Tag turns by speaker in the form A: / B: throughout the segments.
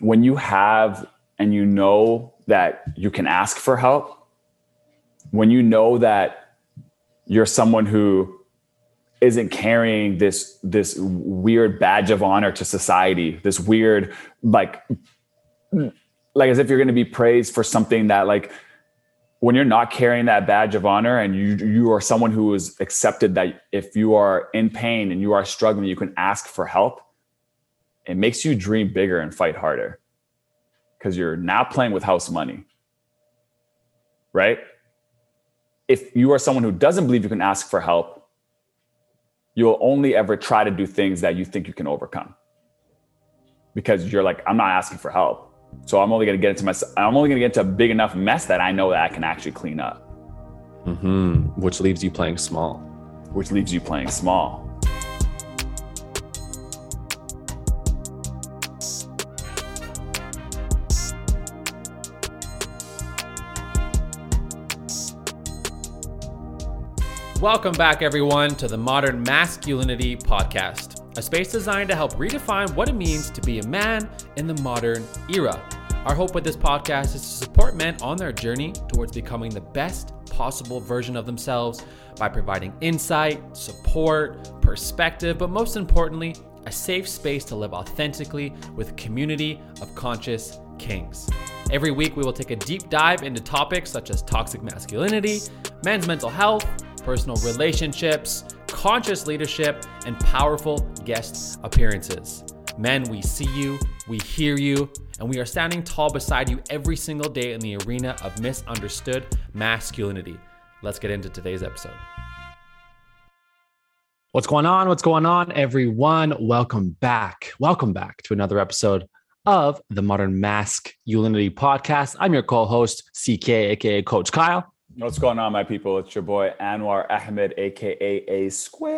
A: when you have and you know that you can ask for help, when you know that you're someone who isn't carrying this this weird badge of honor to society, this weird like like as if you're going to be praised for something that like when you're not carrying that badge of honor and you you are someone who is accepted that if you are in pain and you are struggling you can ask for help it makes you dream bigger and fight harder because you're not playing with house money right if you are someone who doesn't believe you can ask for help you'll only ever try to do things that you think you can overcome because you're like i'm not asking for help so I'm only going to get into my, I'm only going to get into a big enough mess that I know that I can actually clean up.
B: Mm-hmm. Which leaves you playing small.
A: Which leaves you playing small.
C: Welcome back, everyone, to the Modern Masculinity Podcast a space designed to help redefine what it means to be a man in the modern era. Our hope with this podcast is to support men on their journey towards becoming the best possible version of themselves by providing insight, support, perspective, but most importantly, a safe space to live authentically with a community of conscious kings. Every week, we will take a deep dive into topics such as toxic masculinity, men's mental health, personal relationships, conscious leadership, and powerful guest appearances. Men, we see you, we hear you, and we are standing tall beside you every single day in the arena of misunderstood masculinity. Let's get into today's episode.
B: What's going on? What's going on, everyone? Welcome back. Welcome back to another episode of the Modern Mask Unity podcast. I'm your co host, CK, aka Coach Kyle.
A: What's going on, my people? It's your boy Anwar Ahmed, aka A Squared.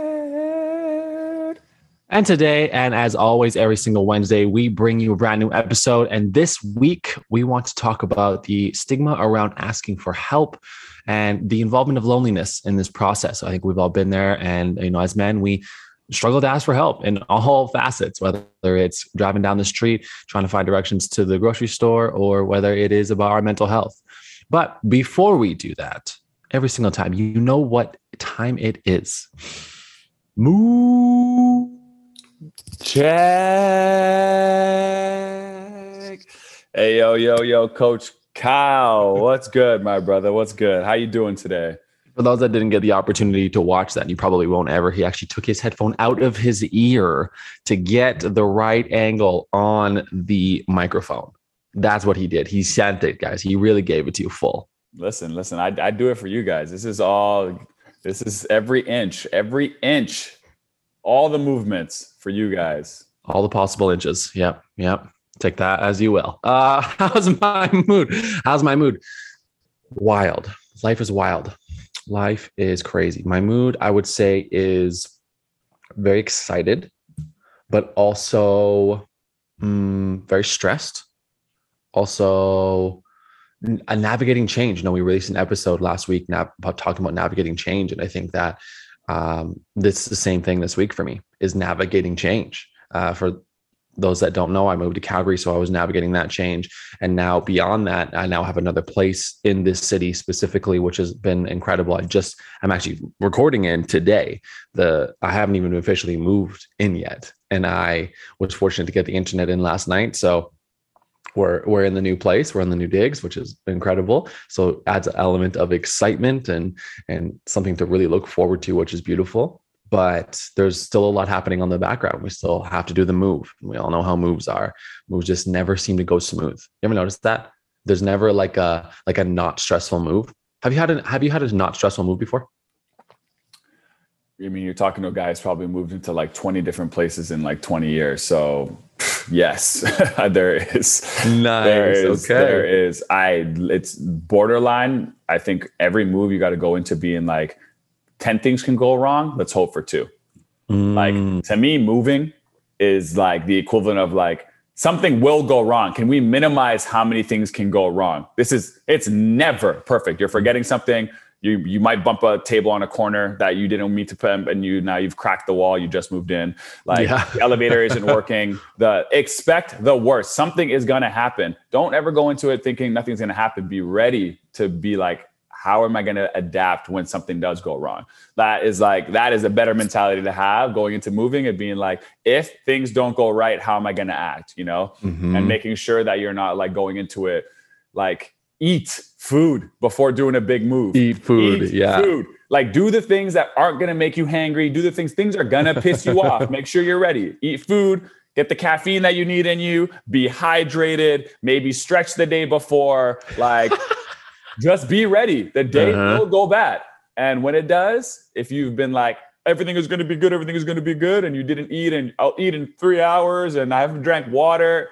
B: And today, and as always, every single Wednesday, we bring you a brand new episode. And this week, we want to talk about the stigma around asking for help and the involvement of loneliness in this process. I think we've all been there. And, you know, as men, we struggle to ask for help in all facets, whether it's driving down the street, trying to find directions to the grocery store, or whether it is about our mental health. But before we do that, every single time, you know what time it is. Move check.
A: Hey yo yo yo, Coach Kyle, what's good, my brother? What's good? How you doing today?
B: For those that didn't get the opportunity to watch that, and you probably won't ever, he actually took his headphone out of his ear to get the right angle on the microphone. That's what he did. He sent it, guys. He really gave it to you full.
A: Listen, listen. I, I do it for you guys. This is all. This is every inch, every inch, all the movements for you guys.
B: All the possible inches. Yep, yep. Take that as you will. Uh, how's my mood? How's my mood? Wild. Life is wild. Life is crazy. My mood, I would say, is very excited, but also mm, very stressed also a navigating change. You know, we released an episode last week about talking about navigating change, and I think that um, this is the same thing this week for me is navigating change. Uh, for those that don't know, I moved to Calgary, so I was navigating that change, and now beyond that, I now have another place in this city specifically, which has been incredible. I just I'm actually recording in today. The I haven't even officially moved in yet, and I was fortunate to get the internet in last night, so we're we're in the new place we're in the new digs which is incredible. So it adds an element of excitement and and something to really look forward to which is beautiful. But there's still a lot happening on the background. We still have to do the move. We all know how moves are. Moves just never seem to go smooth. You ever noticed that? There's never like a like a not stressful move. Have you had a have you had a not stressful move before?
A: I mean, you're talking to a guy who's probably moved into like 20 different places in like 20 years. So yes, there is.
B: Nice.
A: There is,
B: okay.
A: There is. I. It's borderline. I think every move you got to go into being like, 10 things can go wrong. Let's hope for two. Mm. Like to me, moving is like the equivalent of like something will go wrong. Can we minimize how many things can go wrong? This is. It's never perfect. You're forgetting something you you might bump a table on a corner that you didn't mean to put and you now you've cracked the wall you just moved in. Like
B: Yeah.
A: the elevator isn't working. The expect the worst. Something is going to happen. Don't ever go into it thinking nothing's going to happen. Be ready to be like how am i going to adapt when something does go wrong? That is like that is a better mentality to have going into moving and being like if things don't go right how am i going to act you know?
B: Mhm.
A: and making sure that you're not like going into it like eat food before doing a big move
B: eat food.
A: Eat
B: yeah.
A: food. Like do the things that aren't gonna make you hangry. Do the things things are gonna piss you off. Make sure you're ready. Eat food. Get the caffeine that you need in you. Be hydrated. Maybe stretch the day before. Like, just be ready. The day
B: Uh-huh.
A: will go bad, and when it does, if you've been like everything is gonna be good, everything is gonna be good, and you didn't eat, and I'll eat in three hours, and I haven't drank water,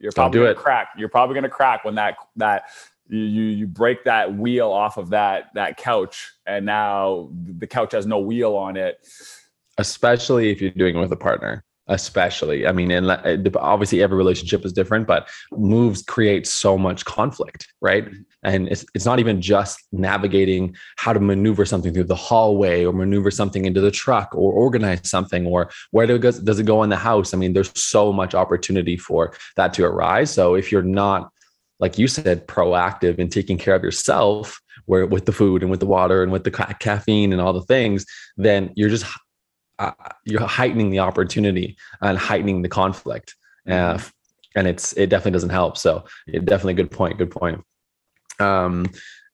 A: you're probably
B: do
A: gonna
B: it.
A: crack. You're probably gonna crack when that that you, you break that wheel off of that that couch and now the couch has no wheel on it.
B: Especially if you're doing it with a partner. Especially. I mean and obviously every relationship is different but moves create so much conflict right? And it's, it's not even just navigating how to maneuver something through the hallway or maneuver something into the truck or organize something or where do it go, does it go in the house? I mean there's so much opportunity for that to arise. So if you're not like you said proactive in taking care of yourself where with the food and with the water and with the ca- caffeine and all the things then you're just uh, you're heightening the opportunity and heightening the conflict uh, and it's it definitely doesn't help. So it definitely good point good point. Um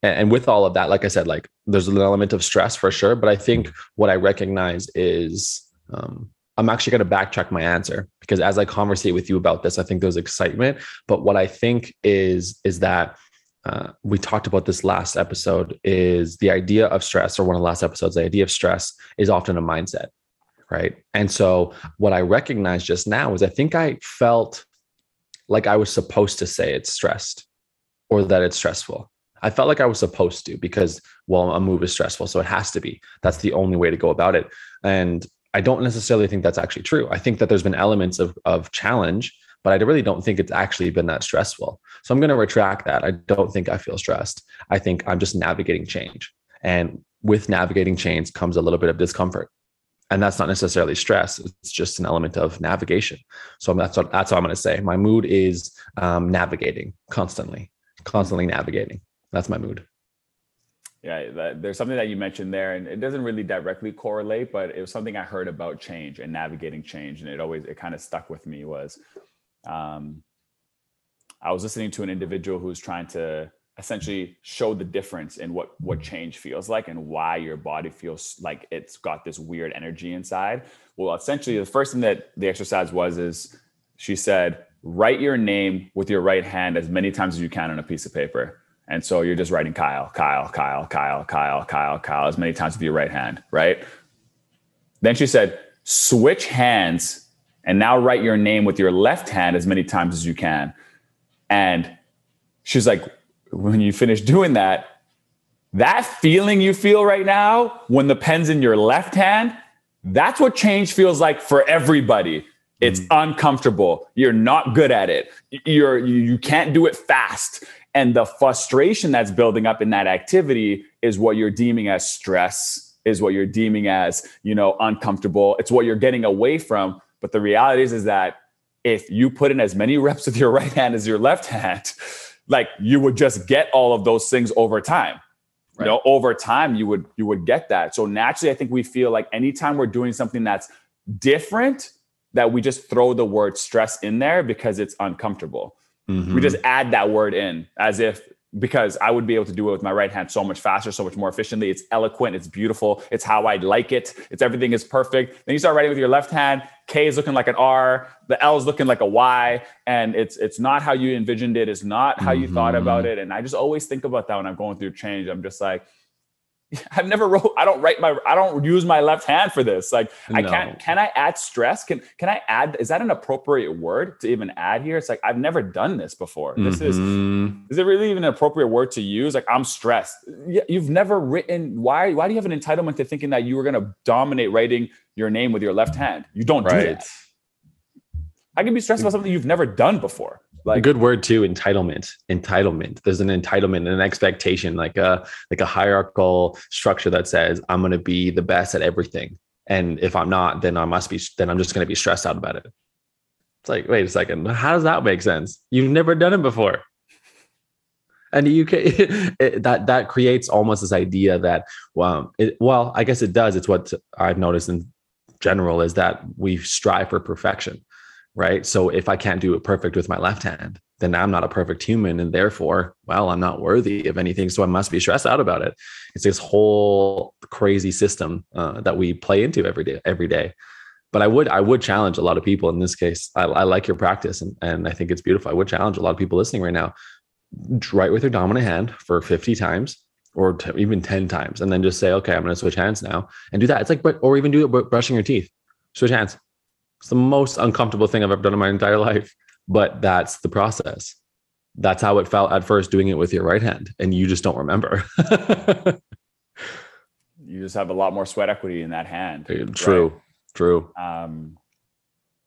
B: and, and with all of that like i said like there's an element of stress for sure but i think what i recognize is um i'm actually going to backtrack my answer because as i conversate with you about this i think there's excitement. But what i think is is that uh, we talked about this last episode is the idea of stress or one of the last episodes the idea of stress is often a mindset right? And so what i recognize just now is i think i felt like i was supposed to say it's stressed or that it's stressful. I felt like i was supposed to because well a move is stressful so it has to be. That's the only way to go about it. And i don't necessarily think that's actually true. I think that there's been elements of, of challenge but i really don't think it's actually been that stressful. So i'm going to retract that. I don't think i feel stressed. I think i'm just navigating change. And with navigating change comes a little bit of discomfort. And that's not necessarily stress. It's just an element of navigation. So that's what that's what i'm going to say. My mood is um, navigating constantly constantly navigating. That's my mood
A: yeah that, there's something that you mentioned there and it doesn't really directly correlate but it was something i heard about change and navigating change and it always it kind of stuck with me was um, i was listening to an individual who was trying to essentially show the difference in what what change feels like and why your body feels like it's got this weird energy inside. Well essentially the first thing that the exercise was is she said write your name with your right hand as many times as you can on a piece of paper and so you're just writing kyle kyle kyle kyle kyle kyle kyle as many times with your right hand right then she said switch hands and now write your name with your left hand as many times as you can and she's like when you finish doing that, that feeling you feel right now when the pen's in your left hand, that's what change feels like for everybody. It's mm. uncomfortable. You're not good at it. You're you, you can't do it fast. And the frustration that's building up in that activity is what you're deeming as stress, is what you're deeming as, you know, uncomfortable. It's what you're getting away from. But the reality is, is that if you put in as many reps with your right hand as your left hand, like you would just get all of those things over time
B: Right.
A: you know over time you would you would get that so naturally i think we feel like anytime we're doing something that's different that we just throw the word stress in there because it's uncomfortable
B: Mhm.
A: we just add that word in as if because I would be able to do it with my right hand so much faster, so much more efficiently. It's eloquent, it's beautiful, it's how I like it. It's everything is perfect. Then you start writing with your left hand. K is looking like an R, the L is looking like a Y, and it's it's not how you envisioned it. It's not how you thought
B: Mhm.
A: about it. And I just always think about that when I'm going through change. I'm just like, I've never wrote. I don't write my. I don't use my left hand for this. Like I can't. Can I add stress? Can Can I add? Is that an appropriate word to even add here? It's like I've never done this before. This is
B: Mhm.
A: is it really even an appropriate word to use? Like I'm stressed. Yeah, You've never written. Why? Why do you have an entitlement to thinking that you were going to dominate writing your name with your left hand? You don't do
B: right.
A: that. I can be stressed about something you've never done before.
B: Like a good word too entitlement entitlement. There's an entitlement and an expectation like a like a hierarchical structure that says i'm going to be the best at everything. And if i'm not then i must be then i'm just going to be stressed out about it. It's like wait a second how does that make sense? You've never done it before. And you can that that creates almost this idea that well it, well i guess it does. It's what i've noticed in general is that we strive for perfection right? So if I can't do it perfect with my left hand, then I'm not a perfect human. And therefore, well, I'm not worthy of anything. So I must be stressed out about it. It's this whole crazy system uh, that we play into every day, every day. But I would, I would challenge a lot of people in this case. I, I like your practice and, and I think it's beautiful. I would challenge a lot of people listening right now. Write with your dominant hand for 50 times or t- even 10 times and then just say, okay, I'm going to switch hands now and do that. It's like, but or even do it brushing your teeth, switch hands it's the most uncomfortable thing I've ever done in my entire life, but that's the process. That's how it felt at first doing it with your right hand, and you just don't remember.
A: you just have a lot more sweat equity in that hand.
B: True, right? true. Um,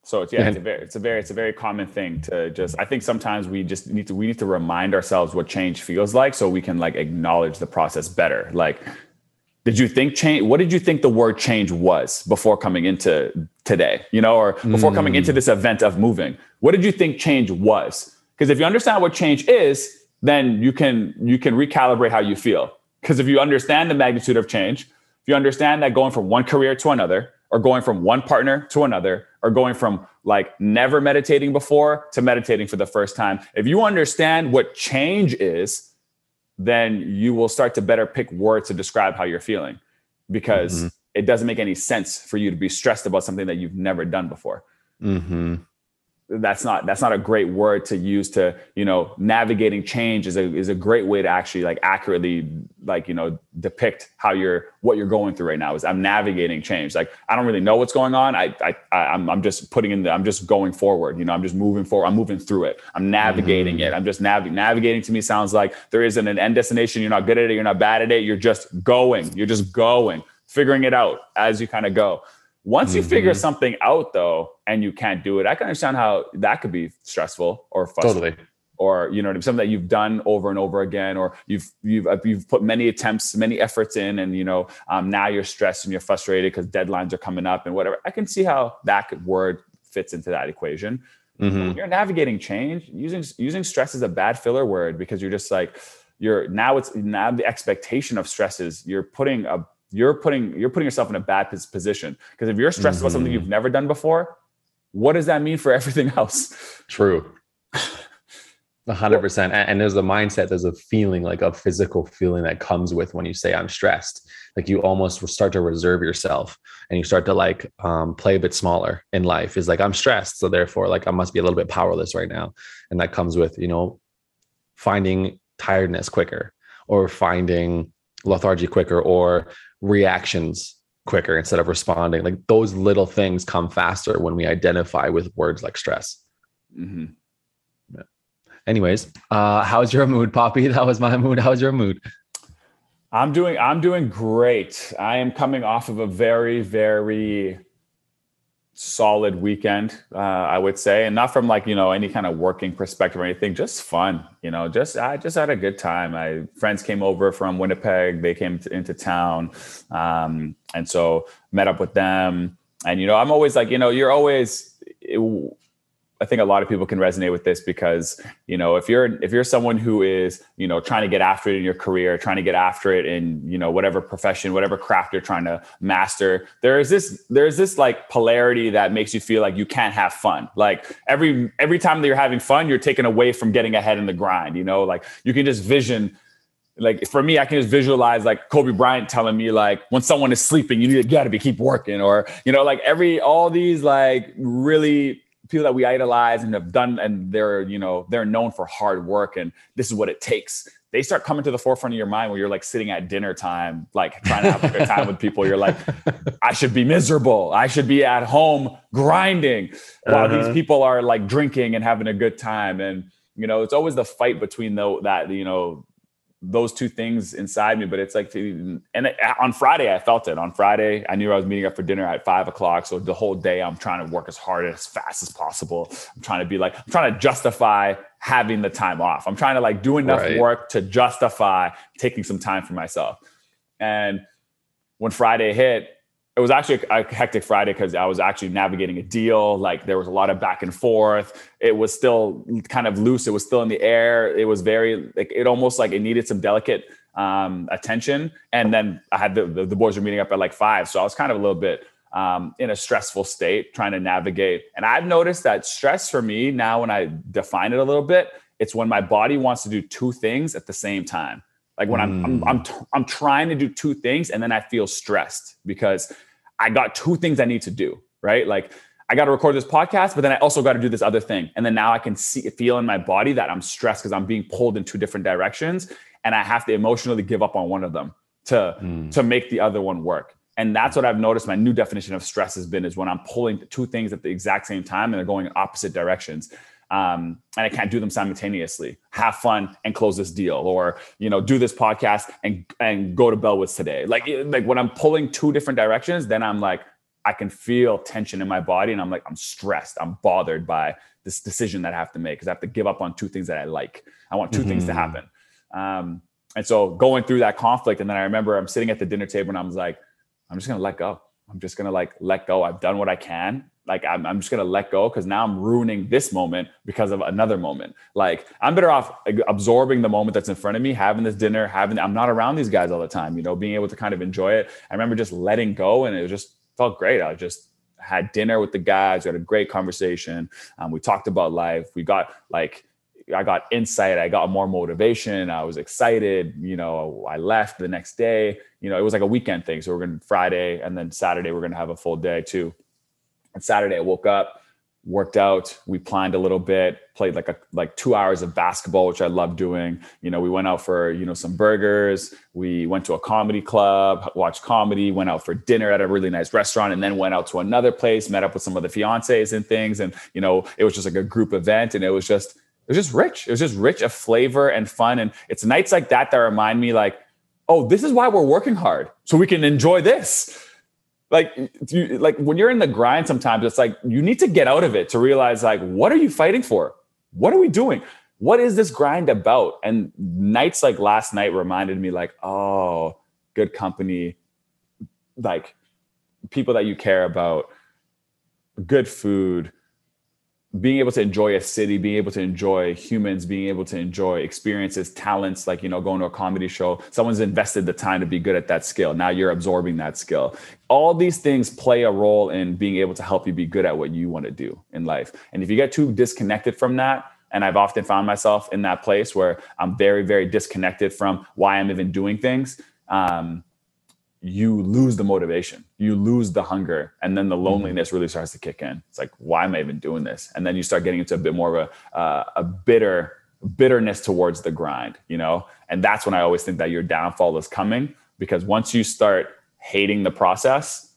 A: so it's yeah, it's a very, it's a very, it's a very common thing to just. I think sometimes we just need to we need to remind ourselves what change feels like, so we can like acknowledge the process better. Like did you think change what did you think the word change was before coming into today you know or before mm. coming into this event of moving? What did you think change was? Because if you understand what change is then you can you can recalibrate how you feel. Because if you understand the magnitude of change if you understand that going from one career to another or going from one partner to another or going from like never meditating before to meditating for the first time if you understand what change is then you will start to better pick words to describe how you're feeling because mm-hmm. it doesn't make any sense for you to be stressed about something that you've never done before. Mm-hmm that's not that's not a great word to use to you know navigating change is a is a great way to actually like accurately like you know depict how you're what you're going through right now is i'm navigating change. Like i don't really know what's going on. I i i'm, I'm just putting in the i'm just going forward you know i'm just moving forward i'm moving through it. I'm navigating mm-hmm. it. I'm just nav- navigating to me sounds like there isn't an end destination. You're not good at it. You're not bad at it. You're just going. You're just going figuring it out as you kind of go once you mm-hmm. figure something out though, and you can't do it, I can understand how that could be stressful or frustrating. Totally. Or you know something that you've done over and over again, or you've you've uh, you've put many attempts, many efforts in, and you know um, now you're stressed and you're frustrated because deadlines are coming up and whatever. I can see how that word fits into that equation. Mm-hmm. you're navigating change, using using stress is a bad filler word because you're just like you're now it's now the expectation of stress is you're putting a you're putting you're putting yourself in a bad position. Because if you're stressed mm-hmm. about something you've mm-hmm. never done before what does that mean for everything else?
B: True. 100% and there's a mindset there's a feeling like a physical feeling that comes with when you say i'm stressed. Like you almost start to reserve yourself and you start to like um, play a bit smaller in life. Is like i'm stressed so therefore like i must be a little bit powerless right now. And that comes with you know finding tiredness quicker or finding lethargy quicker or reactions quicker instead of responding. Like those little things come faster when we identify with words like stress. Mm-hmm. Yeah. Anyways, uh, how's your mood, Poppy? That was my mood. How's your mood?
A: I'm doing I'm doing great. I am coming off of a very very solid weekend, uh, I would say, and not from like you know any kind of working perspective or anything. Just fun, you know. Just I just had a good time. My friends came over from Winnipeg. They came to, into town, um, and so met up with them. And you know, I'm always like, you know, you're always. It, I think a lot of people can resonate with this because you know if you're if you're someone who is you know trying to get after it in your career, trying to get after it in you know whatever profession, whatever craft you're trying to master, there is this there's this like polarity that makes you feel like you can't have fun. Like every every time that you're having fun, you're taken away from getting ahead in the grind. You know, like you can just vision like for me, I can just visualize like Kobe Bryant telling me like when someone is sleeping, you need to gotta be keep working, or you know, like every all these like really people that we idolize and have done and they're you know they're known for hard work and this is what it takes. They start coming to the forefront of your mind where you're like sitting at dinner time like trying to have a good time with people. You're like i should be miserable. I should be at home grinding while uh-huh. these people are like drinking and having a good time. And you know it's always the fight between the, that you know those two things inside me. But it's like, and on Friday, I felt it. On Friday, I knew I was meeting up for dinner at five o'clock. So the whole day, I'm trying to work as hard as fast as possible. I'm trying to be like, I'm trying to justify having the time off. I'm trying to like do enough
B: Right.
A: work to justify taking some time for myself. And when Friday hit, it was actually a hectic Friday because I was actually navigating a deal. Like there was a lot of back and forth. It was still kind of loose. It was still in the air. It was very like it almost like it needed some delicate um, attention. And then I had the, the the boys were meeting up at like five, so I was kind of a little bit um, in a stressful state trying to navigate. And I've noticed that stress for me now, when I define it a little bit, it's when my body wants to do two things at the same time. Like when I'm, I'm, I'm, t- I'm trying to do two things and then I feel stressed because I got two things I need to do, right? Like I got to record this podcast, but then I also got to do this other thing. And then now I can see, feel in my body that I'm stressed because I'm being pulled in two different directions and I have to emotionally give up on one of them to,
B: Mm.
A: to make the other one work. And that's what I've noticed. My new definition of stress has been is when I'm pulling two things at the exact same time and they're going in opposite directions. Um, and I can't do them simultaneously. Have fun and close this deal, or you know, do this podcast and and go to Bellwoods today. Like like when I'm pulling two different directions, then I'm like I can feel tension in my body, and I'm like I'm stressed. I'm bothered by this decision that I have to make because I have to give up on two things that I like. I want 2 things to
B: Mhm.
A: happen. Um, and so going through that conflict, and then I remember I'm sitting at the dinner table and I was like, I'm just gonna let go. I'm just gonna like let go. I've done what I can. Like I'm, I'm just gonna let go because now I'm ruining this moment because of another moment. Like I'm better off absorbing the moment that's in front of me, having this dinner, having I'm not around these guys all the time, you know, being able to kind of enjoy it. I remember just letting go and it just felt great. I just had dinner with the guys, we had a great conversation. Um, we talked about life. We got like I got insight. I got more motivation. I was excited. You know, I left the next day. You know, it was like a weekend thing. So we're to Friday and then Saturday, we're to have a full day too. Saturday, I woke up, worked out. We planned a little bit, played like a like two hours of basketball, which I love doing. You know, we went out for you know some burgers. We went to a comedy club, watched comedy. Went out for dinner at a really nice restaurant, and then went out to another place. Met up with some of the fiancés and things. And you know, it was just like a group event, and it was just it was just rich. It was just rich of flavor and fun. And it's nights like that that remind me, like, oh, this is why we're working hard, so we can enjoy this. Like, you, like when you're in the grind, sometimes it's like you need to get out of it to realize, like, what are you fighting for? What are we doing? What is this grind about? And nights like last night reminded me, like, oh, good company, like people that you care about, good food, being able to enjoy a city, being able to enjoy humans, being able to enjoy experiences, talents, like, you know, going to a comedy show, someone's invested the time to be good at that skill. Now you're absorbing that skill. All these things play a role in being able to help you be good at what you want to do in life. And if you get too disconnected from that, and I've often found myself in that place where I'm very, very disconnected from why I'm even doing things. Um, you lose the motivation, you lose the hunger, and then the loneliness really starts to kick in. It's like, why am I even doing this? And then you start getting into a bit more of a uh, a bitter bitterness towards the grind, you know. And that's when I always think that your downfall is coming because once you start hating the process,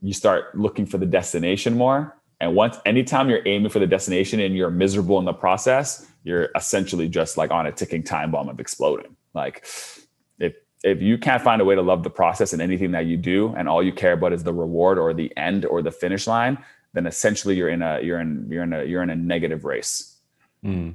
A: you start looking for the destination more. And once anytime you're aiming for the destination and you're miserable in the process, you're essentially just like on a ticking time bomb of exploding. Like if you can't find a way to love the process in anything that you do and all you care about is the reward or the end or the finish line then essentially you're in a you're in you're in a you're in a negative race
B: Mm.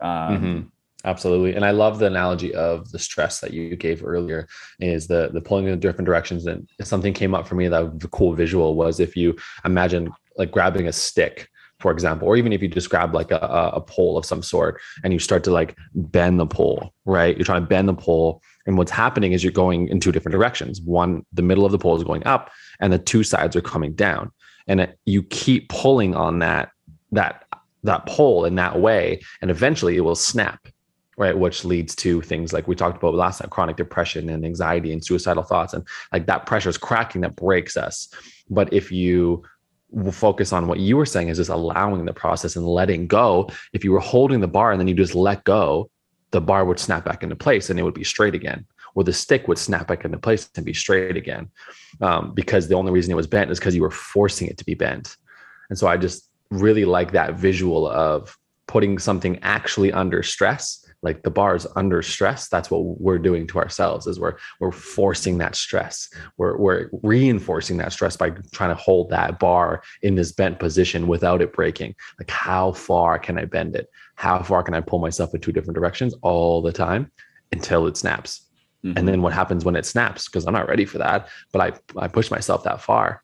A: um,
B: Mhm. Absolutely. And I love the analogy of the stress that you gave earlier is the the pulling in different directions. And something came up for me that was a cool visual was if you imagine like grabbing a stick, for example, or even if you just grab like a a pole of some sort and you start to like bend the pole, right? You're trying to bend the pole. And what's happening is you're going in two different directions. One, the middle of the pole is going up and the two sides are coming down. And it, you keep pulling on that, that, that pole in that way. And eventually it will snap right which leads to things like we talked about last time chronic depression and anxiety and suicidal thoughts and like that pressure is cracking that breaks us but if you focus on what you were saying is just allowing the process and letting go if you were holding the bar and then you just let go the bar would snap back into place and it would be straight again or the stick would snap back into place and be straight again um, because the only reason it was bent is because you were forcing it to be bent. And so i just really like that visual of putting something actually under stress like the bar is under stress that's what we're doing to ourselves is we're we're forcing that stress. We're, we're reinforcing that stress by trying to hold that bar in this bent position without it breaking. Like how far can i bend it? How far can i pull myself in two different directions all the time until it snaps? Mm-hmm. and then what happens when it snaps? Because i'm not ready for that but i i push myself that far.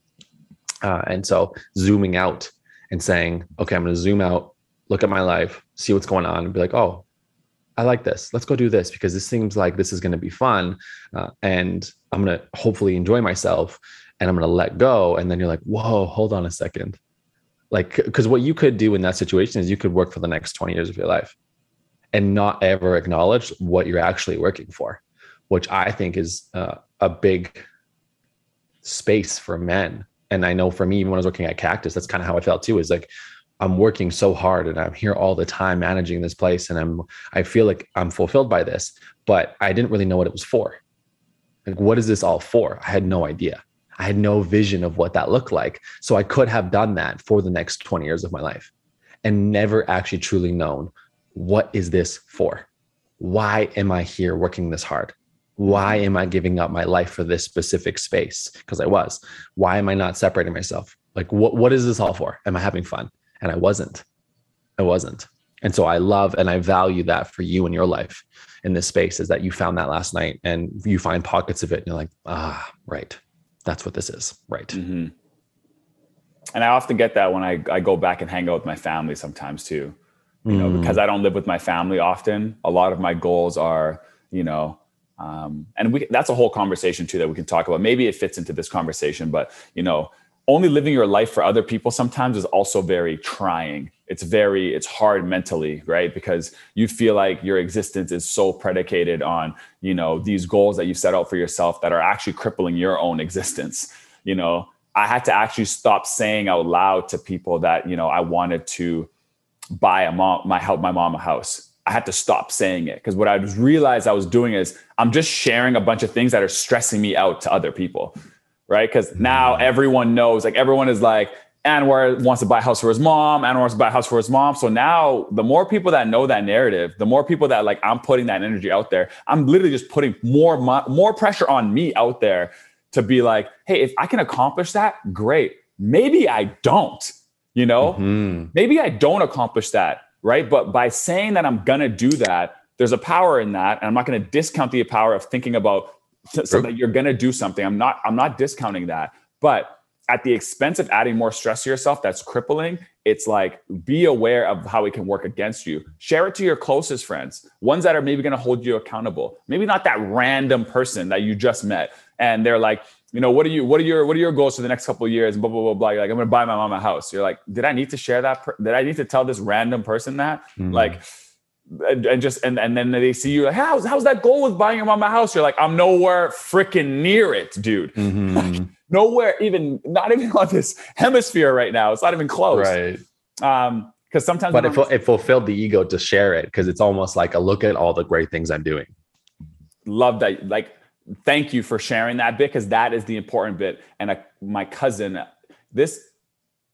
B: Uh, and so zooming out and saying okay i'm going to zoom out look at my life see what's going on and be like oh I like this. Let's go do this because this seems like this is going to be fun. Uh, and I'm going to hopefully enjoy myself and I'm going to let go. And then you're like, whoa, hold on a second. Like, because what you could do in that situation is you could work for the next 20 years of your life and not ever acknowledge what you're actually working for, which I think is uh, a big space for men. And I know for me, when I was working at Cactus, that's kind of how I felt too. Is like, I'm working so hard and I'm here all the time managing this place and I'm I feel like I'm fulfilled by this, but I didn't really know what it was for. Like what is this all for? I had no idea. I had no vision of what that looked like. So I could have done that for the next 20 years of my life and never actually truly known what is this for? Why am I here working this hard? Why am I giving up my life for this specific space? Because I was. Why am I not separating myself? Like what what is this all for? Am I having fun? And I wasn't. I wasn't. And so I love and I value that for you in your life in this space is that you found that last night and you find pockets of it and you're like, ah, right. That's what this is. Right. Mm-hmm.
A: And I often get that when I, I go back and hang out with my family sometimes too. You know, mm. because I don't live with my family often. A lot of my goals are, you know, um, and we that's a whole conversation too that we can talk about. Maybe it fits into this conversation, but you know, only living your life for other people sometimes is also very trying. It's very it's hard mentally right? Because you feel like your existence is so predicated on you know these goals that you set out for yourself that are actually crippling your own existence you know? I had to actually stop saying out loud to people that you know i wanted to buy a mom my help my mom a house. I had to stop saying it because what I realized I was doing is I'm just sharing a bunch of things that are stressing me out to other people right? Because now everyone knows, like everyone is like, Anwar wants to buy a house for his mom. Anwar wants to buy a house for his mom. So now the more people that know that narrative, the more people that like I'm putting that energy out there. I'm literally just putting more more pressure on me out there to be like, hey, if I can accomplish that, great. Maybe I don't, you know, mm-hmm. maybe I don't accomplish that, right? But by saying that I'm gonna do that, there's a power in that, and I'm not gonna discount the power of thinking about so, so that you're going to do something. I'm not I'm not discounting that, but at the expense of adding more stress to yourself that's crippling, it's like be aware of how it can work against you. Share it to your closest friends, ones that are maybe going to hold you accountable. Maybe not that random person that you just met and they're like, you know, what are you what are your what are your goals for the next couple of years? Blah blah blah blah. You're like, I'm going to buy my mom a house. You're like, did I need to share that? Per- did I need to tell this random person that? Mm-hmm. Like and, and, just and, and then they see you like how's how's that goal with buying your mom a house? You're like i'm nowhere freaking near it dude. Mm-hmm. nowhere even not even on this hemisphere right now. It's not even close.
B: Right.
A: Um because sometimes
B: but it, it fulfilled the ego to share it because it's almost like a look at all the great things i'm doing.
A: Love that like thank you for sharing that bit because that is the important bit. And a, my cousin this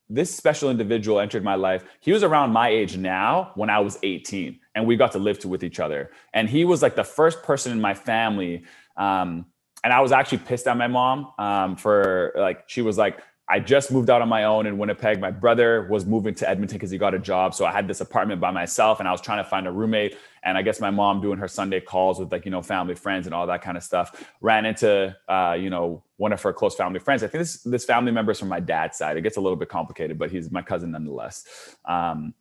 A: this special individual entered my life he was around my age now when i was 18 and we got to live to, with each other. And he was like the first person in my family. Um, and I was actually pissed at my mom um, for like, she was like, I just moved out on my own in Winnipeg. My brother was moving to Edmonton because he got a job. So I had this apartment by myself and I was trying to find a roommate. And I guess my mom doing her Sunday calls with like, you know, family friends and all that kind of stuff ran into, uh, you know, one of her close family friends. I think this, this family member is from my dad's side. It gets a little bit complicated, but he's my cousin nonetheless. Um,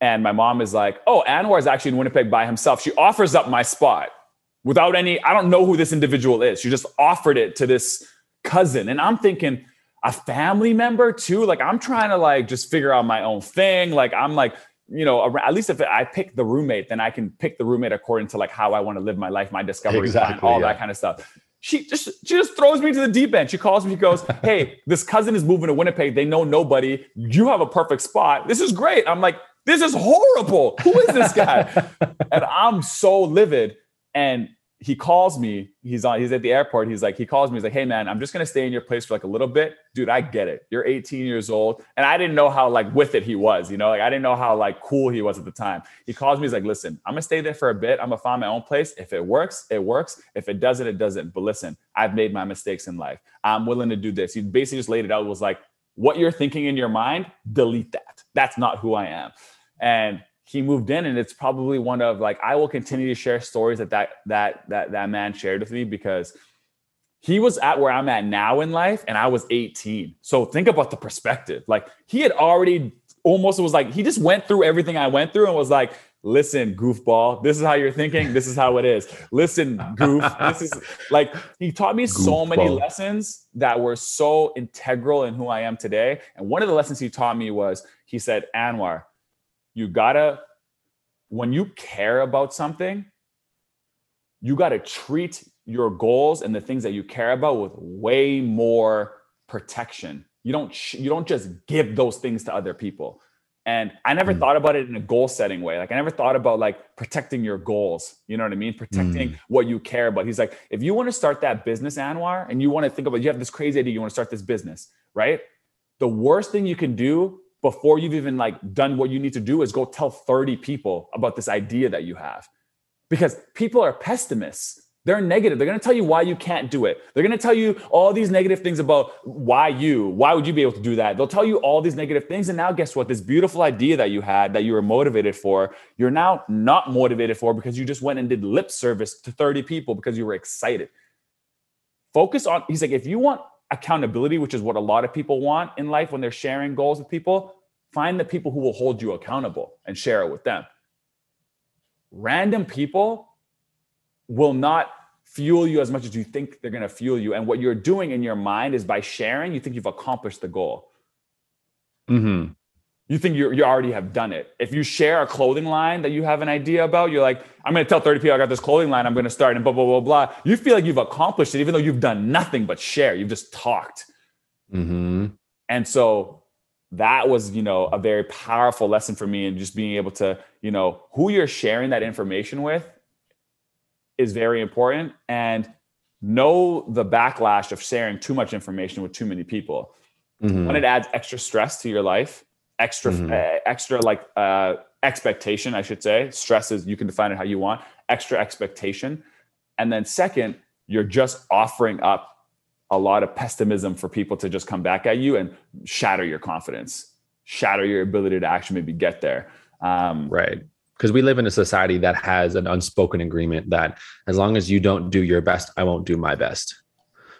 A: and my mom is like, oh, Anwar is actually in Winnipeg by himself. She offers up my spot without any, I don't know who this individual is. She just offered it to this cousin. And I'm thinking, a family member too? Like I'm trying to like just figure out my own thing. Like I'm like, you know, at least if I pick the roommate, then I can pick the roommate according to like how I want to live my life, my discovery exactly, plan, all yeah. that kind of stuff. She just she just throws me to the deep end. She calls me. She goes, "Hey, this cousin is moving to Winnipeg. They know nobody. You have a perfect spot. This is great." I'm like, this is horrible. Who is this guy? and I'm so livid. And he calls me. He's on. He's at the airport. He's like, he calls me. He's like, hey man, I'm just gonna stay in your place for like a little bit, dude. I get it. You're 18 years old, and I didn't know how like with it he was. You know, like I didn't know how like cool he was at the time. He calls me. He's like, listen, I'm gonna stay there for a bit. I'm gonna find my own place. If it works, it works. If it doesn't, it doesn't. But listen, I've made my mistakes in life. I'm willing to do this. He basically just laid it out. Was like, what you're thinking in your mind, delete that. That's not who I am. And he moved in and it's probably one of like i will continue to share stories that that that that, that man shared with me because he was at where i'm at now in life and i was 18 so think about the perspective. Like he had already almost was like he just went through everything i went through and was like listen goofball this is how you're thinking this is how it is. Listen goof this is like he taught me goofball. so many lessons that were so integral in who i am today. And one of the lessons he taught me was he said anwar you gotta when you care about something you got to treat your goals and the things that you care about with way more protection. You don't you don't just give those things to other people. And i never mm. thought about it in a goal setting way. Like i never thought about like protecting your goals. You know what i mean? Protecting mm. what you care about. He's like if you want to start that business anwar and you want to think about you have this crazy idea you want to start this business right? The worst thing you can do before you've even like done what you need to do is go tell 30 people about this idea that you have. Because people are pessimists. They're negative. They're going to tell you why you can't do it. They're going to tell you all these negative things about why you why would you be able to do that? They'll tell you all these negative things and now guess what? This beautiful idea that you had that you were motivated for you're now not motivated for because you just went and did lip service to 30 people because you were excited. Focus on he's like if you want accountability, which is what a lot of people want in life when they're sharing goals with people, find the people who will hold you accountable and share it with them. Random people will not fuel you as much as you think they're going to fuel you. And what you're doing in your mind is by sharing, you think you've accomplished the goal. Mm-hmm you think you you already have done it. If you share a clothing line that you have an idea about, you're like, I'm going to tell 30 people I got this clothing line. I'm going to start and blah blah blah blah. You feel like you've accomplished it, even though you've done nothing but share. You've just talked. Mm-hmm. And so that was, you know, a very powerful lesson for me, and just being able to, you know, who you're sharing that information with is very important, and know the backlash of sharing too much information with too many people. Mm-hmm. When it adds extra stress to your life extra mm-hmm. uh, extra like uh, expectation i should say. Stress is you can define it how you want. Extra expectation. And then second you're just offering up a lot of pessimism for people to just come back at you and shatter your confidence shatter your ability to actually maybe get there.
B: Um, right. Because we live in a society that has an unspoken agreement that as long as you don't do your best i won't do my best.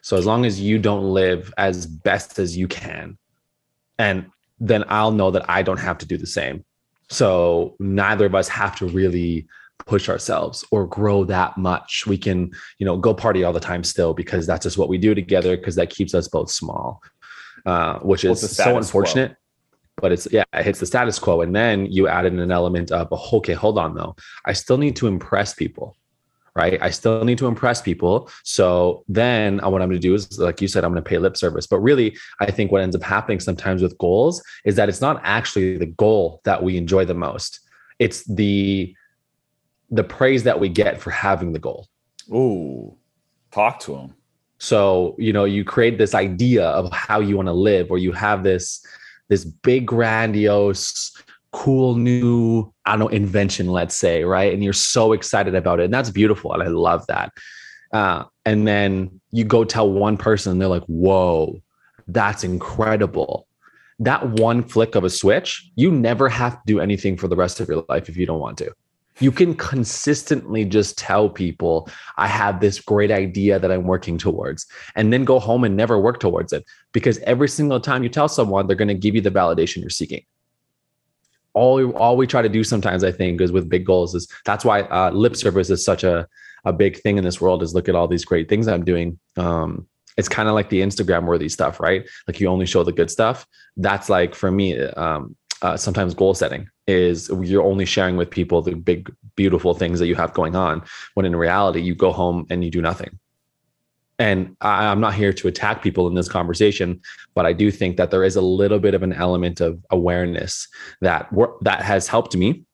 B: So as long as you don't live as best as you can and then I'll know that I don't have to do the same. So neither of us have to really push ourselves or grow that much. We can, you know, go party all the time still because that's just what we do together because that keeps us both small, uh, which is so unfortunate. Quo. But it's yeah, it hits the status quo, and then you add in an element of okay, hold on though, I still need to impress people right? I still need to impress people. So then uh, what I'm going to do is, like you said, I'm going to pay lip service. But really, I think what ends up happening sometimes with goals is that it's not actually the goal that we enjoy the most. It's the the praise that we get for having the goal.
A: Ooh, talk to them.
B: So you know, you create this idea of how you want to live, or you have this this big grandiose cool new i don't know invention let's say right? And you're so excited about it and that's beautiful and i love that. Uh, and then you go tell one person and they're like whoa that's incredible. That one flick of a switch you never have to do anything for the rest of your life if you don't want to. You can consistently just tell people i have this great idea that i'm working towards and then go home and never work towards it because every single time you tell someone they're going to give you the validation you're seeking all we, all we try to do sometimes i think is with big goals is that's why uh, lip service is such a, a big thing in this world is look at all these great things i'm doing. Um, it's kind of like the instagram worthy stuff right? Like you only show the good stuff. That's like for me um, uh, sometimes goal setting is you're only sharing with people the big beautiful things that you have going on when in reality you go home and you do nothing and I, am not here to attack people in this conversation, but I do think that there is a little bit of an element of awareness that that has helped me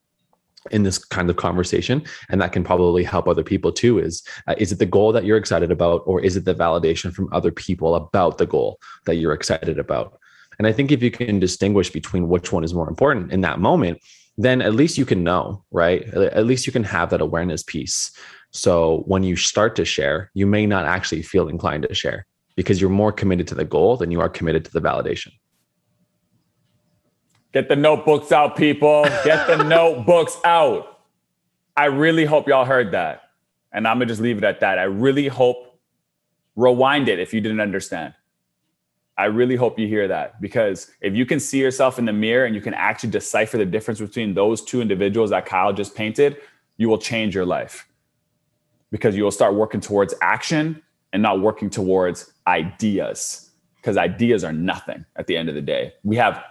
B: in this kind of conversation and that can probably help other people too is uh, is it the goal that you're excited about or is it the validation from other people about the goal that you're excited about? And i think if you can distinguish between which one is more important in that moment then at least you can know right? At least you can have that awareness piece so when you start to share you may not actually feel inclined to share because you're more committed to the goal than you are committed to the validation
A: Get the notebooks out, people. Get the notebooks out. I really hope y'all heard that. And I'm going to just leave it at that. I really hope, rewind it if you didn't understand. I really hope you hear that because if you can see yourself in the mirror and you can actually decipher the difference between those two individuals that Kyle just painted, you will change your life because you will start working towards action and not working towards ideas because ideas are nothing at the end of the day. We have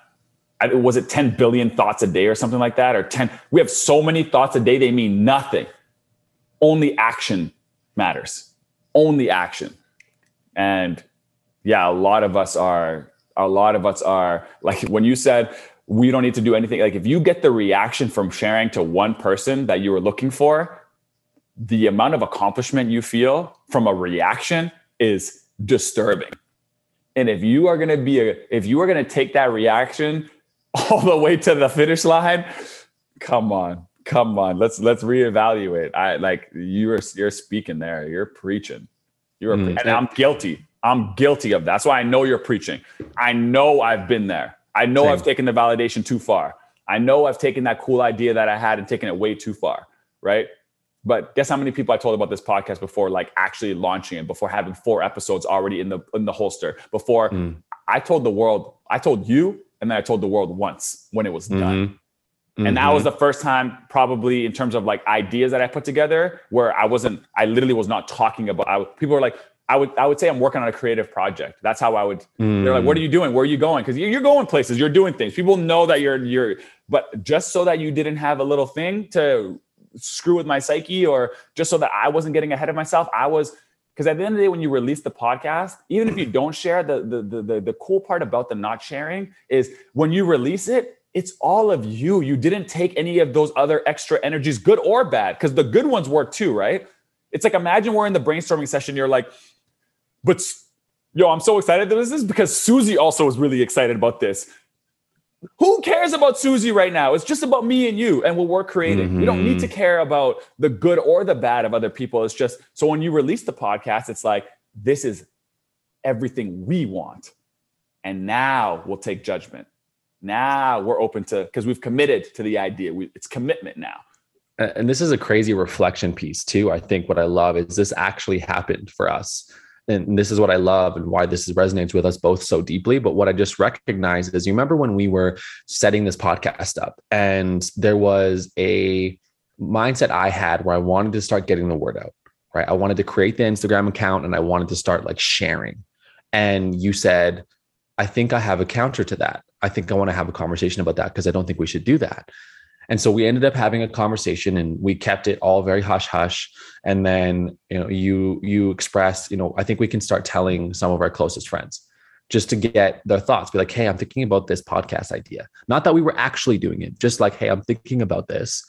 A: was it 10 billion thoughts a day or something like that or 10 we have so many thoughts a day they mean nothing. Only action matters. Only action. And yeah a lot of us are a lot of us are like when you said we don't need to do anything like if you get the reaction from sharing to one person that you were looking for the amount of accomplishment you feel from a reaction is disturbing and if you are going to be a if you are going to take that reaction all the way to the finish line. Come on, come on. Let's let's reevaluate. I like you're you're speaking there. You're preaching. You're mm, and I'm guilty. I'm guilty of that. That's why I know you're preaching. I know I've been there. I know Same. I've taken the validation too far. I know I've taken that cool idea that I had and taken it way too far. Right. But guess how many people I told about this podcast before, like actually launching it, before having four episodes already in the in the holster, before mm. I told the world, I told you and then I told the world once when it was done. Mm-hmm. And mm-hmm. that was the first time, probably in terms of like ideas that I put together, where I wasn't, I literally was not talking about. I, people were like, I would, I would say I'm working on a creative project. That's how I would. Mm. They're like, "What are you doing? Where are you going?" Because you're going places, you're doing things. People know that you're, you're. But just so that you didn't have a little thing to screw with my psyche, or just so that I wasn't getting ahead of myself, I was because at the end of the day when you release the podcast even if you don't share the, the the the, the cool part about the not sharing is when you release it it's all of you. You didn't take any of those other extra energies good or bad because the good ones work too right? It's like imagine we're in the brainstorming session you're like but yo i'm so excited that this is because susie also is really excited about this who cares about Susie right now? It's just about me and you and what we're creating. Mm-hmm. We don't need to mm-hmm. care about the good or the bad of other people. It's just so when you release the podcast, it's like, this is everything we want. And now we'll take judgment. Now we're open to, because we've committed to the idea. We, it's commitment now.
B: And this is a crazy reflection piece, too. I think what I love is this actually happened for us and this is what I love and why this resonates with us both so deeply. But what I just recognized is you remember when we were setting this podcast up and there was a mindset I had where I wanted to start getting the word out, right? I wanted to create the Instagram account and I wanted to start like sharing. And you said, I think I have a counter to that. I think I want to have a conversation about that because I don't think we should do that. And so we ended up having a conversation and we kept it all very hush hush. And then, you know, you you expressed, you know, I think we can start telling some of our closest friends just to get their thoughts. Be like, hey, I'm thinking about this podcast idea. Not that we were actually doing it, just like, hey, I'm thinking about this.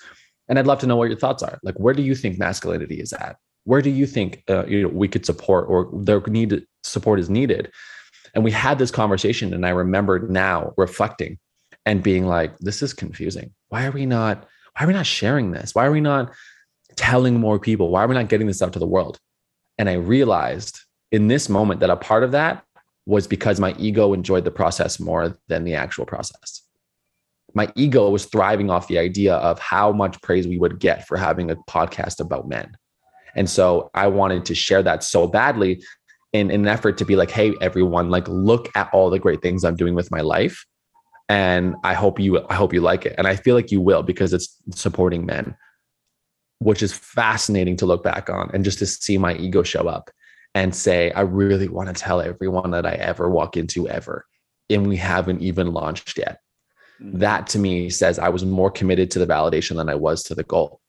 B: And I'd love to know what your thoughts are. Like, where do you think masculinity is at? Where do you think uh, you know we could support or their need support is needed? And we had this conversation, and I remember now reflecting and being like, this is confusing. Why are we not, why are we not sharing this? Why are we not telling more people? Why are we not getting this out to the world? And I realized in this moment that a part of that was because my ego enjoyed the process more than the actual process. My ego was thriving off the idea of how much praise we would get for having a podcast about men. And so I wanted to share that so badly in, in an effort to be like, hey, everyone, like, look at all the great things I'm doing with my life and I hope you I hope you like it. And I feel like you will because it's supporting men, which is fascinating to look back on and just to see my ego show up and say, I really want to tell everyone that I ever walk into ever. And we haven't even launched yet. Mm-hmm. That to me says I was more committed to the validation than I was to the goal.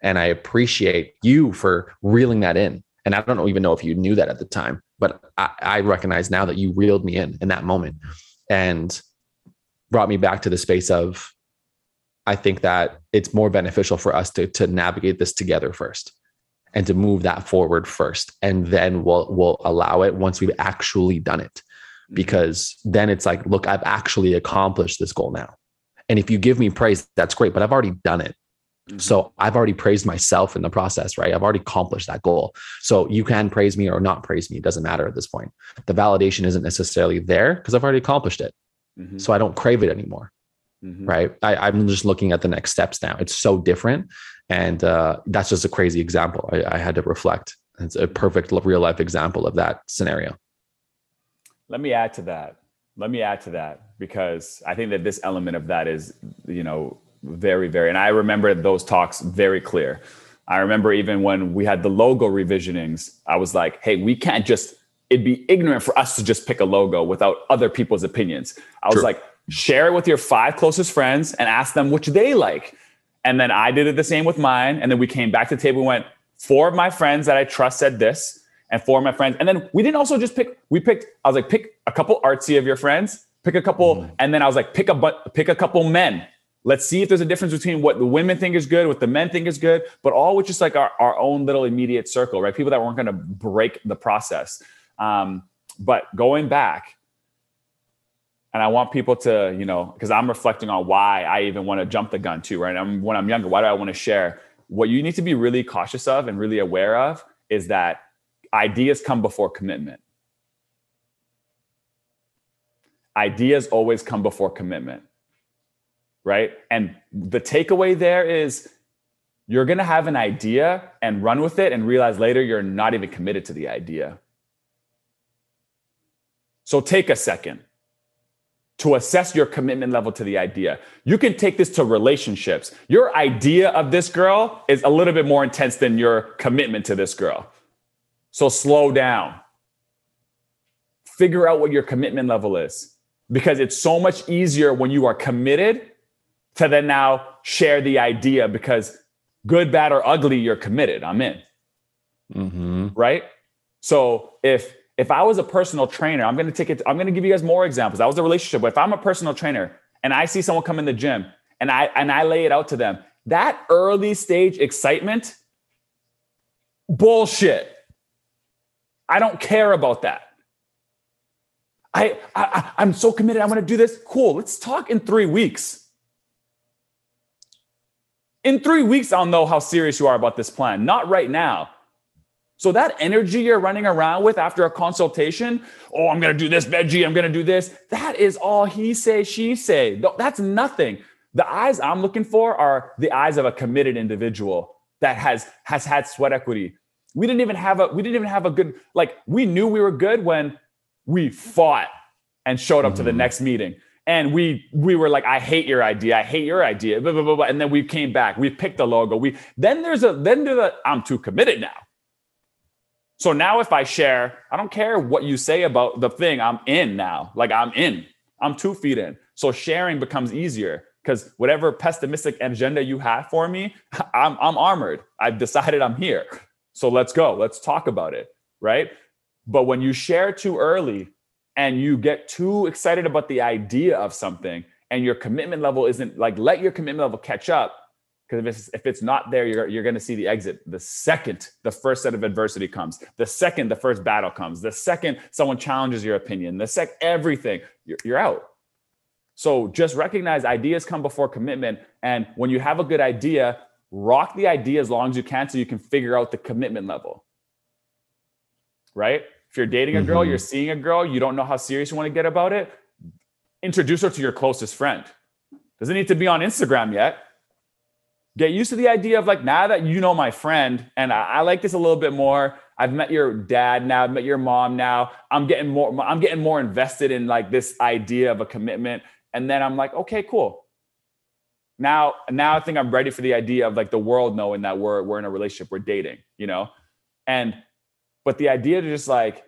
B: And I appreciate you for reeling that in. And I don't even know if you knew that at the time, but I, I recognize now that you reeled me in in that moment. And brought me back to the space of I think that it's more beneficial for us to to navigate this together first and to move that forward first and then we'll we'll allow it once we've actually done it because then it's like look I've actually accomplished this goal now. And if you give me praise that's great but I've already done it. Mm-hmm. So I've already praised myself in the process, right? I've already accomplished that goal. So you can praise me or not praise me. It doesn't matter at this point. The validation isn't necessarily there because I've already accomplished it. Mm-hmm. So I don't crave it anymore. Mm-hmm. Right. I, am just looking at the next steps now. It's so different. And uh, that's just a crazy example. I, I had to reflect. It's a perfect real life example of that scenario.
A: Let me add to that. Let me add to that because I think that this element of that is, you know, very, very, and I remember those talks very clear. I remember even when we had the logo revisionings, I was like, hey, we can't just, it'd be ignorant for us to just pick a logo without other people's opinions. I was True. like, share it with your five closest friends and ask them which they like. And then I did it the same with mine. And then we came back to the table and went, four of my friends that I trust said this, and four of my friends. And then we didn't also just pick, we picked, I was like, pick a couple artsy of your friends, pick a couple, mm. and then I was like, pick a pick a couple men. Let's see if there's a difference between what the women think is good, what the men think is good, but all which is like our, our own little immediate circle, right? People that weren't gonna break the process. Um, but going back, and I want people to, you know, because I'm reflecting on why I even want to jump the gun too, right? I'm, when I'm younger, why do I want to share? What you need to be really cautious of and really aware of is that ideas come before commitment. Ideas always come before commitment, right? And the takeaway there is you're going to have an idea and run with it and realize later you're not even committed to the idea. So take a second to assess your commitment level to the idea. You can take this to relationships. Your idea of this girl is a little bit more intense than your commitment to this girl. So slow down. Figure out what your commitment level is because it's so much easier when you are committed to then now share the idea because good, bad, or ugly, you're committed. I'm in. Mm-hmm. Right? So if if I was a personal trainer, I'm going to take it. I'm going to give you guys more examples. That was a relationship. But if I'm a personal trainer and I see someone come in the gym and I and I lay it out to them, that early stage excitement, bullshit. I don't care about that. I, I I'm so committed. I want to do this. Cool. Let's talk in three weeks. In three weeks, I'll know how serious you are about this plan. Not right now. So that energy you're running around with after a consultation, oh, I'm going to do this, veggie, I'm going to do this. That is all he say, she say. That's nothing. The eyes I'm looking for are the eyes of a committed individual that has has had sweat equity. We didn't even have a we didn't even have a good like we knew we were good when we fought and showed up mm-hmm. to the mm-hmm. next meeting. And we we were like, I hate your idea, I hate your idea, blah, blah, blah, blah. and then we came back, we picked the logo. We then there's a then there's a I'm too committed now. So now if I share, I don't care what you say about the thing, I'm in now. Like I'm in. I'm two feet in. So sharing becomes easier because whatever pessimistic agenda you have for me, I'm, I'm armored. I've decided I'm here. So let's go. Let's talk about it. Right. But when you share too early and you get too excited about the idea of something and your commitment level isn't like, let your commitment level catch up because if it's, if it's not there, you're, you're going to see the exit. The second the first set of adversity comes, the second the first battle comes, the second someone challenges your opinion, the sec everything, you're, you're out. So just recognize ideas come before commitment. And when you have a good idea, rock the idea as long as you can so you can figure out the commitment level. Right? If you're dating a girl, mm-hmm. you're seeing a girl, you don't know how serious you want to get about it, introduce her to your closest friend. Doesn't need to be on Instagram yet get used to the idea of like now that you know my friend and I, I, like this a little bit more i've met your dad now i've met your mom now i'm getting more i'm getting more invested in like this idea of a commitment. And then i'm like okay cool. Now now i think i'm ready for the idea of like the world knowing that we're we're in a relationship we're dating you know? And but the idea to just like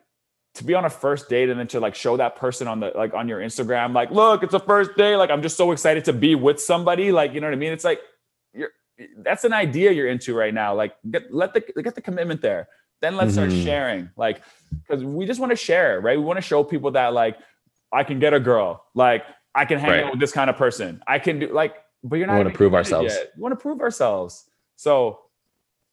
A: to be on a first date and then to like show that person on the like on your instagram like look it's a first day like i'm just so excited to be with somebody like you know what i mean? It's like that's an idea you're into right now. Like get let the get the commitment there. Then let's mm-hmm. start sharing. Like because we just want to share, right? We want to show people that like I can get a girl. Like I can hang right. out with this kind of person. I can do like but you're not
B: We wanna prove ourselves.
A: yet. We want to prove ourselves. So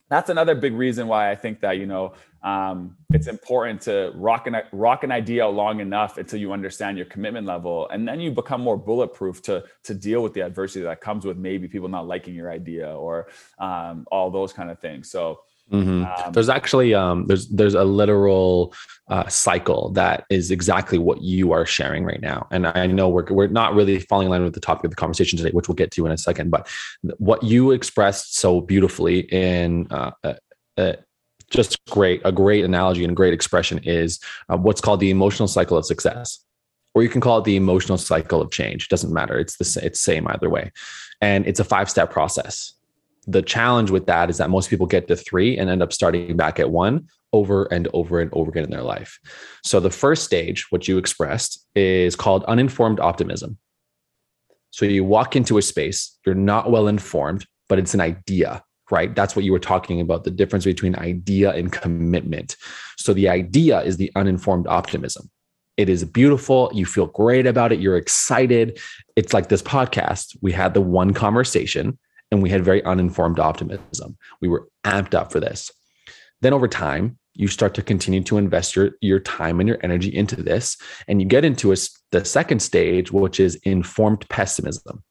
A: that's another big reason why I think that you know um, it's important to rock an rock an idea long enough until you understand your commitment level, and then you become more bulletproof to to deal with the adversity that comes with maybe people not liking your idea or um, all those kind of things. So
B: Mhm.
A: um,
B: there's actually um, there's there's a literal uh, cycle that is exactly what you are sharing right now. And i know we're, we're not really falling in line with the topic of the conversation today which we'll get to in a second but what you expressed so beautifully in uh, uh, uh, just great a great analogy and great expression is uh, what's called the emotional cycle of success. Or you can call it the emotional cycle of change. It doesn't matter. It's the it's same either way. And it's a five step process the challenge with that is that most people get to three and end up starting back at one over and over and over again in their life. So the first stage, what you expressed, is called uninformed optimism. So you walk into a space, you're not well informed, but it's an idea, right? That's what you were talking about the difference between idea and commitment. So the idea is the uninformed optimism. It is beautiful. You feel great about it. You're excited. It's like this podcast. We had the one conversation and we had very uninformed optimism. We were amped up for this. Then over time, you start to continue to invest your, your time and your energy into this. And you get into a, the second stage, which is informed pessimism.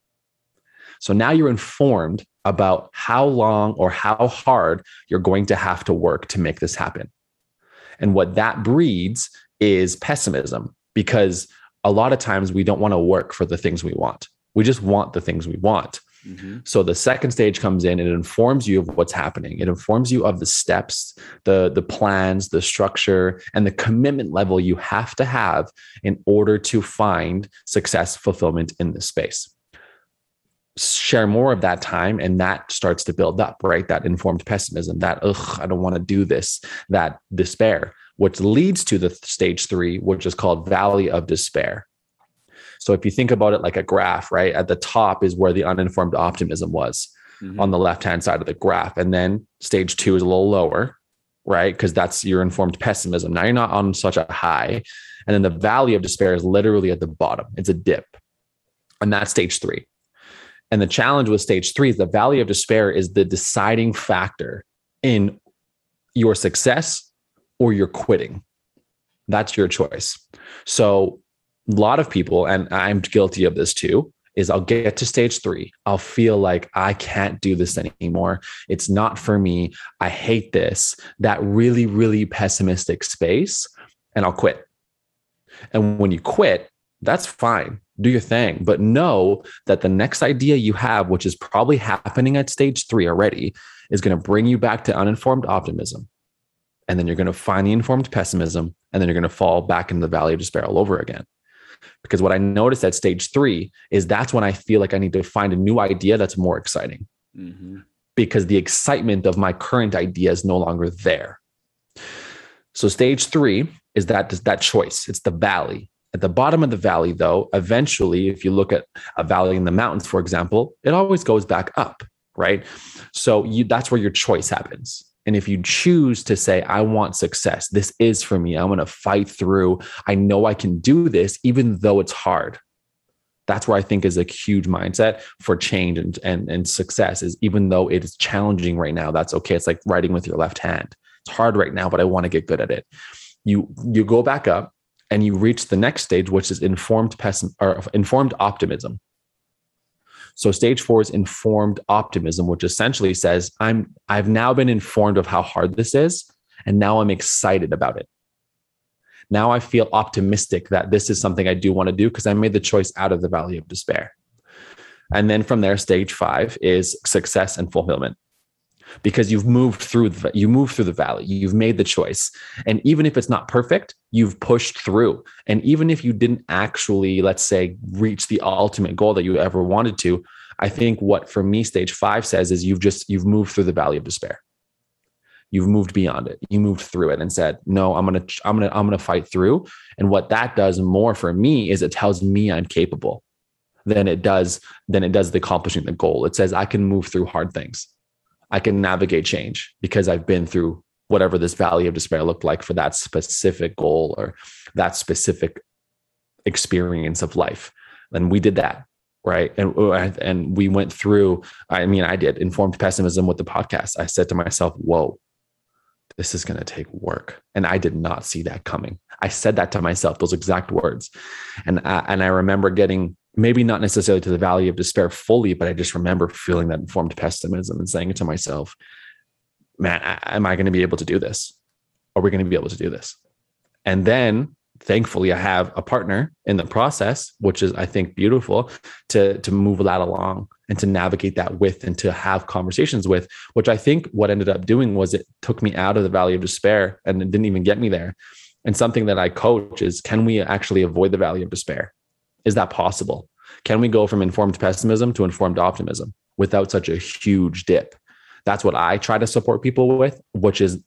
B: So now you're informed about how long or how hard you're going to have to work to make this happen. And what that breeds is pessimism because a lot of times we don't want to work for the things we want. We just want the things we want.
A: Mhm.
B: So the second stage comes in, it informs you of what's happening. It informs you of the steps, the the plans, the structure, and the commitment level you have to have in order to find success fulfillment in this space. Share more of that time, and that starts to build up, right? That informed pessimism, that ugh, I don't want to do this, that despair, which leads to the stage three, which is called valley of despair. So if you think about it like a graph, right? At the top is where the uninformed optimism was
A: Mhm.
B: on the left hand side of the graph. And then stage two is a little lower, right? Because that's your informed pessimism. Now you're not on such a high. And then the valley of despair is literally at the bottom, it's a dip. And that's stage three. And the challenge with stage three is the valley of despair is the deciding factor in your success or your quitting. That's your choice. So, lot of people, and I'm guilty of this too, is I'll get to stage three. I'll feel like I can't do this anymore. It's not for me. I hate this. That really, really pessimistic space, and I'll quit. And when you quit, that's fine. Do your thing. But know that the next idea you have, which is probably happening at stage three already, is going to bring you back to uninformed optimism. And then you're going to find the informed pessimism. And then you're going to fall back into the valley of despair all over again. Because what I noticed at stage three is that's when I feel like I need to find a new idea that's more exciting
A: Mhm.
B: because the excitement of my current idea is no longer there. So stage three is that that choice. It's the valley. At the bottom of the valley, though, eventually, if you look at a valley in the mountains, for example, it always goes back up, right? So you that's where your choice happens. And if you choose to say, I want success, this is for me, I'm going to fight through. I know I can do this, even though it's hard. That's where I think is a huge mindset for change and, and, and success is even though it is challenging right now, that's okay. It's like writing with your left hand. It's hard right now, but I want to get good at it. You you go back up and you reach the next stage, which is informed pessim- or informed optimism. So stage four is informed optimism, which essentially says, I'm I've now been informed of how hard this is, and now I'm excited about it. Now I feel optimistic that this is something I do want to do because I made the choice out of the valley of despair. And then from there, stage five is success and fulfillment. Because you've moved through the, you moved through the valley, you've made the choice. And even if it's not perfect, you've pushed through. And even if you didn't actually, let's say, reach the ultimate goal that you ever wanted to, I think what for me stage five says is you've just you've moved through the valley of despair. You've moved beyond it. You moved through it and said, "No, I'm gonna, I'm gonna, I'm gonna fight through." And what that does more for me is it tells me I'm capable than it does than it does the accomplishing the goal. It says I can move through hard things. I can navigate change because I've been through whatever this valley of despair looked like for that specific goal or that specific experience of life. And we did that, right? And oh, and we went through i mean i did informed pessimism with the podcast. I said to myself whoa this is going to take work. And i did not see that coming. I said that to myself those exact words. And I, and i remember getting maybe not necessarily to the valley of despair fully but i just remember feeling that informed pessimism and saying to myself man am i going to be able to do this are we going to be able to do this and then thankfully I have a partner in the process, which is I think beautiful to to move that along and to navigate that with and to have conversations with, which I think what ended up doing was it took me out of the valley of despair and it didn't even get me there. And something that I coach is can we actually avoid the valley of despair? Is that possible? Can we go from informed pessimism to informed optimism without such a huge dip? That's what I try to support people with, which is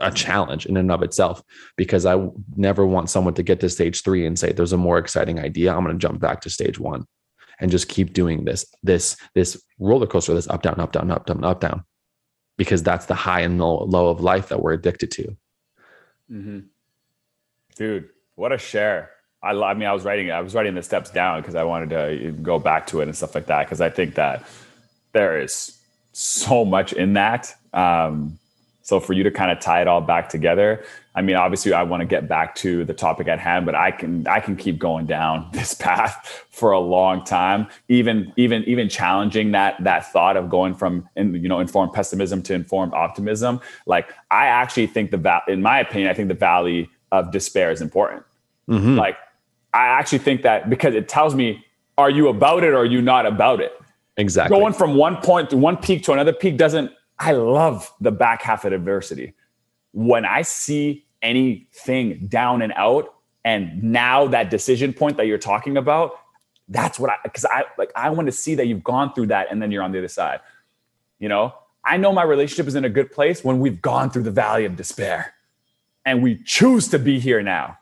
B: a challenge in and of itself because I never want someone to get to stage three and say there's a more exciting idea. I'm going to jump back to stage one and just keep doing this this this roller coaster, this up down up down up down up down, because that's the high and low, low of life that we're addicted to.
A: Mm-hmm. Dude, what a share! I, I mean, I was writing I was writing the steps down because I wanted to go back to it and stuff like that because I think that there is so much in that. Um, so for you to kind of tie it all back together, I mean, obviously I want to get back to the topic at hand, but I can I can keep going down this path for a long time, even even even challenging that that thought of going from in, you know informed pessimism to informed optimism. Like I actually think the val- in my opinion, I think the valley of despair is important. Mm-hmm. Like I actually think that because it tells me, are you about it or are you not about it?
B: Exactly.
A: Going from one point to one peak to another peak doesn't I love the back half of adversity. When I see anything down and out, and now that decision point that you're talking about, that's what I because I like I want to see that you've gone through that and then you're on the other side. You know, I know my relationship is in a good place when we've gone through the valley of despair and we choose to be here now,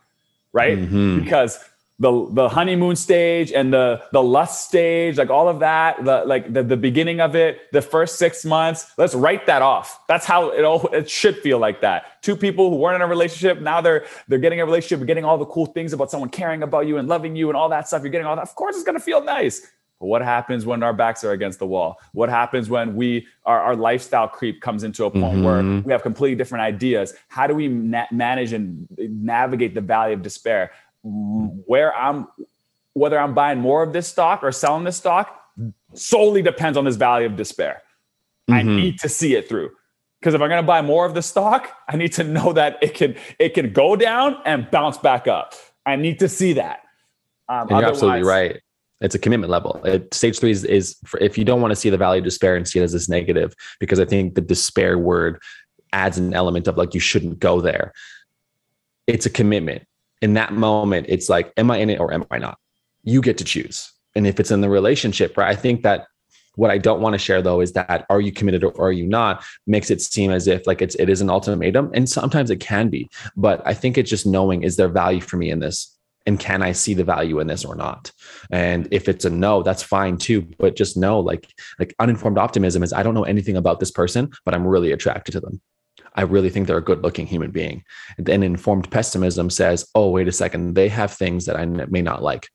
A: right? Mm-hmm. Because the the honeymoon stage and the the lust stage like all of that the like the, the beginning of it the first six months let's write that off. That's how it all it should feel like that. Two people who weren't in a relationship now they're they're getting a relationship getting all the cool things about someone caring about you and loving you and all that stuff. You're getting all that. Of course it's going to feel nice. But what happens when our backs are against the wall? What happens when we our, our lifestyle creep comes into a point mm-hmm. where we have completely different ideas? How do we na- manage and navigate the valley of despair where I'm whether I'm buying more of this stock or selling this stock solely depends on this valley of despair. Mm-hmm. I need to see it through. Because if I'm going to buy more of the stock, I need to know that it can it can go down and bounce back up. I need to see that.
B: Um, you're absolutely right. It's a commitment level. It, stage three is, is for, if you don't want to see the valley of despair and see it as this negative, because I think the despair word adds an element of like you shouldn't go there. It's a commitment in that moment, it's like, am I in it or am I not? You get to choose. And if it's in the relationship, right? I think that what I don't want to share though is that are you committed or are you not makes it seem as if like it's it is an ultimatum. And sometimes it can be. But I think it's just knowing is there value for me in this? And can I see the value in this or not? And if it's a no, that's fine too. But just know like like uninformed optimism is I don't know anything about this person, but I'm really attracted to them. I really think they're a good looking human being. And then informed pessimism says, oh, wait a second, they have things that I may not like.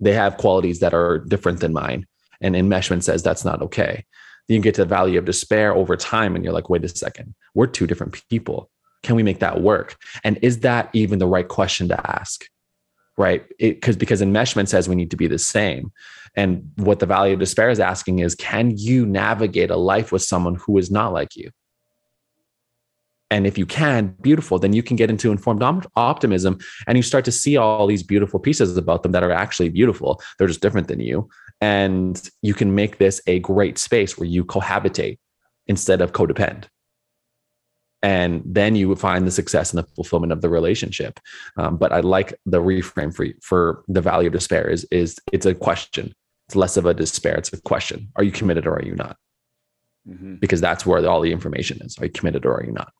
B: They have qualities that are different than mine. And enmeshment says that's not okay. You get to the valley of despair over time, and you're like, wait a second, we're two different people. Can we make that work? And is that even the right question to ask? Right? Because because enmeshment says we need to be the same. And what the valley of despair is asking is, can you navigate a life with someone who is not like you? And if you can beautiful then you can get into informed optimism and you start to see all these beautiful pieces about them that are actually beautiful. They're just different than you. And you can make this a great space where you cohabitate instead of codepend. And then you would find the success and the fulfillment of the relationship. Um, but i like the reframe for for the value of despair is is it's a question. It's less of a despair. It's a question. Are you committed or are you not? Mm-hmm. because that's where all the information is. Are you committed or are you not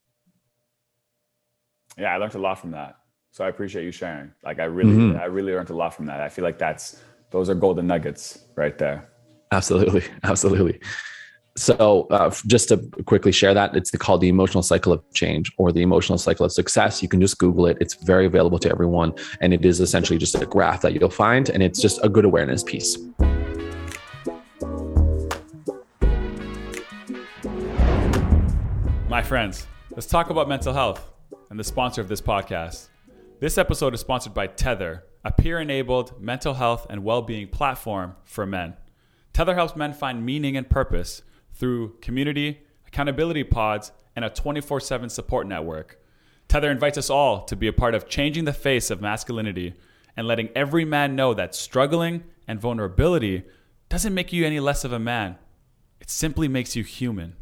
A: yeah, I learned a lot from that. So I appreciate you sharing. Like I really, mm-hmm. I really learned a lot from that. I feel like that's those are golden nuggets right there.
B: Absolutely, absolutely. So uh, just to quickly share that, it's called the emotional cycle of change or the emotional cycle of success. You can just Google it. It's very available to everyone, and it is essentially just a graph that you'll find, and it's just a good awareness piece.
A: My friends, let's talk about mental health and the sponsor of this podcast. This episode is sponsored by Tethr, a peer enabled mental health and well being platform for men. Tethr helps men find meaning and purpose through community, accountability pods, and a 24 7 support network. Tethr invites us all to be a part of changing the face of masculinity and letting every man know that struggling and vulnerability doesn't make you any less of a man, it simply makes you human.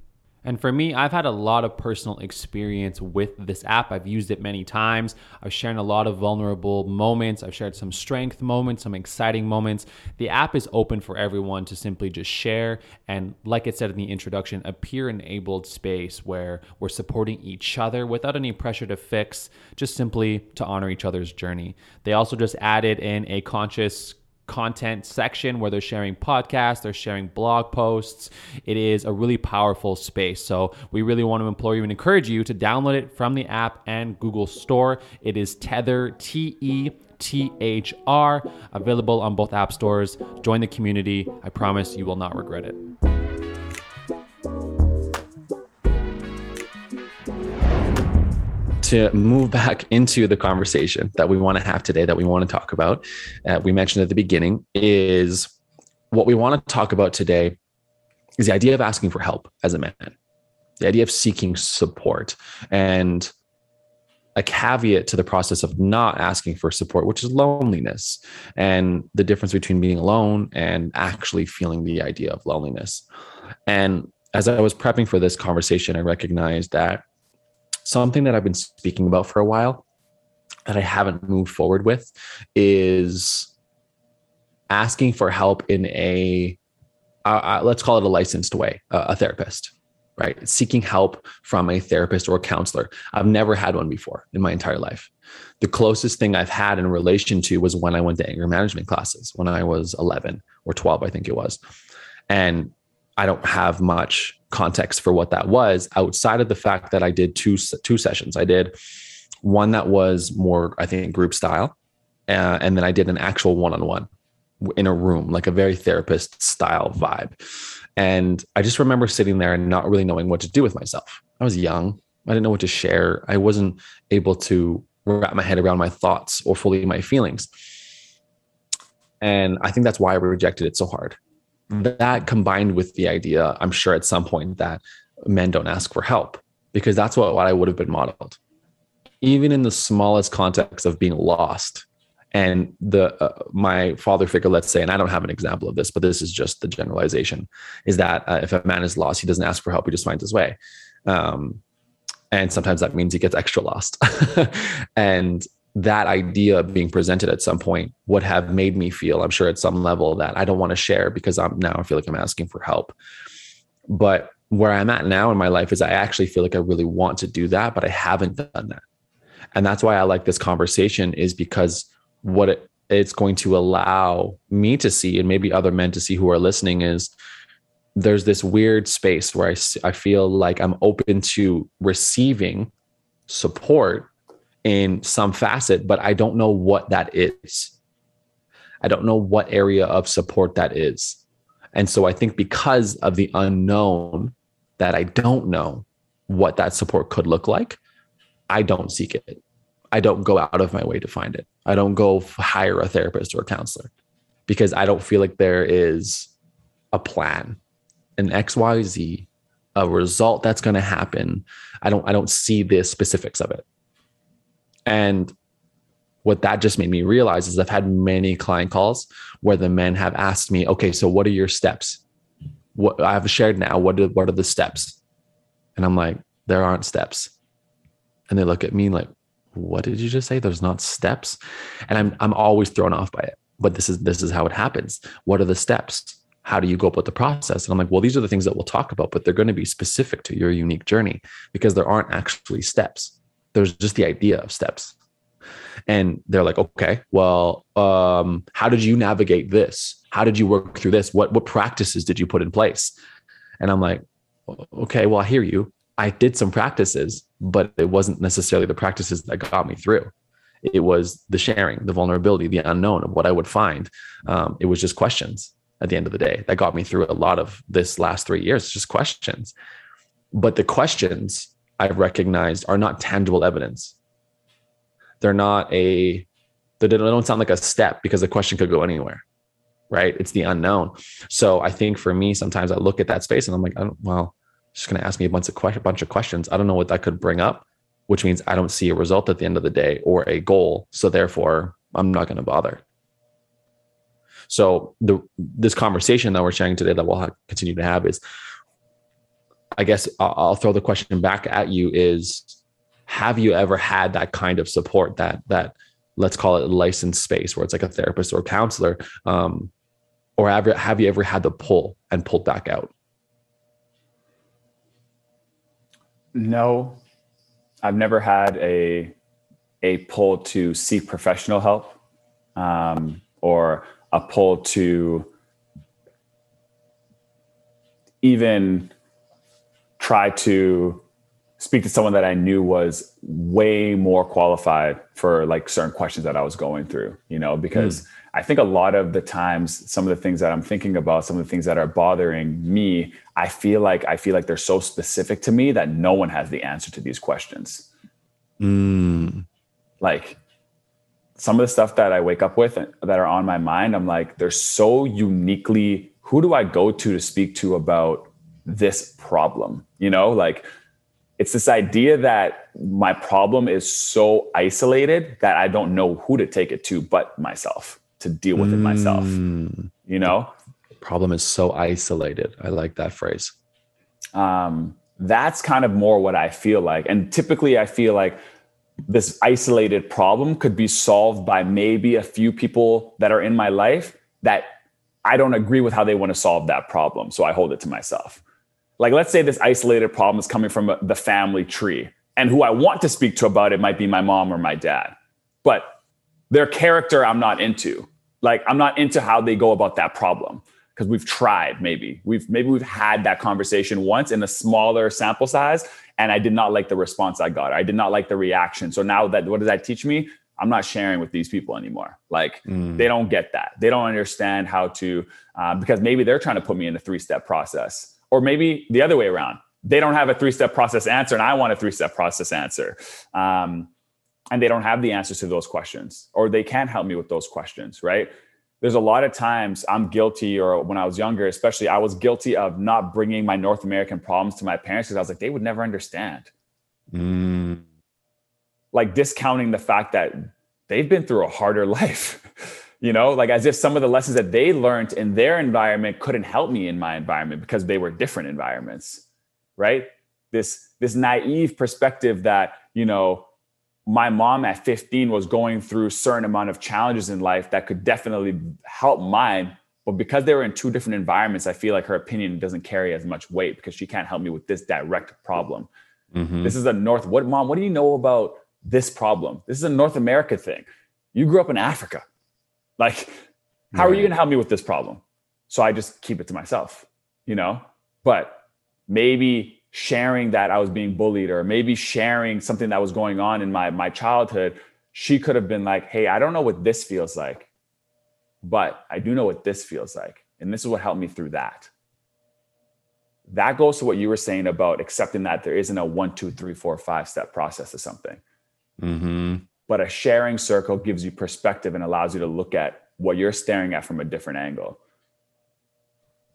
C: And for me, I've had a lot of personal experience with this app. I've used it many times. I've shared a lot of vulnerable moments. I've shared some strength moments, some exciting moments. The app is open for everyone to simply just share. And like I said in the introduction, a peer enabled space where we're supporting each other without any pressure to fix, just simply to honor each other's journey. They also just added in a conscious content section where they're sharing podcasts, they're sharing blog posts. It is a really powerful space. So we really want to implore you and encourage you to download it from the app and Google Store. It is Tethr T E T H R, available on both app stores. Join the community. I promise you will not regret it.
B: To move back into the conversation that we want to have today, that we want to talk about, uh, we mentioned at the beginning, is what we want to talk about today is the idea of asking for help as a man, the idea of seeking support, and a caveat to the process of not asking for support, which is loneliness, and the difference between being alone and actually feeling the idea of loneliness. And as I was prepping for this conversation, I recognized that something that I've been speaking about for a while that I haven't moved forward with is asking for help in a uh, let's call it a licensed way, uh, a therapist, right? Seeking help from a therapist or a counselor. I've never had one before in my entire life. The closest thing I've had in relation to was when I went to anger management classes when I was 11 or 12, I think it was. And I don't have much context for what that was outside of the fact that I did two two sessions. I did one that was more, I think, group style, uh, and then I did an actual one on one in a room, like a very therapist style vibe. And I just remember sitting there and not really knowing what to do with myself. I was young. I didn't know what to share. I wasn't able to wrap my head around my thoughts or fully my feelings. And I think that's why I rejected it so hard that combined with the idea, I'm sure at some point that men don't ask for help because that's what, what I would have been modeled. Even in the smallest context of being lost. And the uh, my father figure, let's say, and I don't have an example of this, but this is just the generalization, is that uh, if a man is lost, he doesn't ask for help; he just finds his way. Um, and sometimes that means he gets extra lost. and that idea being presented at some point would have made me feel, I'm sure at some level, that I don't want to share because I'm now I feel like I'm asking for help. But where I'm at now in my life is I actually feel like I really want to do that, but I haven't done that. And that's why I like this conversation is because what it, it's going to allow me to see and maybe other men to see who are listening is there's this weird space where I, I feel like I'm open to receiving support in some facet, but I don't know what that is. I don't know what area of support that is. And so I think because of the unknown that I don't know what that support could look like, I don't seek it. I don't go out of my way to find it. I don't go hire a therapist or a counselor because I don't feel like there is a plan, an XYZ, a result that's going to happen. I don't I don't see the specifics of it. And what that just made me realize is I've had many client calls where the men have asked me, okay, so what are your steps? What I've shared now, what are, what are the steps? And I'm like, there aren't steps. And they look at me like, what did you just say? There's not steps. And I'm, I'm always thrown off by it. But this is this is how it happens. What are the steps? How do you go about the process? And I'm like, well, these are the things that we'll talk about, but they're going to be specific to your unique journey because there aren't actually steps there's just the idea of steps. And they're like okay well um, how did you navigate this? How did you work through this? What what practices did you put in place? And i'm like okay well i hear you. I did some practices but it wasn't necessarily the practices that got me through. It was the sharing the vulnerability the unknown of what i would find. Um, it was just questions at the end of the day that got me through a lot of this last three years just questions. But the questions I've recognized are not tangible evidence. They're not a, they don't sound like a step because the question could go anywhere, right? It's the unknown. So I think for me, sometimes I look at that space and I'm like, well, just going to ask me a bunch of questions, bunch of questions. I don't know what that could bring up, which means I don't see a result at the end of the day or a goal. So therefore, I'm not going to bother. So the this conversation that we're sharing today that we'll continue to have is, I guess I'll, throw the question back at you: Is have you ever had that kind of support that that let's call it licensed space where it's like a therapist or a counselor, um, or have, have you ever had to pull and pulled back out?
A: No, I've never had a a pull to seek professional help um, or a pull to even try to speak to someone that I knew was way more qualified for like certain questions that I was going through, you know, because mm. I think a lot of the times some of the things that I'm thinking about, some of the things that are bothering me, I feel like I feel like they're so specific to me that no one has the answer to these questions.
B: Mm.
A: Like some of the stuff that I wake up with that are on my mind, I'm like, they're so uniquely, who do I go to to speak to about this problem? You know, like it's this idea that my problem is so isolated that I don't know who to take it to but myself to deal with mm. it myself. Mm. You know?
B: problem is so isolated. I like that phrase.
A: Um, that's kind of more what I feel like. And typically I feel like this isolated problem could be solved by maybe a few people that are in my life that I don't agree with how they want to solve that problem. So I hold it to myself. Like, let's say this isolated problem is coming from the family tree, and who I want to speak to about it might be my mom or my dad. But their character, I'm not into. Like, I'm not into how they go about that problem because we've tried maybe we've maybe we've had that conversation once in a smaller sample size and i did not like the response i got i did not like the reaction so now that what does that teach me i'm not sharing with these people anymore like mm. they don't get that they don't understand how to uh, because maybe they're trying to put me in a three step process or maybe the other way around. They don't have a three step process answer, and I want a three step process answer. Um, and they don't have the answers to those questions, or they can't help me with those questions, right? There's a lot of times I'm guilty, or when I was younger, especially, I was guilty of not bringing my North American problems to my parents because I was like, they would never understand.
B: Mm.
A: Like discounting the fact that they've been through a harder life you know like as if some of the lessons that they learned in their environment couldn't help me in my environment because they were different environments right? This this naive perspective that you know my mom at 15 was going through certain amount of challenges in life that could definitely help mine but because they were in two different environments i feel like her opinion doesn't carry as much weight because she can't help me with this direct problem. Mm-hmm. this is a north what mom what do you know about this problem? This is a north america thing. You grew up in africa like, how right. are you going to help me with this problem? So I just keep it to myself, you know? But maybe sharing that I was being bullied or maybe sharing something that was going on in my my childhood, she could have been like, "Hey, I don't know what this feels like, but I do know what this feels like, and this is what helped me through that." That goes to what you were saying about accepting that there isn't a one, two, three, four, five step process to something.
B: Mm-hmm
A: but a sharing circle gives you perspective and allows you to look at what you're staring at from a different angle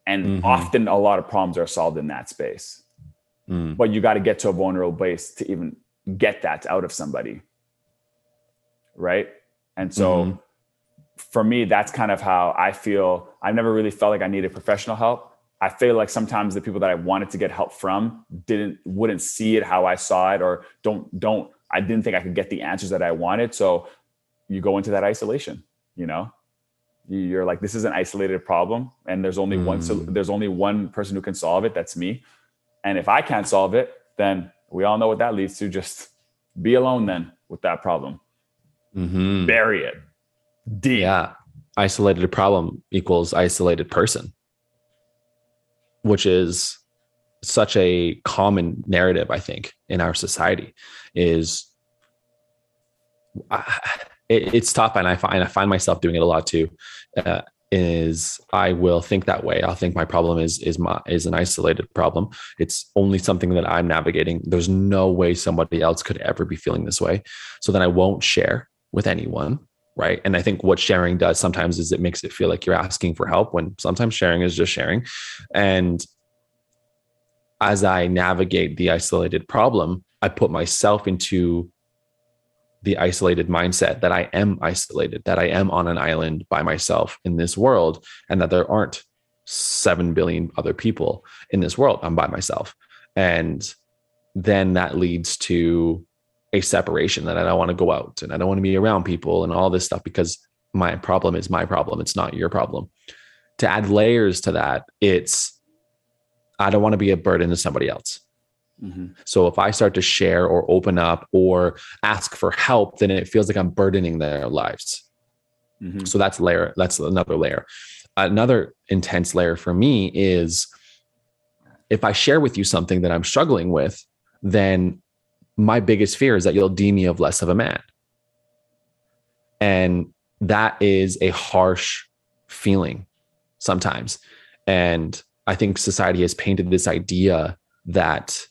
A: and mm-hmm. often a lot of problems are solved in that space mm. but you got to get to a vulnerable base to even get that out of somebody right and so mm-hmm. for me that's kind of how i feel i've never really felt like i needed professional help i feel like sometimes the people that i wanted to get help from didn't wouldn't see it how i saw it or don't don't I didn't think I could get the answers that I wanted. So you go into that isolation, you know, you're like, this is an isolated problem and there's only mm. one, so there's only one person who can solve it. That's me. And if I can't solve it, then we all know what that leads to. Just be alone then with that problem.
B: Mm-hmm.
A: Bury it deep.
B: Yeah. Isolated problem equals isolated person, which is such a common narrative, I think, in our society is it, it's tough. And I find, I find myself doing it a lot too. Uh, is I will think that way. I'll think my problem is is my is an isolated problem. It's only something that I'm navigating. There's no way somebody else could ever be feeling this way. So then I won't share with anyone, right? And I think what sharing does sometimes is it makes it feel like you're asking for help when sometimes sharing is just sharing. And as I navigate the isolated problem, I put myself into the isolated mindset that I am isolated, that I am on an island by myself in this world, and that there aren't 7 billion other people in this world. I'm by myself. And then that leads to a separation that I don't want to go out and I don't want to be around people and all this stuff because my problem is my problem. It's not your problem. To add layers to that, it's I don't want to be a burden to somebody else. Mm-hmm. So if I start to share or open up or ask for help, then it feels like I'm burdening their lives. Mm-hmm. So that's layer. That's another layer. Another intense layer for me is if I share with you something that I'm struggling with, then my biggest fear is that you'll deem me of less of a man. And that is a harsh feeling sometimes. And I think society has painted this idea that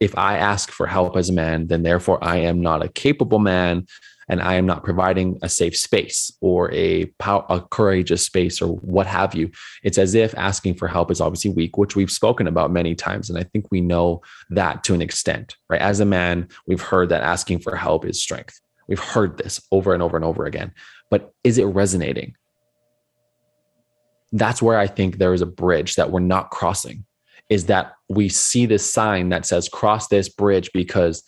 B: if I ask for help as a man, then therefore I am not a capable man and I am not providing a safe space or a, a courageous space or what have you. It's as if asking for help is obviously weak, which we've spoken about many times. And I think we know that to an extent, right? As a man, we've heard that asking for help is strength. We've heard this over and over and over again. But is it resonating? That's where I think there is a bridge that we're not crossing is that we see this sign that says cross this bridge because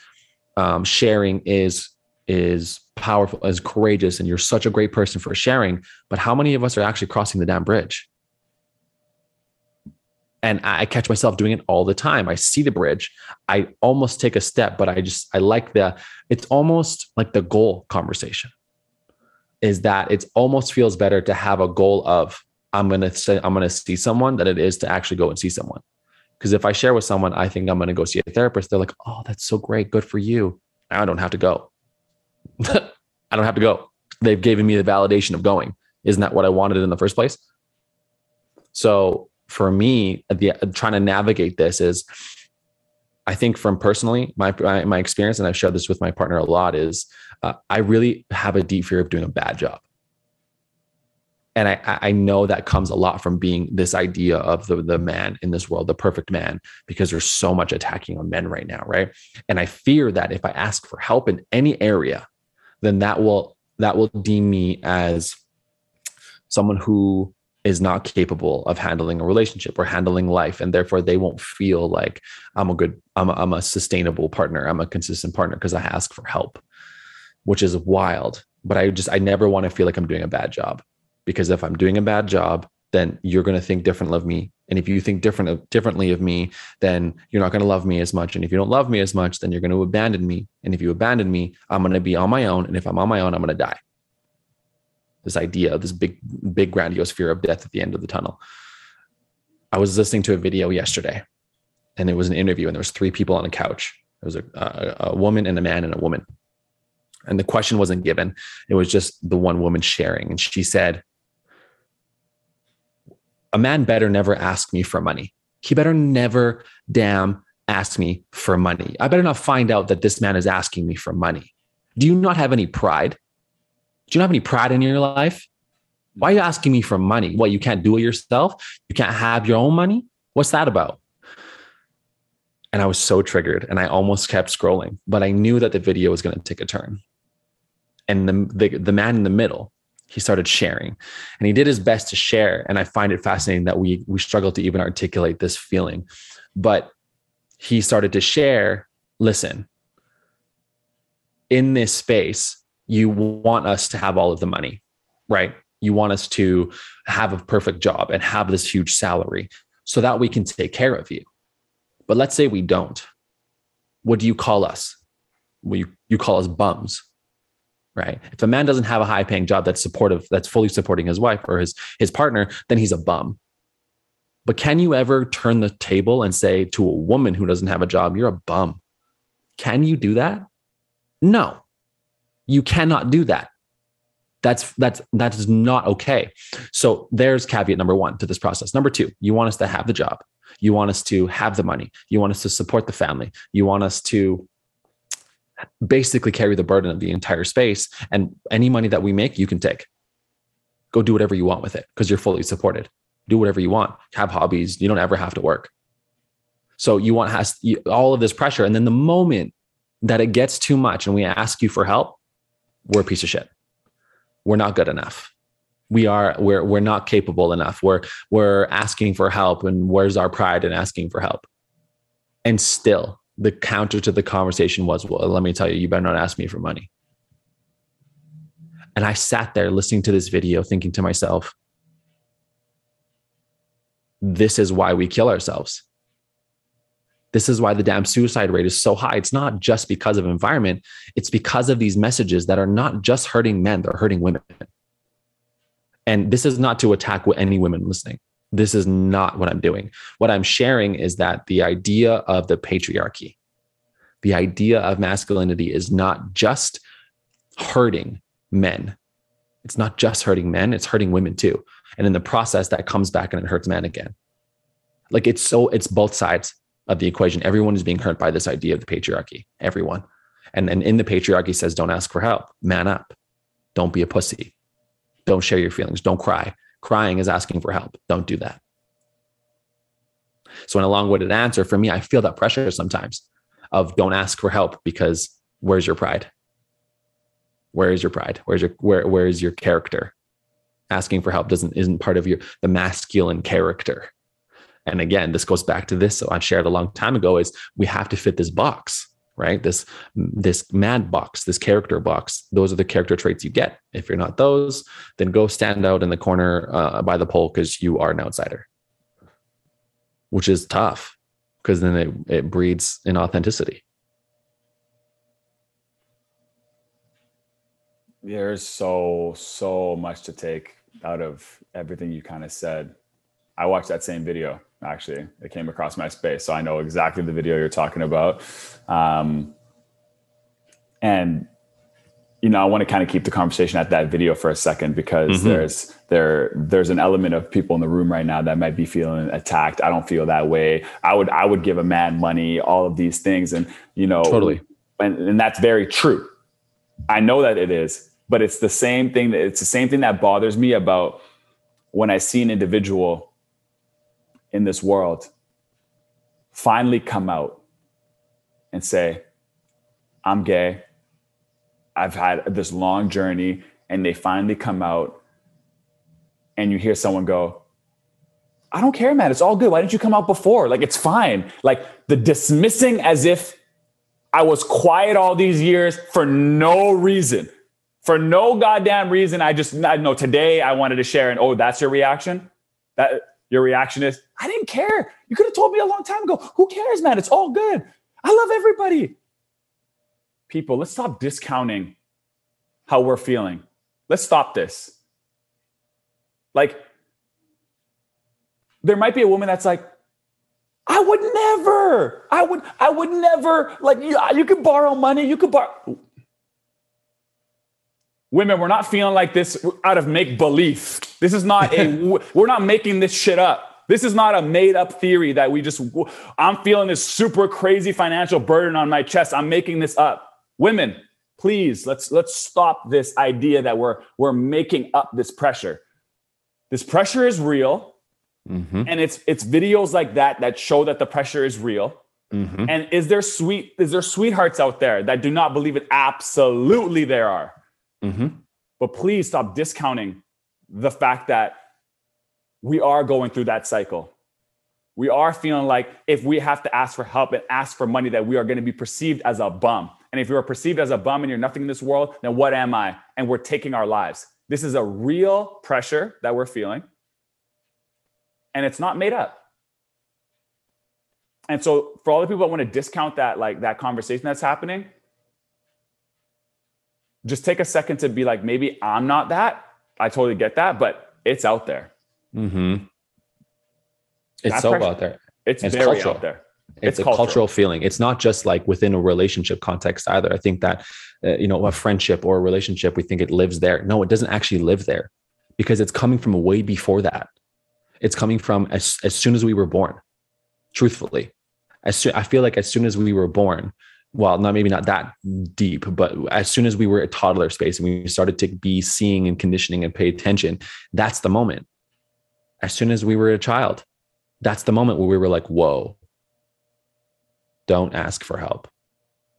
B: um, sharing is is powerful is courageous and you're such a great person for sharing. But how many of us are actually crossing the damn bridge? And i catch myself doing it all the time. I see the bridge. I almost take a step but i just i like the it's almost like the goal conversation is that it almost feels better to have a goal of i'm to say i'm to see someone than it is to actually go and see someone because if I share with someone, I think I'm to go see a therapist, they're like, oh, that's so great. Good for you. Now I don't have to go. I don't have to go. They've given me the validation of going. Isn't that what I wanted in the first place? So for me, the, trying to navigate this is, I think from personally, my, my, my experience, and I've shared this with my partner a lot, is uh, I really have a deep fear of doing a bad job and I, I know that comes a lot from being this idea of the, the man in this world, the perfect man, because there's so much attacking on men right now, right? And I fear that if I ask for help in any area, then that will that will deem me as someone who is not capable of handling a relationship or handling life and therefore they won't feel like i'm a good i'm a, I'm a sustainable partner i'm a consistent partner because i ask for help which is wild but i just i never want to feel like i'm doing a bad job because if I'm doing a bad job, then you're going to think differently of me. And if you think different differently of me, then you're not going to love me as much. And if you don't love me as much, then you're going to abandon me. And if you abandon me, I'm going to be on my own. And if I'm on my own, I'm going to die. This idea of this big, big grandiose fear of death at the end of the tunnel. I was listening to a video yesterday, and it was an interview, and there was three people on a couch. There was a, a, a woman and a man and a woman. And the question wasn't given. It was just the one woman sharing. And she said, a man better never ask me for money. He better never damn ask me for money. I better not find out that this man is asking me for money. Do you not have any pride? Do you not have any pride in your life? Why are you asking me for money? What, you can't do it yourself? You can't have your own money? What's that about? And I was so triggered and I almost kept scrolling, but I knew that the video was going to take a turn. And the, the, the man in the middle he started sharing. And he did his best to share. And i find it fascinating that we we struggle to even articulate this feeling. But he started to share listen in this space you want us to have all of the money right? You want us to have a perfect job and have this huge salary so that we can take care of you. But let's say we don't. What do you call us? Well, you, you call us bums right? If a man doesn't have a high paying job that's supportive, that's fully supporting his wife or his his partner, then he's a bum. But can you ever turn the table and say to a woman who doesn't have a job, you're a bum? Can you do that? No. You cannot do that. That's that's that is not okay. So there's caveat number one to this process. Number two, you want us to have the job. You want us to have the money. You want us to support the family. You want us to basically carry the burden of the entire space. And any money that we make, you can take. Go do whatever you want with it because you're fully supported. Do whatever you want. Have hobbies. You don't ever have to work. So you want has all of this pressure, and then the moment that it gets too much, and we ask you for help, we're a piece of shit. We're not good enough. We are we're we're not capable enough. We're we're asking for help, and where's our pride in asking for help? And still, the counter to the conversation was, well, let me tell you, you better not ask me for money. And I sat there listening to this video, thinking to myself, this is why we kill ourselves. This is why the damn suicide rate is so high. It's not just because of environment, it's because of these messages that are not just hurting men, they're hurting women. And this is not to attack any women listening. This is not what I'm doing. What I'm sharing is that the idea of the patriarchy, the idea of masculinity is not just hurting men. It's not just hurting men, it's hurting women too. And in the process, that comes back and it hurts men again. Like it's so, it's both sides of the equation. Everyone is being hurt by this idea of the patriarchy. Everyone. And, and in the patriarchy says, don't ask for help, man up. Don't be a pussy. Don't share your feelings. Don't cry. Crying is asking for help. Don't do that. So, in a long winded answer, for me, I feel that pressure sometimes of don't ask for help because where's your pride? Where is your pride? Where's your where where is your character? Asking for help doesn't isn't part of your the masculine character. And again, this goes back to this. So I've shared a long time ago is we have to fit this box, right? This this man box, this character box. Those are the character traits you get. If you're not those, then go stand out in the corner uh, by the pole because you are an outsider, which is tough because then it, it breeds inauthenticity.
A: There's so so much to take out of everything you kind of said. I watched that same video actually. It came across my space, so I know exactly the video you're talking about. Um, and you know, I want to kind of keep the conversation at that video for a second because mm-hmm. there's there there's an element of people in the room right now that might be feeling attacked. I don't feel that way. I would I would give a man money, all of these things, and you know,
B: totally,
A: and, and that's very true. I know that it is, but it's the same thing that it's the same thing that bothers me about when I see an individual in this world finally come out and say, I'm gay. I've had this long journey, and they finally come out, and you hear someone go, I don't care, man. It's all good. Why didn't you come out before? Like, it's fine. Like, the dismissing as if I was quiet all these years for no reason for no goddamn reason. I just I know today I wanted to share and oh, that's your reaction. That your reaction is I didn't care. You could have told me a long time ago. Who cares, man? It's all good. I love everybody. People, let's stop discounting how we're feeling. Let's stop this. Like, there might be a woman that's like, I would never, I would, I would never, like, you, you could borrow money, you could borrow. Women, we're not feeling like this out of make belief. This is not a, we're not making this shit up. This is not a made up theory that we just, I'm feeling this super crazy financial burden on my chest. I'm making this up. Women, please, let's, let's stop this idea that we're, we're making up this pressure. This pressure is real. Mm-hmm. And it's, it's videos like that that show that the pressure is real. Mm-hmm. And is there sweet, is there sweethearts out there that do not believe it? Absolutely there are. Mm-hmm. But please stop discounting the fact that we are going through that cycle. We are feeling like if we have to ask for help and ask for money, that we are going to be perceived as a bum. And if you're perceived as a bum and you're nothing in this world, then what am I? And we're taking our lives. This is a real pressure that we're feeling. And it's not made up. And so for all the people that want to discount that, like that conversation that's happening, just take a second to be like, maybe I'm not that. I totally get that, but it's out there.
B: Mm-hmm. It's that so pressure, out there.
A: It's, it's very cultural. out there.
B: It's, it's a cultural. cultural. feeling. It's not just like within a relationship context either. I think that, uh, you know, a friendship or a relationship, we think it lives there. No, it doesn't actually live there because it's coming from way before that. It's coming from as, as soon as we were born, truthfully. As soon, I feel like as soon as we were born, well, not maybe not that deep, but as soon as we were a toddler space and we started to be seeing and conditioning and pay attention, that's the moment. As soon as we were a child, that's the moment where we were like, whoa, don't ask for help.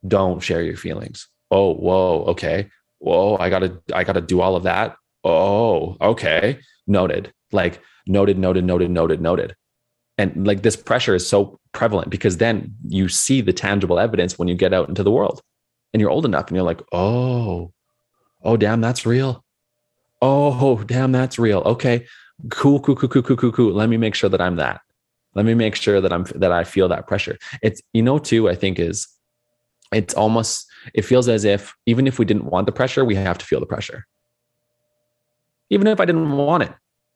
B: Don't share your feelings. Oh, whoa, okay. Whoa, I gotta, I gotta do all of that. Oh, okay. Noted. Like noted, noted, noted, noted, noted. And like this pressure is so prevalent because then you see the tangible evidence when you get out into the world and you're old enough and you're like, oh, oh, damn, that's real. Oh, damn, that's real. Okay, cool, cool, cool, cool, cool, cool, cool. Let me make sure that I'm that let me make sure that i'm that i feel that pressure it's you know too i think is it's almost it feels as if even if we didn't want the pressure we have to feel the pressure even if i didn't want it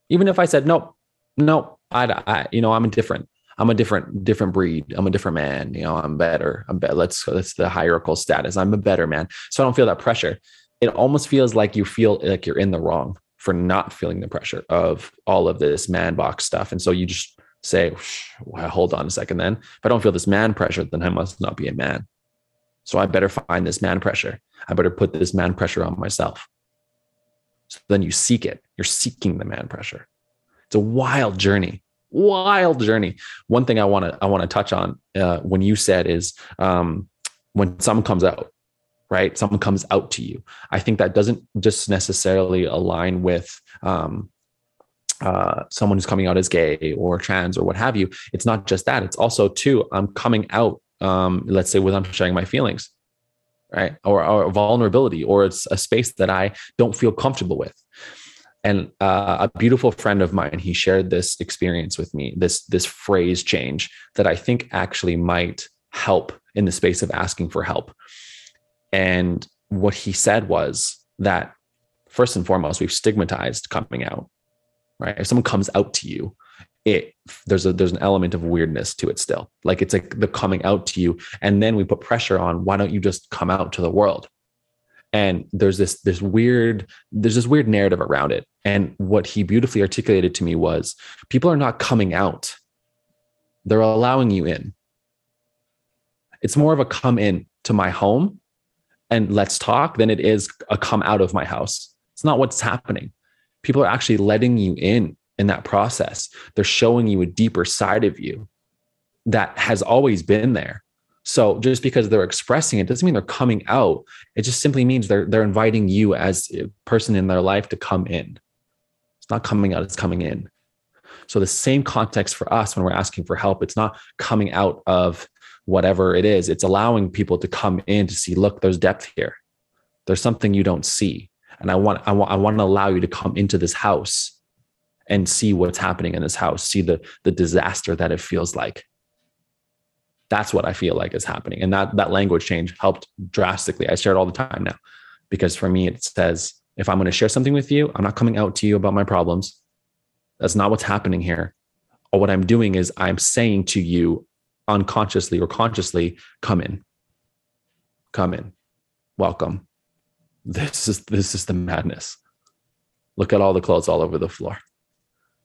B: even if i said nope nope i, I you know i'm a different i'm a different different breed i'm a different man you know i'm better i'm better let's that's the hierarchical status i'm a better man so i don't feel that pressure it almost feels like you feel like you're in the wrong for not feeling the pressure of all of this man box stuff and so you just say, well, hold on a second then. If I don't feel this man pressure, then I must not be a man. So I better find this man pressure. I better put this man pressure on myself. So then you seek it. You're seeking the man pressure. It's a wild journey. Wild journey. One thing I want to I want to touch on uh, when you said is um, when someone comes out, right? Someone comes out to you. I think that doesn't just necessarily align with um, uh, someone who's coming out as gay or trans or what have you. It's not just that. It's also too, I'm coming out, um, let's say, with I'm sharing my feelings, right? Or, or vulnerability, or it's a space that I don't feel comfortable with. And uh, a beautiful friend of mine, he shared this experience with me, this this phrase change that I think actually might help in the space of asking for help. And what he said was that first and foremost, we've stigmatized coming out right? If someone comes out to you, it there's a there's an element of weirdness to it still. Like it's like the coming out to you, and then we put pressure on. Why don't you just come out to the world? And there's this this weird there's this weird narrative around it. And what he beautifully articulated to me was people are not coming out; they're allowing you in. It's more of a come in to my home and let's talk than it is a come out of my house. It's not what's happening people are actually letting you in in that process. They're showing you a deeper side of you that has always been there. So just because they're expressing it doesn't mean they're coming out. It just simply means they're they're inviting you as a person in their life to come in. It's not coming out, it's coming in. So the same context for us when we're asking for help, it's not coming out of whatever it is. It's allowing people to come in to see, look, there's depth here. There's something you don't see and I want I want I want to allow you to come into this house and see what's happening in this house, see the the disaster that it feels like. That's what I feel like is happening, and that that language change helped drastically. I share it all the time now, because for me it says if I'm going to share something with you, I'm not coming out to you about my problems. That's not what's happening here. Or what I'm doing is I'm saying to you unconsciously or consciously, come in, come in, welcome, this is this is the madness. Look at all the clothes all over the floor.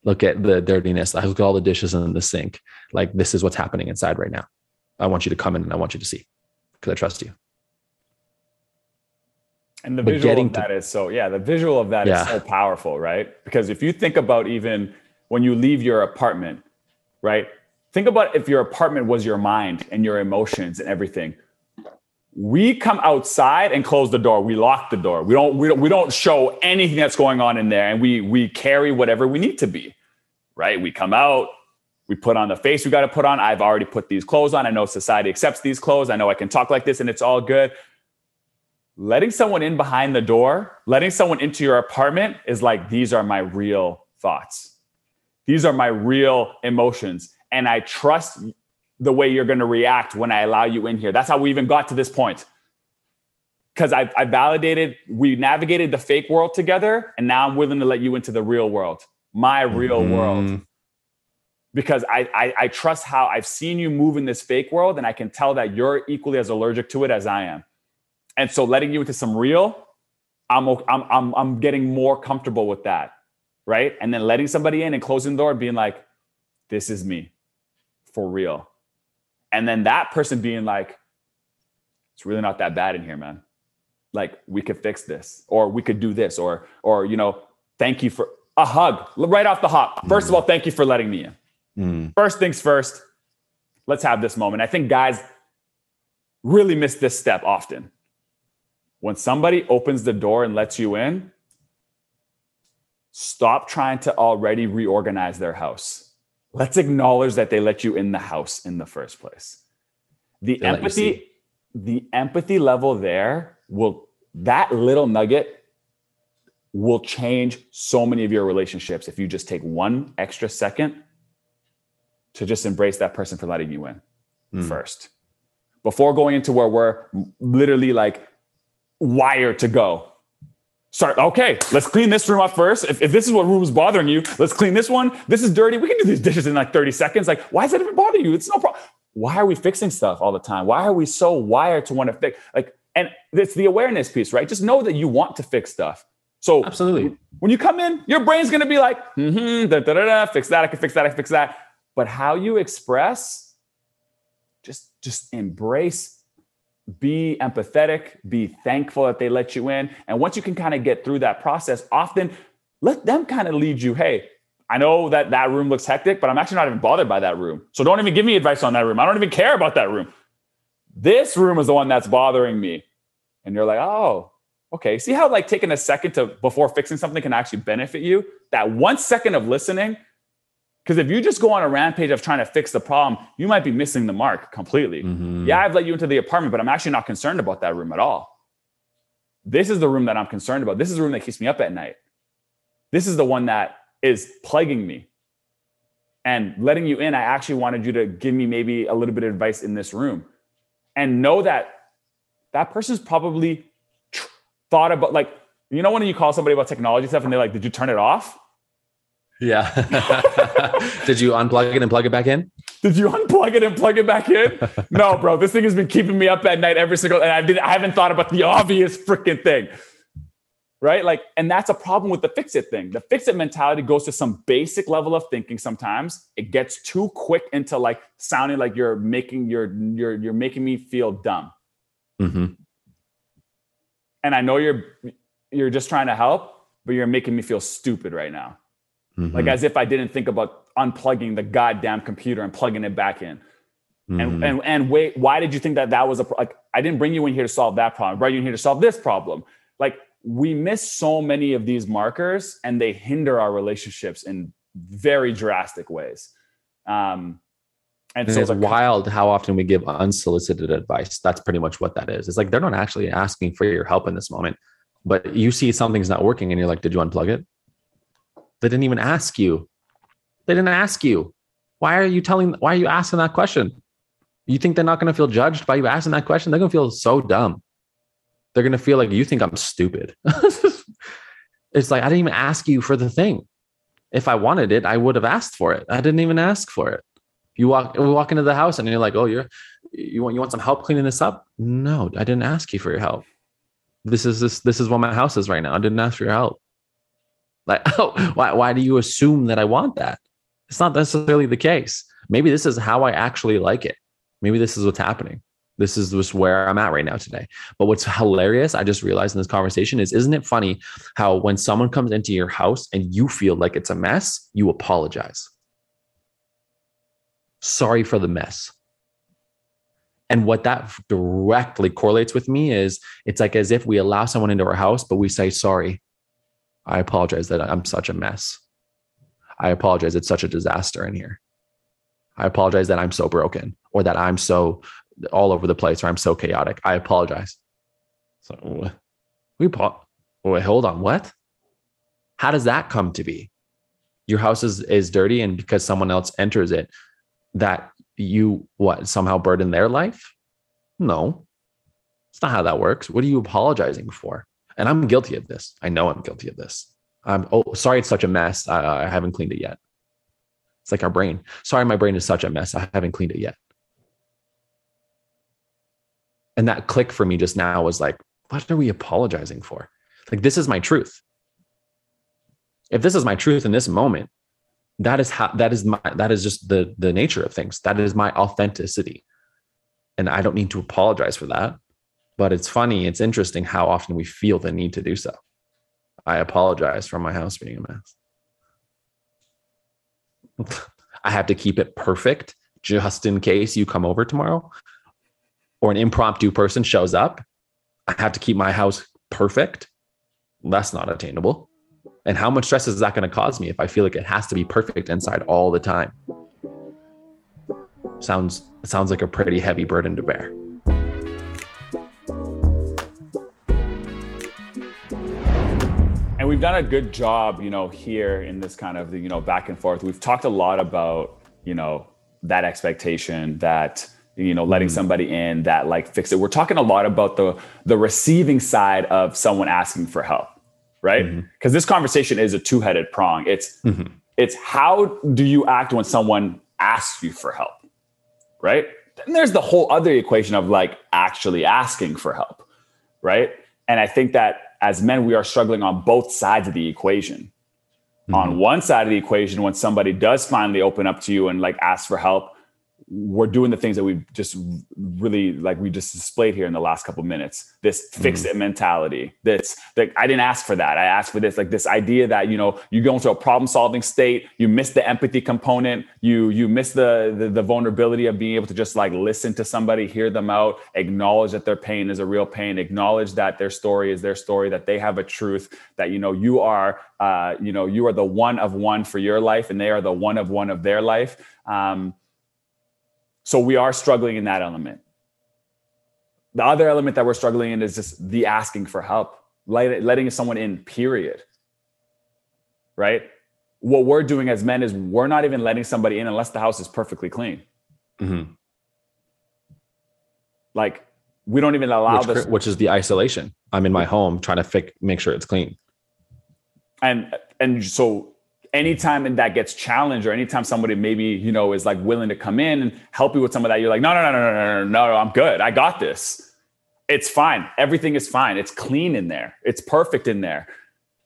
B: Look at the dirtiness. I look at all the dishes in the sink. Like this is what's happening inside right now. I want you to come in and I want you to see because I trust you.
A: And the but visual of that to, is so yeah, the visual of that yeah. is so powerful, right? Because if you think about even when you leave your apartment, right? Think about if your apartment was your mind and your emotions and everything we come outside and close the door we lock the door we don't we don't we don't show anything that's going on in there and we we carry whatever we need to be right we come out we put on the face we got to put on i've already put these clothes on i know society accepts these clothes i know i can talk like this and it's all good letting someone in behind the door letting someone into your apartment is like these are my real thoughts these are my real emotions and i trust the way you're going to react when I allow you in here. That's how we even got to this point. Because I, I validated, we navigated the fake world together, and now I'm willing to let you into the real world, my real mm-hmm. world. Because I, I I trust how I've seen you move in this fake world, and I can tell that you're equally as allergic to it as I am. And so, letting you into some real, I'm I'm I'm I'm getting more comfortable with that, right? And then letting somebody in and closing the door, being like, "This is me, for real," and then that person being like, "It's really not that bad in here, man. Like we could fix this, or we could do this, or or you know, thank you for." A hug right off the hop. First of mm. all, thank you for letting me in.
B: Mm.
A: First things first, let's have this moment. I think guys really miss this step often. When somebody opens the door and lets you in, stop trying to already reorganize their house. Let's acknowledge that they let you in the house in the first place. The
B: They let you
A: empathy, the empathy level there will that little nugget will change so many of your relationships if you just take one extra second to just embrace that person for letting you in
B: Mm.
A: first before going into where we're literally like wired to go. Start, okay, let's clean this room up first. If, if this is what room is bothering you, let's clean this one. This is dirty. We can do these dishes in like 30 seconds. Like, why does that even bother you? It's no problem. Why are we fixing stuff all the time? Why are we so wired to want to fix? Like, and it's the awareness piece, right? Just know that you want to fix stuff. So
B: Absolutely.
A: when you come in, your brain's gonna be like, mm-hmm, da, da, da, da, fix that, I can fix that, I can fix that. But how you express, just just embrace, be empathetic, be thankful that they let you in. And once you can kind of get through that process, often let them kind of lead you, hey, I know that that room looks hectic, but I'm actually not even bothered by that room. So don't even give me advice on that room. I don't even care about that room. This room is the one that's bothering me. And you're like, oh, okay. See how like taking a second to before fixing something can actually benefit you? That one second of listening. Because if you just go on a rampage of trying to fix the problem, you might be missing the mark completely.
B: Mhm.
A: Yeah, I've let you into the apartment, but I'm actually not concerned about that room at all. This is the room that I'm concerned about. This is the room that keeps me up at night. This is the one that is plaguing me. And letting you in, I actually wanted you to give me maybe a little bit of advice in this room. And know that that person's probably thought about, like, you know, when you call somebody about technology stuff and they're like, did you turn it off?
B: Yeah. Did you unplug it and plug it back in?
A: Did you unplug it and plug it back in? no, bro. This thing has been keeping me up at night every single, and I didn't. I haven't thought about the obvious freaking thing, right? Like, and that's a problem with the fix it thing. The fix it mentality goes to some basic level of thinking. Sometimes it gets too quick into like sounding like you're making you're you're you're making me feel dumb.
B: Mm-hmm.
A: And I know you're you're just trying to help, but you're making me feel stupid right now.
B: Mm-hmm.
A: Like as if I didn't think about unplugging the goddamn computer and plugging it back in.
B: Mm-hmm.
A: And, and and wait, why did you think that that was a pro- like? I didn't bring you in here to solve that problem. I brought you in here to solve this problem. Like we miss so many of these markers, and they hinder our relationships in very drastic ways. Um, and,
B: And
A: so
B: it's wild how often we give unsolicited advice. That's pretty much what that is. It's like they're not actually asking for your help in this moment, but you see something's not working and you're like, Did you unplug it? They didn't even ask you. They didn't ask you. Why are you telling, why are you asking that question? You think they're not going to feel judged by you asking that question? They're going to feel so dumb. They're going to feel like you think I'm stupid. it's like, I didn't even ask you for the thing. If I wanted it, I would have asked for it. I didn't even ask for it. You walk, we walk into the house and you're like, oh, you're, you want, you want some help cleaning this up? No, I didn't ask you for your help. This is this, this is what my house is right now. I didn't ask for your help. Like, oh, why, why do you assume that I want that? It's not necessarily the case. Maybe this is how I actually like it. Maybe this is what's happening. This is just where I'm at right now today. But what's hilarious, I just realized in this conversation is, isn't it funny how when someone comes into your house and you feel like it's a mess, you apologize. Sorry for the mess. And what that directly correlates with me is it's like as if we allow someone into our house, but we say, sorry, I apologize that I'm such a mess. I apologize. It's such a disaster in here. I apologize that I'm so broken or that I'm so all over the place or I'm so chaotic. I apologize. So we apo- wait, hold on. What? How does that come to be? Your house is, is dirty, and because someone else enters it, that you what somehow burden their life? No, it's not how that works. What are you apologizing for? And I'm guilty of this. I know I'm guilty of this. I'm oh sorry, it's such a mess. I, I haven't cleaned it yet. It's It's like our brain. Sorry, my brain is such a mess. I haven't cleaned it yet. And that click for me just now was like, what are we apologizing for? Like, this is my truth. If this is my truth in this moment, that is how that is my that is just the the nature of things. That is my authenticity. And I don't need to apologize for that. But it's funny, it's interesting how often we feel the need to do so. I apologize for my house being a mess. I have to keep it perfect just in case you come over tomorrow or an impromptu person shows up. I have to keep my house perfect. That's not attainable. And how much stress is that going to cause me if I feel like it has to be perfect inside all the time? Sounds sounds like a pretty heavy burden to bear.
A: We've done a good job, you know, here in this kind of, you know, back and forth. We've talked a lot about, you know, that expectation that you know letting mm. somebody in that like fix it we're talking a lot about the the receiving side of someone asking for help right because mm-hmm. this conversation is a two-headed prong it's mm-hmm. it's how do you act when someone asks you for help right then there's the whole other equation of like actually asking for help right and i think that as men we are struggling on both sides of the equation mm-hmm. on one side of the equation when somebody does finally open up to you and like ask for help we're doing the things that we just really like we just displayed here in the last couple minutes. This fix it mm-hmm. mentality. That's like i didn't ask for that. I asked for this like this idea that you know you go into a problem solving state you miss the empathy component you you miss the, the the vulnerability of being able to just like listen to somebody hear them out acknowledge that their pain is a real pain acknowledge that their story is their story that they have a truth that you know you are uh you know you are the one of one for your life and they are the one of one of their life. Um so we are struggling in that element. The other element that we're struggling in is just the asking for help, letting someone in, period. Right? What we're doing as men is we're not even letting somebody in unless the house is perfectly clean. Mm-hmm. Like we don't even allow
B: which,
A: this,
B: which is the isolation. I'm in my home trying to fix, make sure it's clean.
A: And and so anytime that gets challenged or anytime somebody maybe you know is like willing to come in and help you with some of that you're like no no no no no no no i'm good. I got this. It's fine. Everything is fine. It's clean in there. It's perfect in there.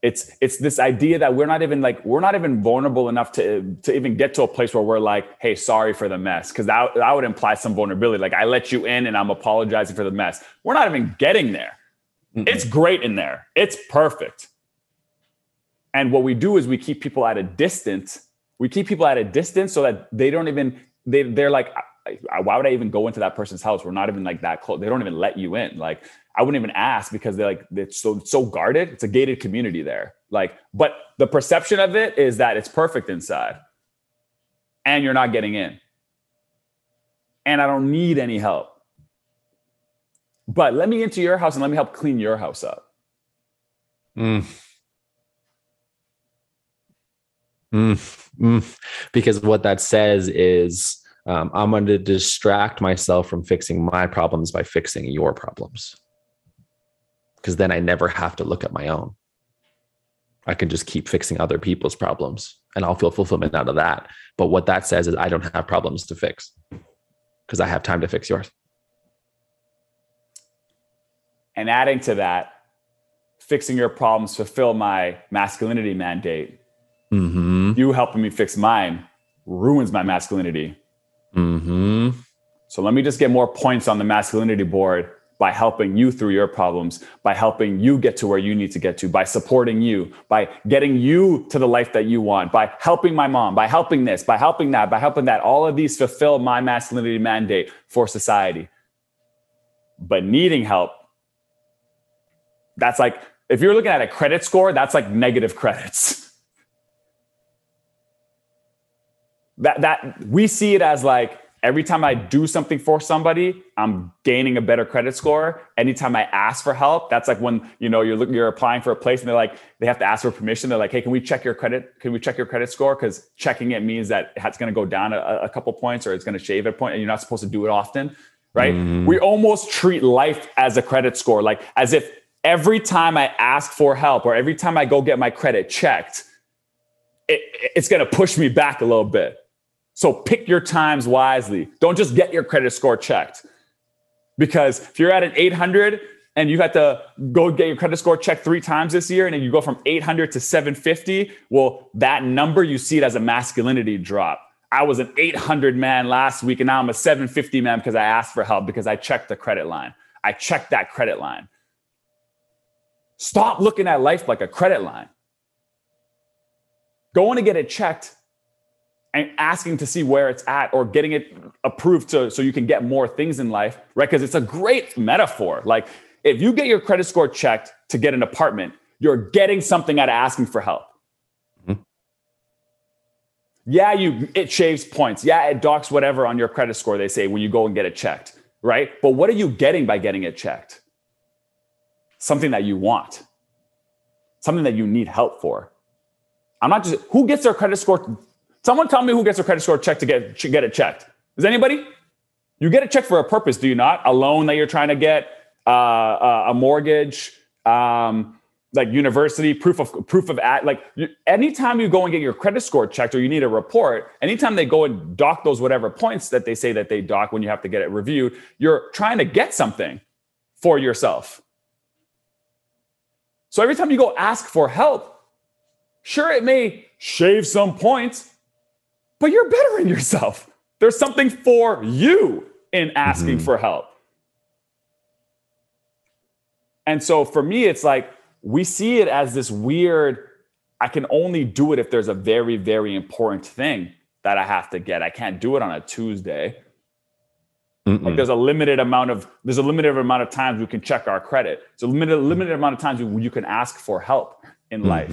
A: It's it's this idea that we're not even like we're not even vulnerable enough to to even get to a place where we're like hey sorry for the mess. Because that, that would imply some vulnerability. Like i let you in and i'm apologizing for the mess. We're not even getting there. Mm it's great in there. It's perfect and what we do is we keep people at a distance. We keep people at a distance so that they don't even they they're like why would I even go into that person's house? We're not even like that close. They don't even let you in. Like I wouldn't even ask because they're like it's so so guarded. It's a gated community there. Like, but the perception of it is that it's perfect inside, and you're not getting in. And I don't need any help. But let me into your house and let me help clean your house up.
B: Mm. Mm, mm. Because what that says is um, I'm going to distract myself from fixing my problems by fixing your problems. Because then I never have to look at my own. I can just keep fixing other people's problems and I'll feel fulfillment out of that. But what that says is I don't have problems to fix because I have time to fix yours.
A: And adding to that, fixing your problems fulfill my masculinity mandate Mm-hmm. You helping me fix mine ruins my masculinity. Mm-hmm. So let me just get more points on the masculinity board by helping you through your problems, by helping you get to where you need to get to, by supporting you, by getting you to the life that you want, by helping my mom, by helping this, by helping that, by helping that. All of these fulfill my masculinity mandate for society. But needing help, that's like, if you're looking at a credit score, that's like negative credits. that that we see it as like every time I do something for somebody, I'm gaining a better credit score. Anytime I ask for help, that's like when you know you're looking, you're applying for a place, and they're like they have to ask for permission. They're like, hey, can we check your credit? Can we check your credit score? Because checking it means that it's going to go down a, a, couple points or it's going to shave a point, and you're not supposed to do it often, right? Mm. We almost treat life as a credit score, like as if every time I ask for help or every time I go get my credit checked, it, it's going to push me back a little bit So pick your times wisely. Don't just get your credit score checked. Because if you're at an 800 and you have to go get your credit score checked three times this year and then you go from 800 to 750, well, that number you see it as a masculinity drop. I was an 800 man last week and now I'm a 750 man because I asked for help because I checked the credit line. I checked that credit line. Stop looking at life like a credit line. Going to get it checked and asking to see where it's at or getting it approved to, so you can get more things in life, right? Because it's a great metaphor. Like if you get your credit score checked to get an apartment, you're getting something out of asking for help. Mm-hmm. Yeah, you it shaves points. Yeah, it docks whatever on your credit score, they say when you go and get it checked, right? But what are you getting by getting it checked? Something that you want, something that you need help for. I'm not just who gets their credit score Someone tell me who gets a credit score checked to get, to get it checked. Is anybody? You get it checked for a purpose, do you not? A loan that you're trying to get, uh, uh a mortgage, um, like university proof of proof of at like you, anytime you go and get your credit score checked or you need a report anytime they go and dock those whatever points that they say that they dock when you have to get it reviewed you're trying to get something for yourself so every time you go ask for help sure it may shave some points but you're bettering yourself. There's something for you in asking mm-hmm. for help. And so for me, it's like we see it as this weird, I can only do it if there's a very, very important thing that I have to get. I can't do it on a Tuesday. Like there's a limited amount of there's a limited amount of times we can check our credit. It's a limited limited amount of times you can ask for help in mm-hmm. life.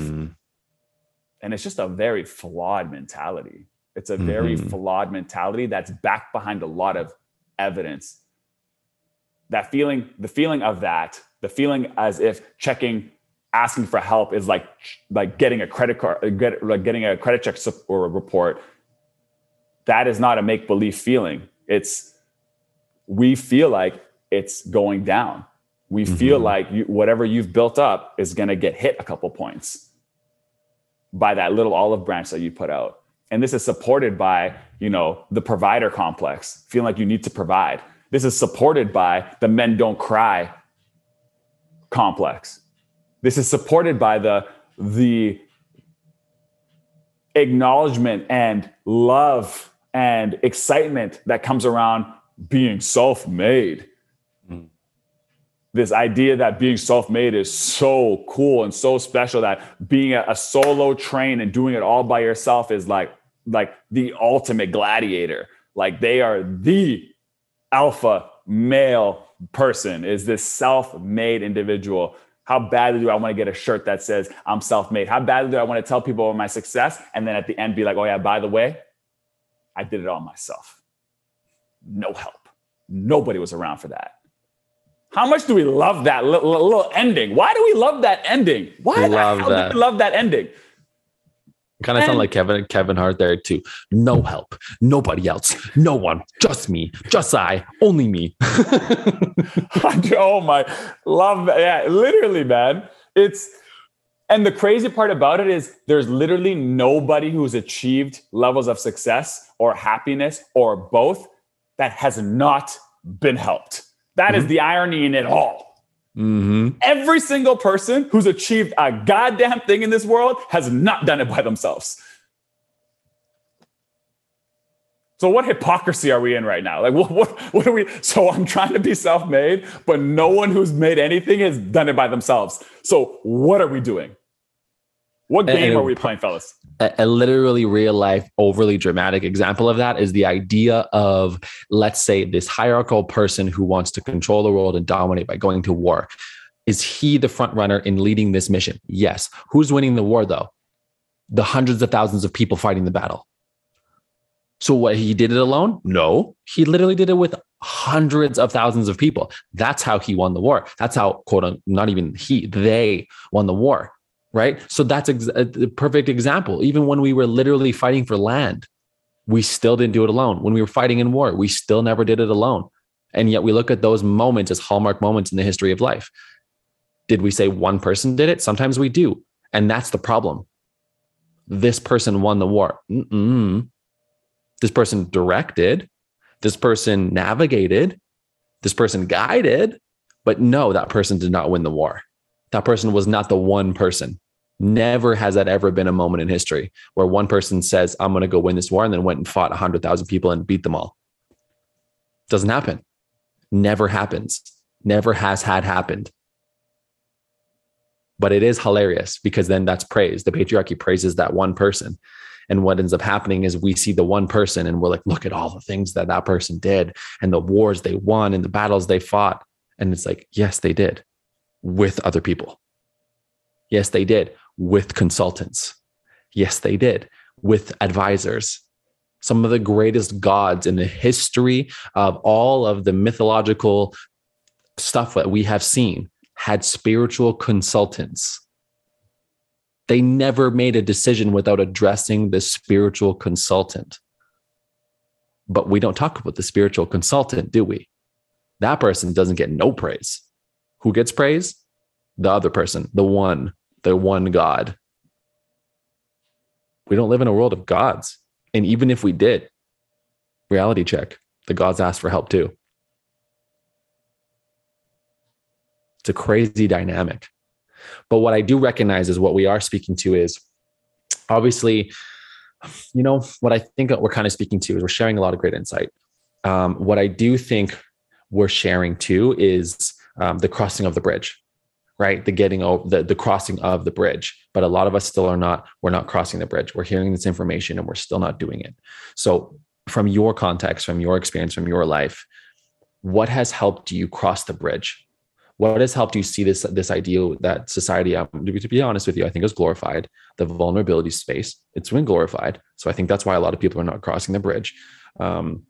A: And it's just a very flawed mentality. It's a very mm-hmm. flawed mentality that's backed behind a lot of evidence. That feeling, the feeling of that, the feeling as if checking, asking for help is like like getting a credit card, get, like getting a credit check or a report. That is not a make believe feeling. It's we feel like it's going down. We mm-hmm. feel like you, whatever you've built up is going to get hit a couple points by that little olive branch that you put out and this is supported by you know the provider complex feeling like you need to provide. This is supported by the men don't cry complex. This is supported by the the acknowledgement and love and excitement that comes around being self-made. Mm. this idea that being self-made is so cool and so special that being a, a solo train and doing it all by yourself is like like the ultimate gladiator. Like they are the alpha male person, is this self-made individual. How badly do I want to get a shirt that says I'm self-made? How badly do I want to tell people about my success? And then at the end be like, oh yeah, by the way, I did it all myself. No help. Nobody was around for that. How much do we love that little, little ending? Why do we love that ending? Why love the hell that. do we love that ending?
B: Kind of sound like Kevin Kevin Hart there too. No help, nobody else, no one, just me, just I, only me.
A: oh my, love. Yeah, literally, man. It's and the crazy part about it is there's literally nobody who's achieved levels of success or happiness or both that has not been helped. That mm-hmm. is the irony in it all. Mm-hmm. Every single person who's achieved a goddamn thing in this world has not done it by themselves. So what hypocrisy are we in right now? Like what, what, what are we? So I'm trying to be self-made, but no one who's made anything has done it by themselves. So what are we doing? What game and, are we playing, fellas?
B: A, a, literally real life, overly dramatic example of that is the idea of, let's say, this hierarchical person who wants to control the world and dominate by going to war. Is he the front runner in leading this mission? Yes. Who's winning the war, though? The hundreds of thousands of people fighting the battle. So, what he did it alone? No, he literally did it with hundreds of thousands of people. That's how he won the war. That's how, quote, unquote, not even he, they won the war right? So that's ex- uh, a perfect example. Even when we were literally fighting for land, we still didn't do it alone. When we were fighting in war, we still never did it alone. And yet we look at those moments as hallmark moments in the history of life. Did we say one person did it? Sometimes we do. And that's the problem. This person won the war. Mm-mm. This person directed, this person navigated, this person guided, but no, that person did not win the war. That person was not the one person. Never has that ever been a moment in history where one person says, I'm going to go win this war and then went and fought 100,000 people and beat them all. Doesn't happen. Never happens. Never has had happened. But it is hilarious because then that's praise. The patriarchy praises that one person. And what ends up happening is we see the one person and we're like, look at all the things that that person did and the wars they won and the battles they fought. And it's like, yes, they did with other people. Yes, they did with consultants. Yes, they did with advisors. Some of the greatest gods in the history of all of the mythological stuff that we have seen had spiritual consultants. They never made a decision without addressing the spiritual consultant. But we don't talk about the spiritual consultant, do we? That person doesn't get no praise. Who gets praise? The other person, the one, the one God. We don't live in a world of gods. And even if we did, reality check, the gods ask for help too. It's a crazy dynamic. But what I do recognize is what we are speaking to is obviously, you know, what I think we're kind of speaking to is we're sharing a lot of great insight. Um, what I do think we're sharing too is um, the crossing of the bridge, right? The getting over the, the crossing of the bridge. But a lot of us still are not, we're not crossing the bridge. We're hearing this information and we're still not doing it. So, from your context, from your experience, from your life, what has helped you cross the bridge? what has helped you see this this ideal that society um, to be honest with you i think is glorified the vulnerability space it's been glorified so i think that's why a lot of people are not crossing the bridge um,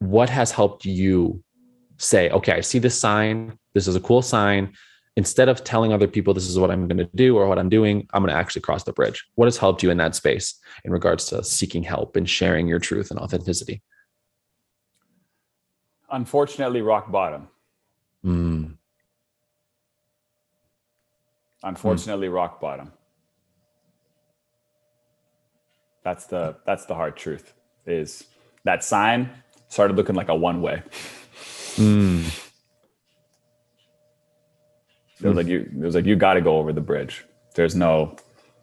B: what has helped you say okay i see this sign this is a cool sign. Instead of telling other people this is what i'm going to do or what i'm doing i'm going to actually cross the bridge. What has helped you in that space in regards to seeking help and sharing your truth and authenticity?
A: Unfortunately rock bottom.
B: Mm
A: unfortunately rock bottom. That's the that's the hard truth is that sign started looking like a one way
B: mm.
A: it was like you it was like you got to go over the bridge there's no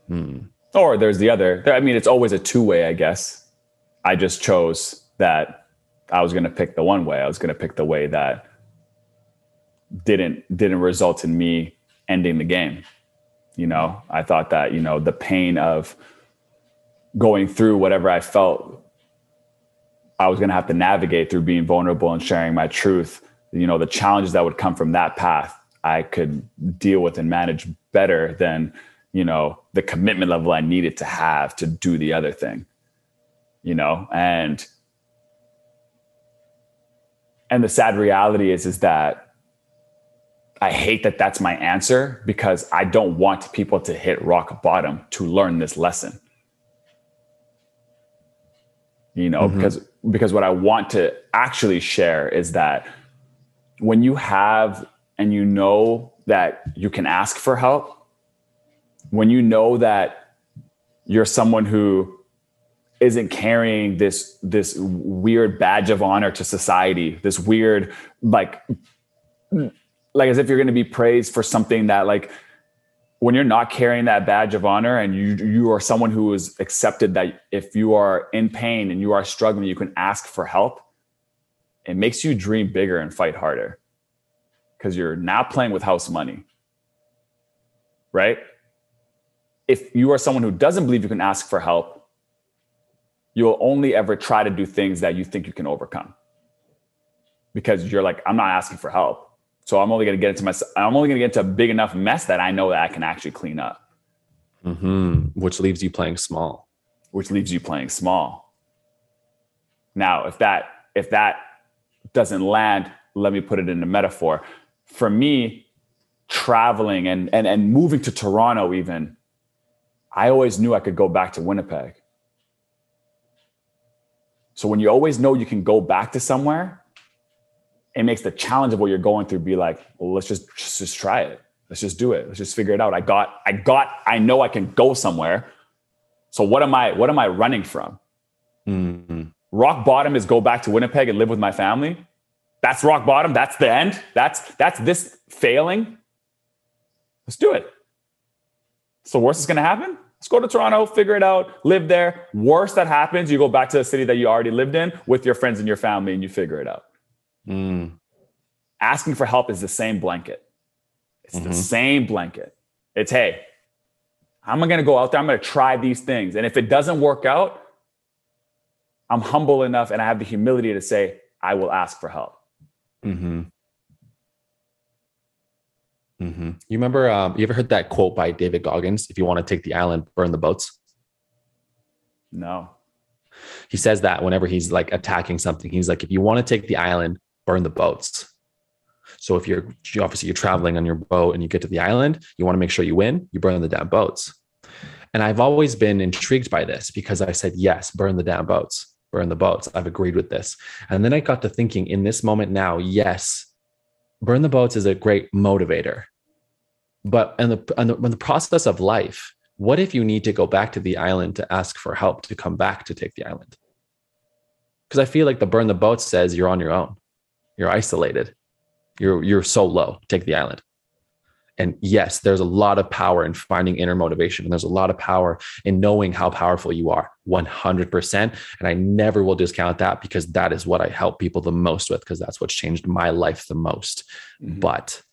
B: mm.
A: or there's the other i mean it's always a two way i guess i just chose that i was going to pick the one way i was going to pick the way that didn't didn't result in me ending the game. You know, I thought that, you know, the pain of going through whatever I felt I was going to have to navigate through being vulnerable and sharing my truth, you know, the challenges that would come from that path, I could deal with and manage better than, you know, the commitment level I needed to have to do the other thing. You know, and and the sad reality is is that I hate that that's my answer because I don't want people to hit rock bottom to learn this lesson. You know, mm-hmm. because because what I want to actually share is that when you have and you know that you can ask for help, when you know that you're someone who isn't carrying this this weird badge of honor to society, this weird like like as if you're going to be praised for something that like when you're not carrying that badge of honor and you you are someone who is accepted that if you are in pain and you are struggling you can ask for help it makes you dream bigger and fight harder. Because you're not playing with house money. Right? If you are someone who doesn't believe you can ask for help you'll only ever try to do things that you think you can overcome. Because you're like i'm not asking for help so I'm only going to get into my, I'm only going to get into a big enough mess that I know that I can actually clean up.
B: Mm-hmm. Which leaves you playing small.
A: Which leaves you playing small. Now, if that, if that doesn't land, let me put it in a metaphor. For me, traveling and, and, and moving to Toronto, even, I always knew I could go back to Winnipeg. So when you always know you can go back to somewhere, it makes the challenge of what you're going through be like, well, let's just, just just try it. Let's just do it. Let's just figure it out. I got, I got, I know I can go somewhere. So what am I, what am I running from?
B: Mm-hmm.
A: rock bottom is go back to Winnipeg and live with my family. That's rock bottom. That's the end. That's that's this failing. Let's do it. So worst is going to happen. Let's go to Toronto, figure it out, live there. Worst that happens, you go back to the city that you already lived in with your friends and your family, and you figure it out.
B: Mm.
A: Asking for help is the same blanket. It's
B: Mhm.
A: the same blanket. It's hey, I'm going to go out there. I'm going to try these things, and if it doesn't work out, I'm humble enough and I have the humility to say I will ask for help.
B: Mm-hmm. Mm-hmm. You remember? Um, you ever heard that quote by David Goggins? If you want to take the island, burn the boats.
A: No.
B: He says that whenever he's like attacking something, he's like, if you want to take the island, burn the boats. So if you're obviously you're traveling on your boat and you get to the island, you want to make sure you win, you burn the damn boats. And I've always been intrigued by this because I said, yes, burn the damn boats, burn the boats. I've agreed with this. And then I got to thinking in this moment now, yes, burn the boats is a great motivator. But in the, in the, in the process of life, what if you need to go back to the island to ask for help to come back to take the island? Because I feel like the burn the boat says you're on your own, you're isolated, you're you're so low. Take the island. And yes, there's a lot of power in finding inner motivation, and there's a lot of power in knowing how powerful you are, 100%. And I never will discount that because that is what I help people the most with, because that's what's changed my life the most.
A: Mhm.
B: But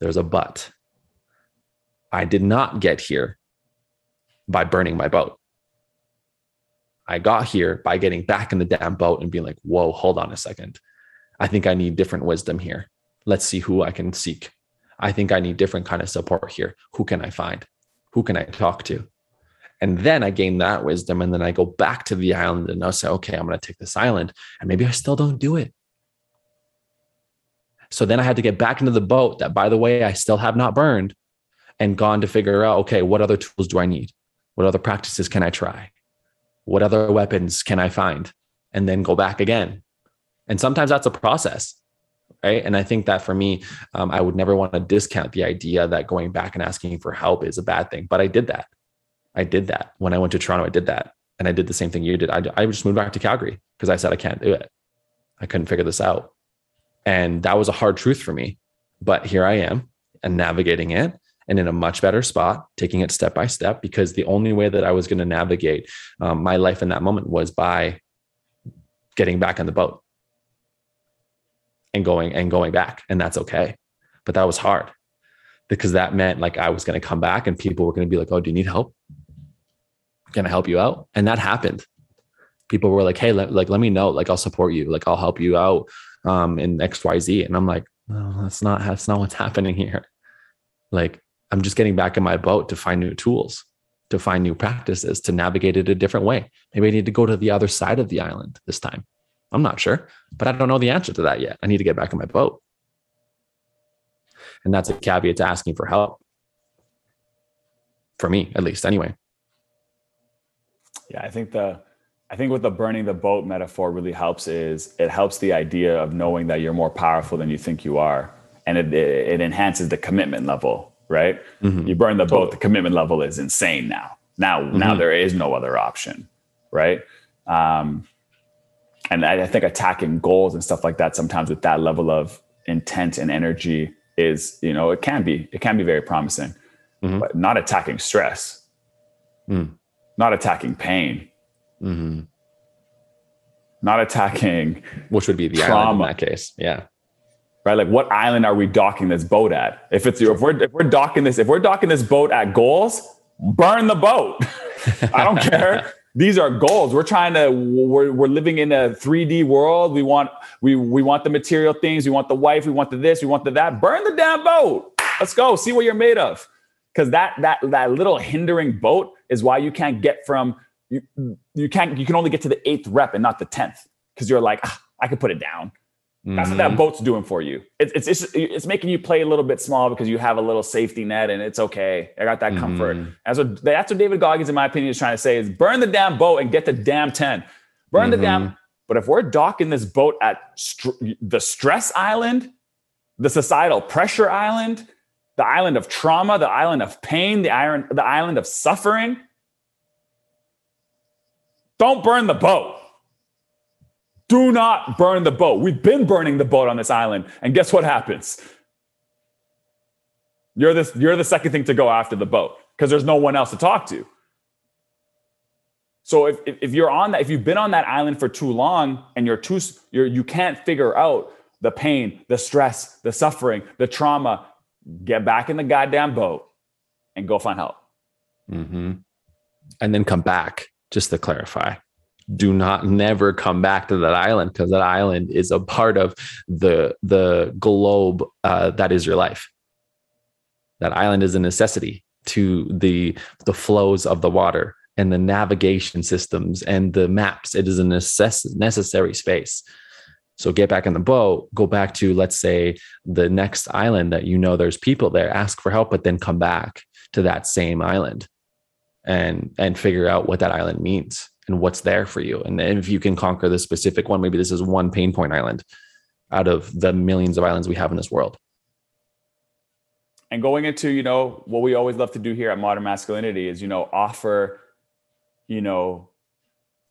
B: there's a but. I did not get here by burning my boat. I got here by getting back in the damn boat and being like, whoa, hold on a second. I think I need different wisdom here. Let's see who I can seek. I think I need different kind of support here. Who can I find? Who can I talk to? And then I gain that wisdom. And then I go back to the island and I'll say, okay, I'm going to take this island. And maybe I still don't do it. So then I had to get back into the boat that, by the way, I still have not burned and gone to figure out, okay, what other tools do I need? What other practices can I try? What other weapons can I find? And then go back again. And sometimes that's a process, right? And I think that for me, um, I would never want to discount the idea that going back and asking for help is a bad thing. But I did that. I did that when I went to Toronto. I did that, and I did the same thing you did. I, I just moved back to Calgary because I said I can't do it. I couldn't figure this out, and that was a hard truth for me. But here I am, and navigating it, and in a much better spot, taking it step by step. Because the only way that I was going to navigate um, my life in that moment was by getting back on the boat. And going and going back and that's okay. But that was hard because that meant like i was going to come back and people were going to be like oh do you need help? Can i help you out? And that happened. People were like hey like let me know like i'll support you like i'll help you out um in xyz and i'm like no that's not that's not what's happening here. Like i'm just getting back in my boat to find new tools to find new practices to navigate it a different way maybe i need to go to the other side of the island this time i'm not sure but I don't know the answer to that yet. I need to get back in my boat. And that's a caveat to asking for help. For me, at least, anyway.
A: Yeah, I think the I think what the burning the boat metaphor really helps is it helps the idea of knowing that you're more powerful than you think you are, and it it, it enhances the commitment level. Right?
B: Mhm.
A: You burn the boat, the commitment level is insane now. Now now
B: Mhm.
A: there is no other option. Right? Um, and I, I think attacking goals and stuff like that sometimes with that level of intent and energy is you know it can be it can be very promising,
B: Mhm.
A: but not attacking stress,
B: Mm.
A: not attacking pain
B: Mhm.
A: not attacking
B: Which would be the island
A: Trauma.
B: in that case. Yeah.
A: Right? Like what island are we docking this boat at? If it's if we're if we're docking this if we're docking this boat at goals burn the boat. I don't care. These are goals. We're trying to we're, we're living in a 3d world. We want we we want the material things. We want the wife. We want the this. We want the that. Burn the damn boat. Let's go. See what you're made of. Because that that that little hindering boat is why you can't get from you you can't you can only get to the eighth rep and not the 10th because you're like ah, i could put it down that's what that
B: Mhm.
A: boat's doing for you. It's, it's it's it's making you play a little bit small because you have a little safety net and it's okay. I got that comfort.
B: Mhm.
A: That's what that's what David Goggins, in my opinion, is trying to say: is burn the damn boat and get the damn ten. Burn the
B: Mhm.
A: damn. But if we're docking this boat at the stress island, the societal pressure island, the island of trauma, the island of pain, the island the island of suffering, Don't burn the boat. Do not burn the boat. We've been burning the boat on this island. And guess what happens? You're, this, you're the second thing to go after the boat because there's no one else to talk to. So if, if you're on that, if you've been on that island for too long and you're too, you're, you can't figure out the pain, the stress, the suffering, the trauma, get back in the goddamn boat and go find help.
B: Mm-hmm. And then come back, just to clarify. Do not never come back to that island because that island is a part of the the globe uh, that is your life. That island is a necessity to the the flows of the water and the navigation systems and the maps. It is a necess- necessary space. So get back in the boat, go back to, let's say, the next island that you know there's people there, ask for help, but then come back to that same island and and figure out what that island means and what's there for you. And if you can conquer this specific one, maybe this is one pain point island out of the millions of islands we have in this world.
A: And going into, you know, what we always love to do here at Modern Masculinity is, you know, offer, you know,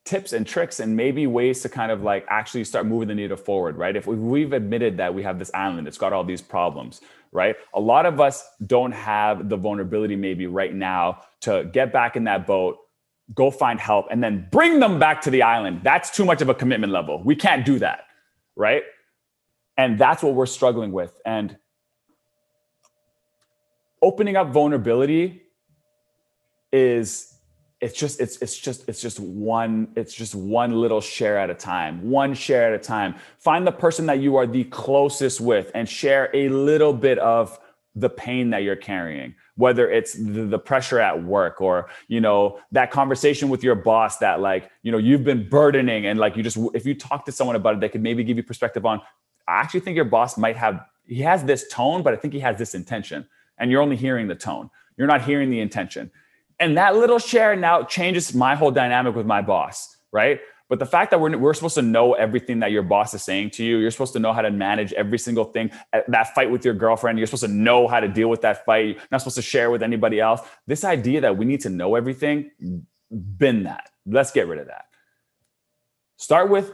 A: tips and tricks and maybe ways to kind of like actually start moving the needle forward, right? If we've admitted that we have this island, it's got all these problems, right? A lot of us don't have the vulnerability maybe right now to get back in that boat, go find help, and then bring them back to the island. That's too much of a commitment level. We can't do that, right? And that's what we're struggling with. And opening up vulnerability is it's just it's it's just it's just one it's just one little share at a time one share at a time find the person that you are the closest with and share a little bit of the pain that you're carrying whether it's the, pressure at work or you know that conversation with your boss that like you know you've been burdening and like you just if you talk to someone about it they could maybe give you perspective on i actually think your boss might have he has this tone but i think he has this intention. And you're only hearing the tone. You're not hearing the intention. And that little share now changes my whole dynamic with my boss, right? But the fact that we're, we're supposed to know everything that your boss is saying to you, you're supposed to know how to manage every single thing. Eh, that fight with your girlfriend, you're supposed to know how to deal with that fight. You're not supposed to share with anybody else. This idea that we need to know everything, bin that. Let's get rid of that. Start with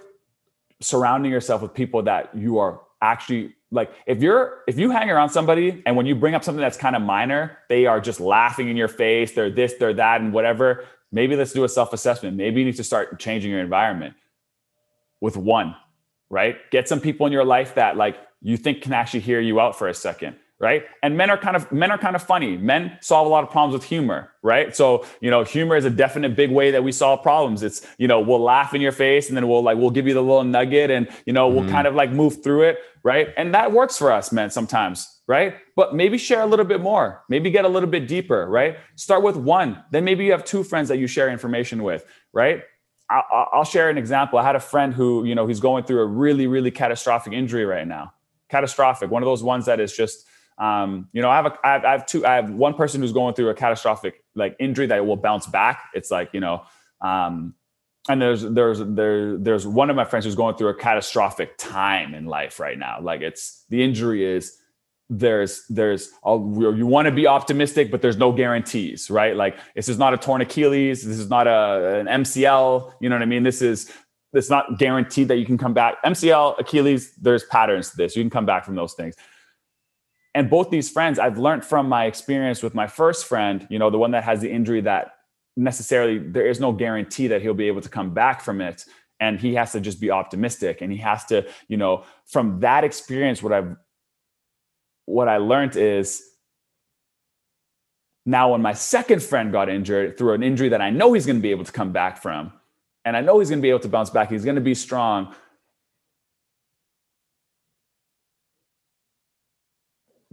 A: surrounding yourself with people that you are actually like if you're if you hang around somebody and when you bring up something that's kind of minor they are just laughing in your face they're this they're that and whatever maybe let's do a self-assessment. Maybe you need to start changing your environment with one right? Get some people in your life that like you think can actually hear you out for a second right? And men are kind of men are kind of funny. Men solve a lot of problems with humor right? So you know humor is a definite big way that we solve problems. It's you know we'll laugh in your face and then we'll like we'll give you the little nugget and you know we'll mm-hmm. kind of like move through it right? And that works for us men sometimes right? But maybe share a little bit more. Maybe get a little bit deeper right? Start with one. Then maybe you have two friends that you share information with right? I'll, I'll share an example. I had a friend who you know he's going through a really really catastrophic injury right now. Catastrophic. One of those ones that is just um, you know, I have a, I have, I have two, I have one person who's going through a catastrophic like injury that will bounce back. It's like, you know, um, and there's, there's, there, there's one of my friends who's going through a catastrophic time in life right now. Like it's, the injury is, there's there's you want to be optimistic but there's no guarantees right? Like this is not a torn achilles this is not a an mcl you know what i mean? This is it's not guaranteed that you can come back. Mcl achilles there's patterns to this. You can come back from those things. And both these friends i've learned from my experience with my first friend you know the one that has the injury that necessarily there is no guarantee that he'll be able to come back from it. And he has to just be optimistic. And he has to you know from that experience what i've what i learned is now when my second friend got injured through an injury that i know he's going to be able to come back from and i know he's going to be able to bounce back he's going to be strong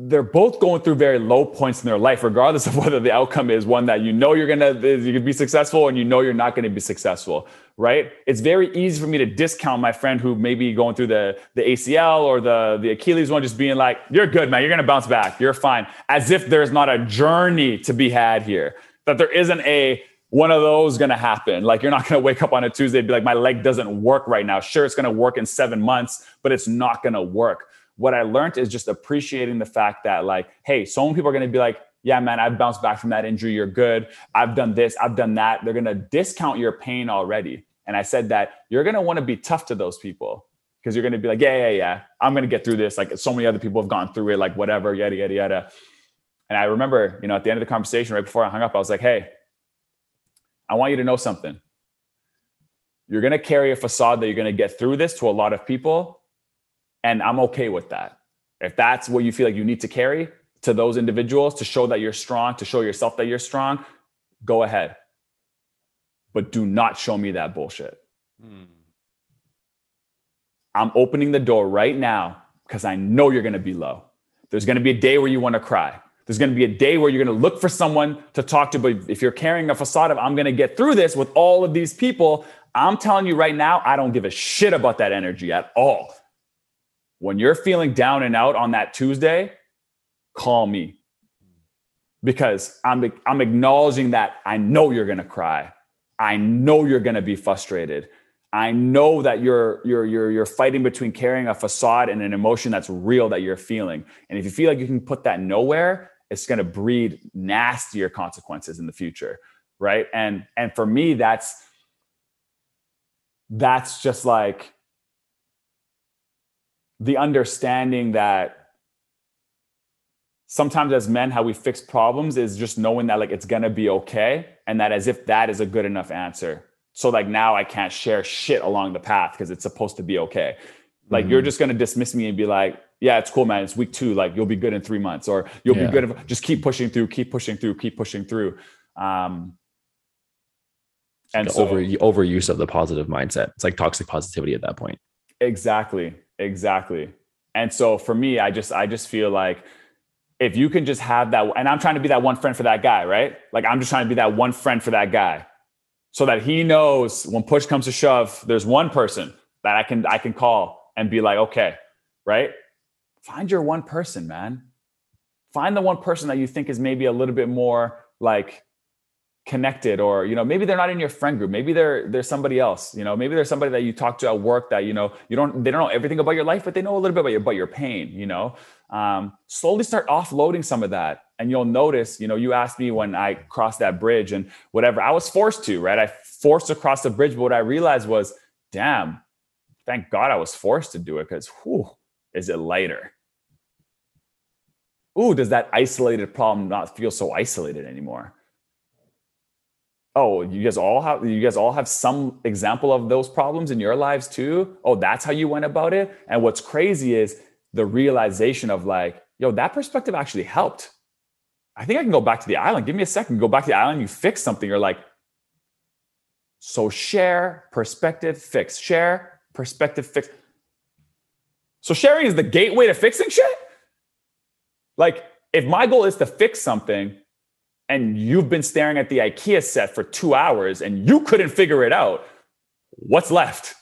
A: they're both going through very low points in their life, regardless of whether the outcome is one that you know you're gonna you can be successful and you know you're not gonna be successful, right? It's very easy for me to discount my friend who may be going through the the ACL or the the Achilles one, just being like, "You're good, man. You're gonna bounce back. You're fine," as if there's not a journey to be had here. That there isn't a one of those to happen. Like you're not to wake up on a Tuesday and be like, my leg doesn't work right now. Sure, it's to work in seven months, but it's not to work what I learned is just appreciating the fact that, like, hey, so many people are going to be like, yeah, man, I've bounced back from that injury. You're good. I've done this, I've done that. They're going to discount your pain already. And I said that you're going to want to be tough to those people because you're going to be like, yeah, yeah, yeah, I'm going to get through this. Like so many other people have gone through it, like whatever, yada, yada, yada. And I remember, you know, at the end of the conversation, right before I hung up, I was like, hey, I want you to know something. You're going to carry a facade that you're going to get through this to a lot of people. And I'm okay with that. If that's what you feel like you need to carry to those individuals to show that you're strong, to show yourself that you're strong, go ahead. But do not show me that bullshit. Hmm. I'm opening the door right now because I know you're going to be low. There's going to be a day where you want to cry. There's going to be a day where you're going to look for someone to talk to. But if you're carrying a facade of, I'm going to get through this with all of these people, I'm telling you right now, I don't give a shit about that energy at all. When you're feeling down and out on that Tuesday, call me because I'm, I'm acknowledging that I know you're going to cry. I know you're going to be frustrated. I know that you're you're you're you're fighting between carrying a facade and an emotion that's real that you're feeling. And if you feel like you can put that nowhere, it's going to breed nastier consequences in the future, right? And and for me that's that's just like the understanding that sometimes as men how we fix problems is just knowing that like it's going to be okay and that as if that is a good enough answer. So like now i can't share shit along the path because it's supposed to be okay. Like mm-hmm. you're just going to dismiss me and be like yeah it's cool man. It's week two. Like you'll be good in three months or you'll yeah. be good if, just keep pushing through keep pushing through keep pushing through. Um
B: and so, over overuse of the positive mindset. It's like toxic positivity at that point.
A: Exactly exactly. And so for me i just i just feel like if you can just have that and i'm trying to be that one friend for that guy right? Like i'm just trying to be that one friend for that guy so that he knows when push comes to shove there's one person that i can i can call and be like okay right? Find your one person man. Find the one person that you think is maybe a little bit more like connected or you know maybe they're not in your friend group. Maybe they're they're somebody else you know. Maybe there's somebody that you talk to at work that you know you don't they don't know everything about your life but they know a little bit about your about your pain you know. Um, slowly start offloading some of that and you'll notice you know you asked me when i crossed that bridge and whatever i was forced to right? I forced to cross the bridge but what i realized was damn thank god i was forced to do it because whew is it lighter. Ooh does that isolated problem not feel so isolated anymore oh you guys all have you guys all have some example of those problems in your lives too? Oh that's how you went about it? And what's crazy is the realization of like yo that perspective actually helped. I think i can go back to the island. Give me a second. Go back to the island you fix something. You're like so share perspective fix. Share perspective fix. So sharing is the gateway to fixing shit? Like if my goal is to fix something and you've been staring at the IKEA set for two hours and you couldn't figure it out, what's left?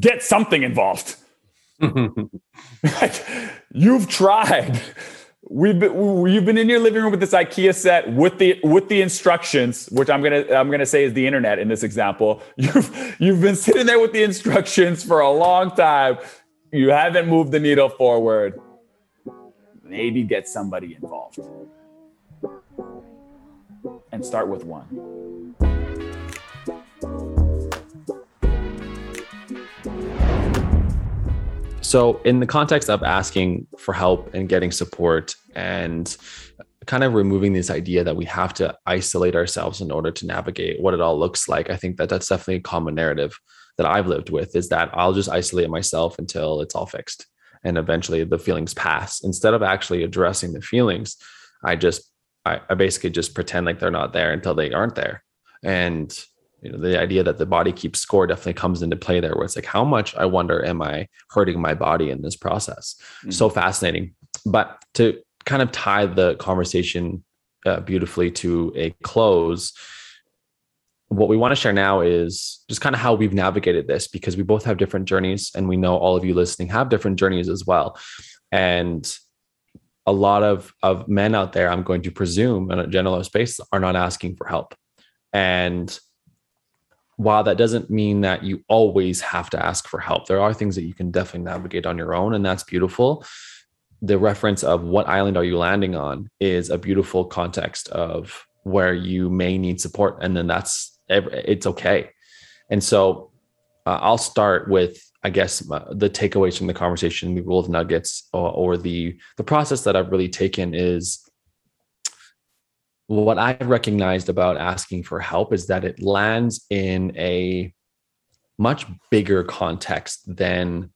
A: Get something involved. like, you've tried. We've been, you've been in your living room with this IKEA set with the with the instructions, which I'm gonna I'm gonna say is the internet in this example. You've you've been sitting there with the instructions for a long time. You haven't moved the needle forward maybe get somebody involved and start with one.
B: So, in the context of asking for help and getting support and kind of removing this idea that we have to isolate ourselves in order to navigate what it all looks like, I think that that's definitely a common narrative that I've lived with is that I'll just isolate myself until it's all fixed and eventually the feelings pass. Instead of actually addressing the feelings i just I, I, basically just pretend like they're not there until they aren't there. And you know the idea that the body keeps score definitely comes into play there where it's like how much i wonder am i hurting my body in this process? Mm-hmm. so fascinating. But to kind of tie the conversation uh, beautifully to a close what we want to share now is just kind of how we've navigated this because we both have different journeys and we know all of you listening have different journeys as well. And a lot of of men out there i'm going to presume in a general space are not asking for help. And while that doesn't mean that you always have to ask for help there are things that you can definitely navigate on your own and that's beautiful. The reference of what island are you landing on is a beautiful context of where you may need support and then that's it's okay. And so uh, i'll start with i guess the takeaways from the conversation the rule of nuggets or, or the the process that i've really taken is what i've recognized about asking for help is that it lands in a much bigger context than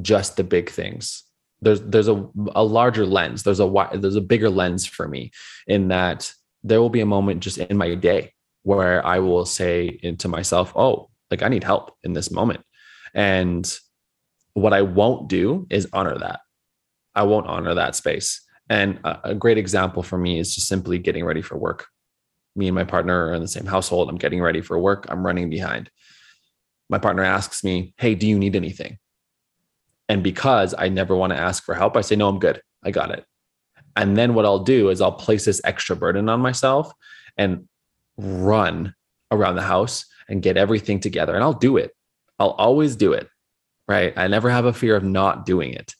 B: just the big things. There's there's a, a larger lens. There's a there's a bigger lens for me in that there will be a moment just in my day where i will say into myself oh like i need help in this moment. And what i won't do is honor that. I won't honor that space. And a, great example for me is just simply getting ready for work. Me and my partner are in the same household. I'm getting ready for work. I'm running behind. My partner asks me hey do you need anything? And because I never want to ask for help, I say, no, I'm good. I got it. And then what I'll do is I'll place this extra burden on myself and run around the house and get everything together. And I'll do it. I'll always do it. Right. I never have a fear of not doing it.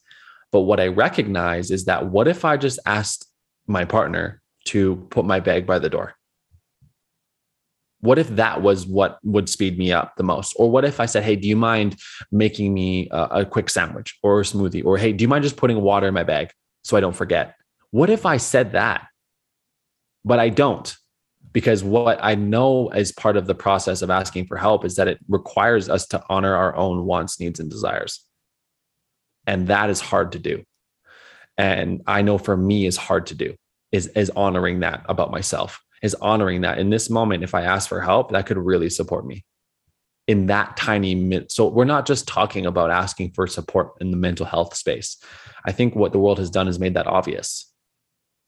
B: But what I recognize is that what if I just asked my partner to put my bag by the door? what if that was what would speed me up the most or what if i said hey do you mind making me a, a, quick sandwich or a smoothie or hey do you mind just putting water in my bag so i don't forget what if i said that but i don't because what i know as part of the process of asking for help is that it requires us to honor our own wants needs and desires. And that is hard to do. And i know for me is hard to do is is honoring that about myself is honoring that. In this moment if i ask for help that could really support me. In that tiny minute so we're not just talking about asking for support in the mental health space. I think what the world has done is made that obvious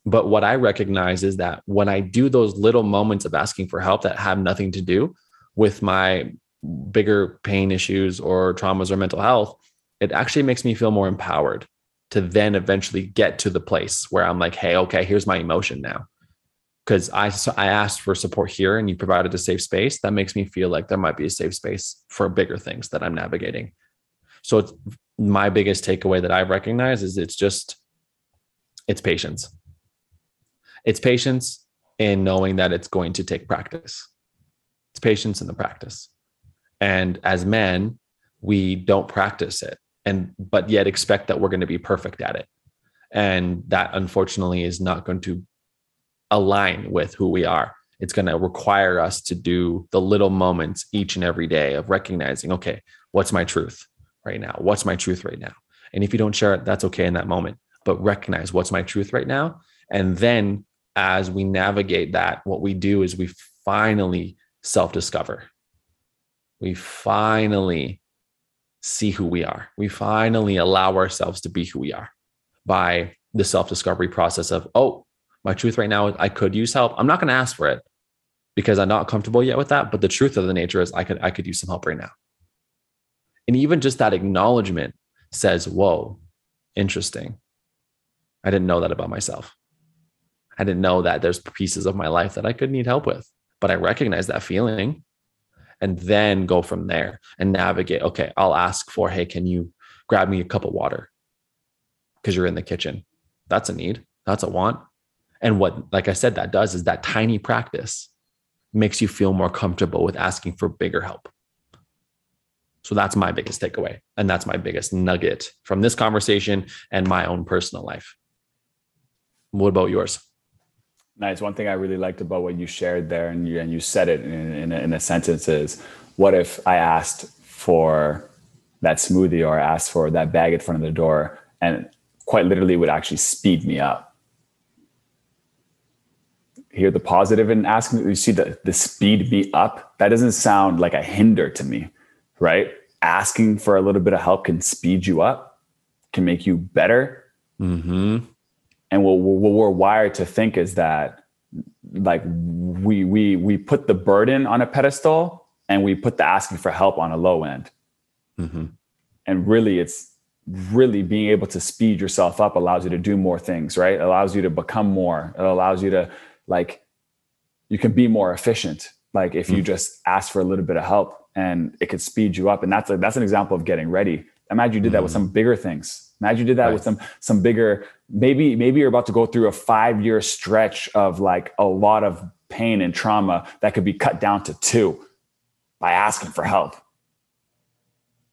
B: but what i recognize is that when i do those little moments of asking for help that have nothing to do with my bigger pain issues or traumas or mental health it actually makes me feel more empowered to then eventually get to the place where i'm like hey okay here's my emotion now because I I asked for support here and you provided a safe space. That makes me feel like there might be a safe space for bigger things that I'm navigating. So it's my biggest takeaway that I've recognized is it's just it's patience. It's patience in knowing that it's going to take practice. It's patience in the practice. And as men, we don't practice it and but yet expect that we're going to be perfect at it. And that unfortunately is not going to align with who we are. It's going to require us to do the little moments each and every day of recognizing, okay, what's my truth right now? What's my truth right now? And if you don't share it, that's okay in that moment, but recognize what's my truth right now. And then as we navigate that, what we do is we finally self discover. We finally see who we are. We finally allow ourselves to be who we are by the self discovery process of, oh, my truth right now is I could use help. I'm not going to ask for it because I'm not comfortable yet with that. But the truth of the nature is I could I could use some help right now. And even just that acknowledgement says, whoa, interesting. I didn't know that about myself. I didn't know that there's pieces of my life that I could need help with, but I recognize that feeling and then go from there and navigate. Okay, I'll ask for, hey, can you grab me a cup of water? Because you're in the kitchen. That's a need. That's a want. And what, like I said, that does is that tiny practice makes you feel more comfortable with asking for bigger help. So that's my biggest takeaway. And that's my biggest nugget from this conversation and my own personal life. What about yours?
A: Nice. One thing I really liked about what you shared there, and you and you said it in, in, a, in a sentence is, what if I asked for that smoothie or asked for that bag in front of the door, and quite literally would actually speed me up hear the positive and ask you see the, the speed me up that doesn't sound like a hinder to me right asking for a little bit of help can speed you up can make you better
B: mm-hmm.
A: And what, what we're wired to think is that like we we we put the burden on a pedestal and we put the asking for help on a low end.
B: Mm-hmm.
A: and really it's really being able to speed yourself up allows you to do more things right? It allows you to become more. It allows you to like you can be more efficient. Like if you mm. just ask for a little bit of help and it could speed you up. And that's a, that's an example of getting ready. Imagine you did that with mm. some bigger things imagine you did that right. with some some bigger maybe maybe you're about to go through a five year stretch of like a lot of pain and trauma that could be cut down to two by asking for help.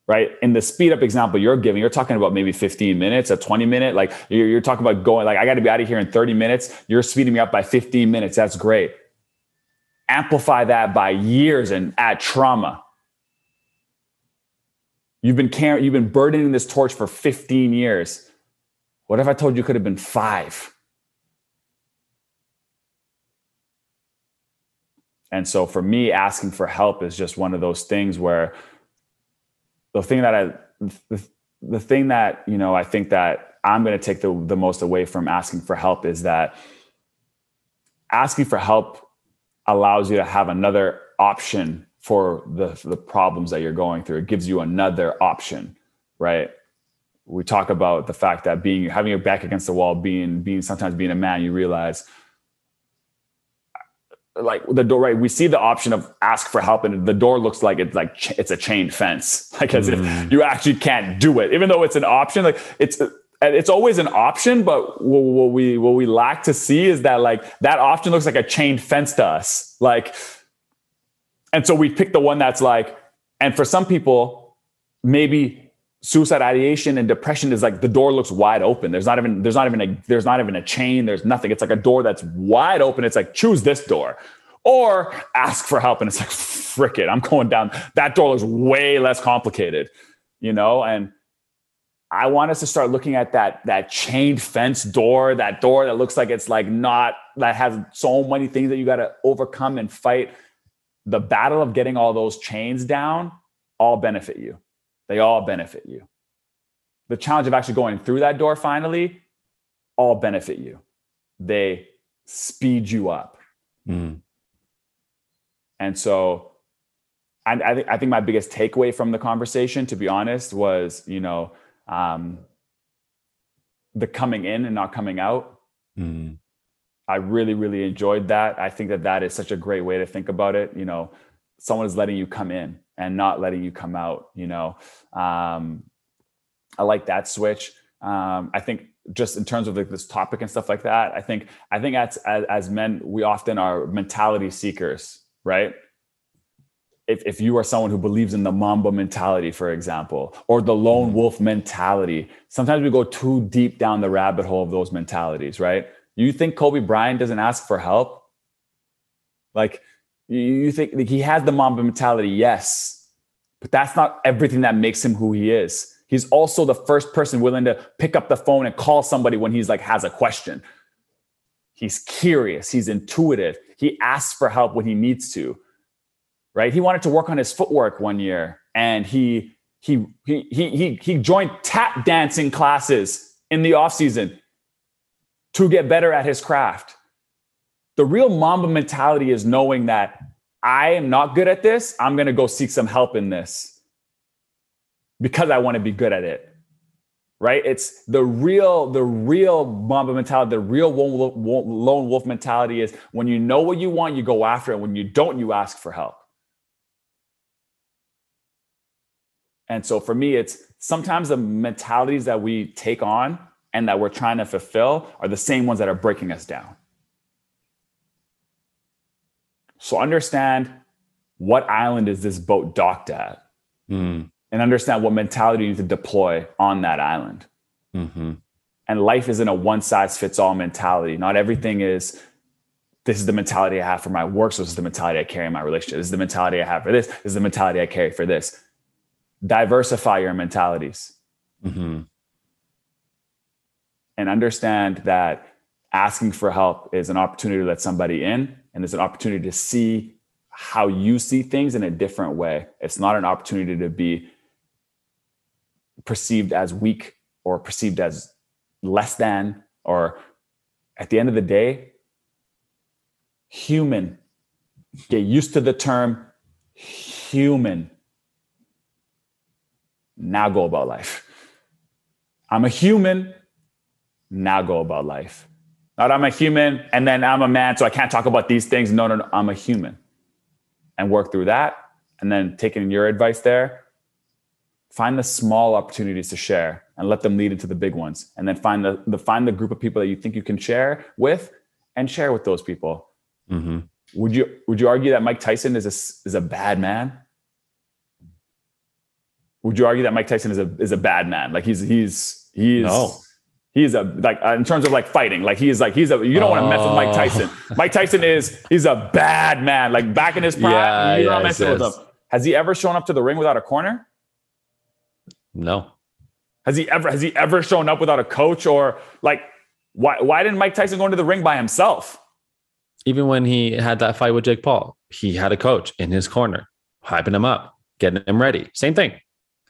A: Right. In the speed up example you're giving, you're talking about maybe 15 minutes, a 20 minute. Like you're, you're talking about going, like, I got to be out of here in 30 minutes. You're speeding me up by 15 minutes. That's great. Amplify that by years and add trauma. You've been carrying, you've been burdening this torch for 15 years. What if I told you could have been five? And so for me, asking for help is just one of those things where the thing that I, the, the thing that, you know, I think that I'm going to take the, the most away from asking for help is that asking for help allows you to have another option for the, the problems that you're going through. It gives you another option, right? We talk about the fact that being having your back against the wall, being being sometimes being a man, you realize like the door right we see the option of ask for help and the door looks like it's like it's a chain fence like as mm. if you actually can't do it even though it's an option like it's it's always an option but what we what we lack to see is that like that option looks like a chain fence to us like and so we pick the one that's like and for some people maybe suicide ideation and depression is like the door looks wide open. There's not even there's not even a there's not even a chain. There's nothing. It's like a door that's wide open. It's like choose this door, or ask for help, and it's like frick it. I'm going down. That door looks way less complicated, you know. And I want us to start looking at that that chained fence door, that door that looks like it's like not that has so many things that you got to overcome and fight. The battle of getting all those chains down all benefit you they all benefit you. The challenge of actually going through that door finally, all benefit you. They speed you up. Mm. And so I, I, think, I think my biggest takeaway from the conversation, to be honest, was, you know, um, the coming in and not coming out. Mm. I really, really enjoyed that. I think that that is such a great way to think about it. You know, someone is letting you come in and not letting you come out you know um, i like that switch um, i think just in terms of like this topic and stuff like that i think i think as, as, as men we often are mentality seekers right if, if you are someone who believes in the mamba mentality for example or the lone wolf mentality sometimes we go too deep down the rabbit hole of those mentalities right you think kobe bryant doesn't ask for help like you think he has the Mamba mentality, yes, but that's not everything that makes him who he is. He's also the first person willing to pick up the phone and call somebody when he's like has a question. He's curious, he's intuitive, he asks for help when he needs to. Right? He wanted to work on his footwork one year and he he he he he, he joined tap dancing classes in the off season to get better at his craft the real Mamba mentality is knowing that I am not good at this. I'm going to go seek some help in this because I want to be good at it. Right? It's the real, the real Mamba mentality, the real lone wolf mentality is when you know what you want, you go after it. When you don't, you ask for help. And so for me, it's sometimes the mentalities that we take on and that we're trying to fulfill are the same ones that are breaking us down. So understand what island is this boat docked at, mm. and understand what mentality you need to deploy on that island. Mm-hmm. And life isn't a one size fits all mentality. Not everything is. This is the mentality I have for my work. So this is the mentality I carry in my relationship. This is the mentality I have for this. This is the mentality I carry for this. Diversify your mentalities. Mm-hmm. And understand that asking for help is an opportunity to let somebody in and it's an opportunity to see how you see things in a different way. It's not an opportunity to be perceived as weak or perceived as less than, or at the end of the day, human. Get used to the term human. Now go about life. I'm a human. Now go about life. Not I'm a human and then I'm a man, so I can't talk about these things. No, no, no, I'm a human. And work through that. And then taking your advice there, find the small opportunities to share and let them lead into the big ones. And then find the, the find the group of people that you think you can share with and share with those people. Mm-hmm. Would you would you argue that Mike Tyson is a is a bad man? Would you argue that Mike Tyson is a is a bad man? Like he's he's he's
B: No.
A: He's a like uh, in terms of like fighting. Like he's like he's a you don't want to mess with Mike
B: Oh.
A: Tyson. Mike Tyson is he's a bad man. Like back in his prime,
B: Yeah,
A: you're not
B: yes,
A: messing with him. Has he ever shown up to the ring without a corner?
B: No.
A: Has he ever has he ever shown up without a coach or like why why didn't Mike Tyson go into the ring by himself?
B: Even when he had that fight with Jake Paul, he had a coach in his corner, hyping him up, getting him ready. Same thing.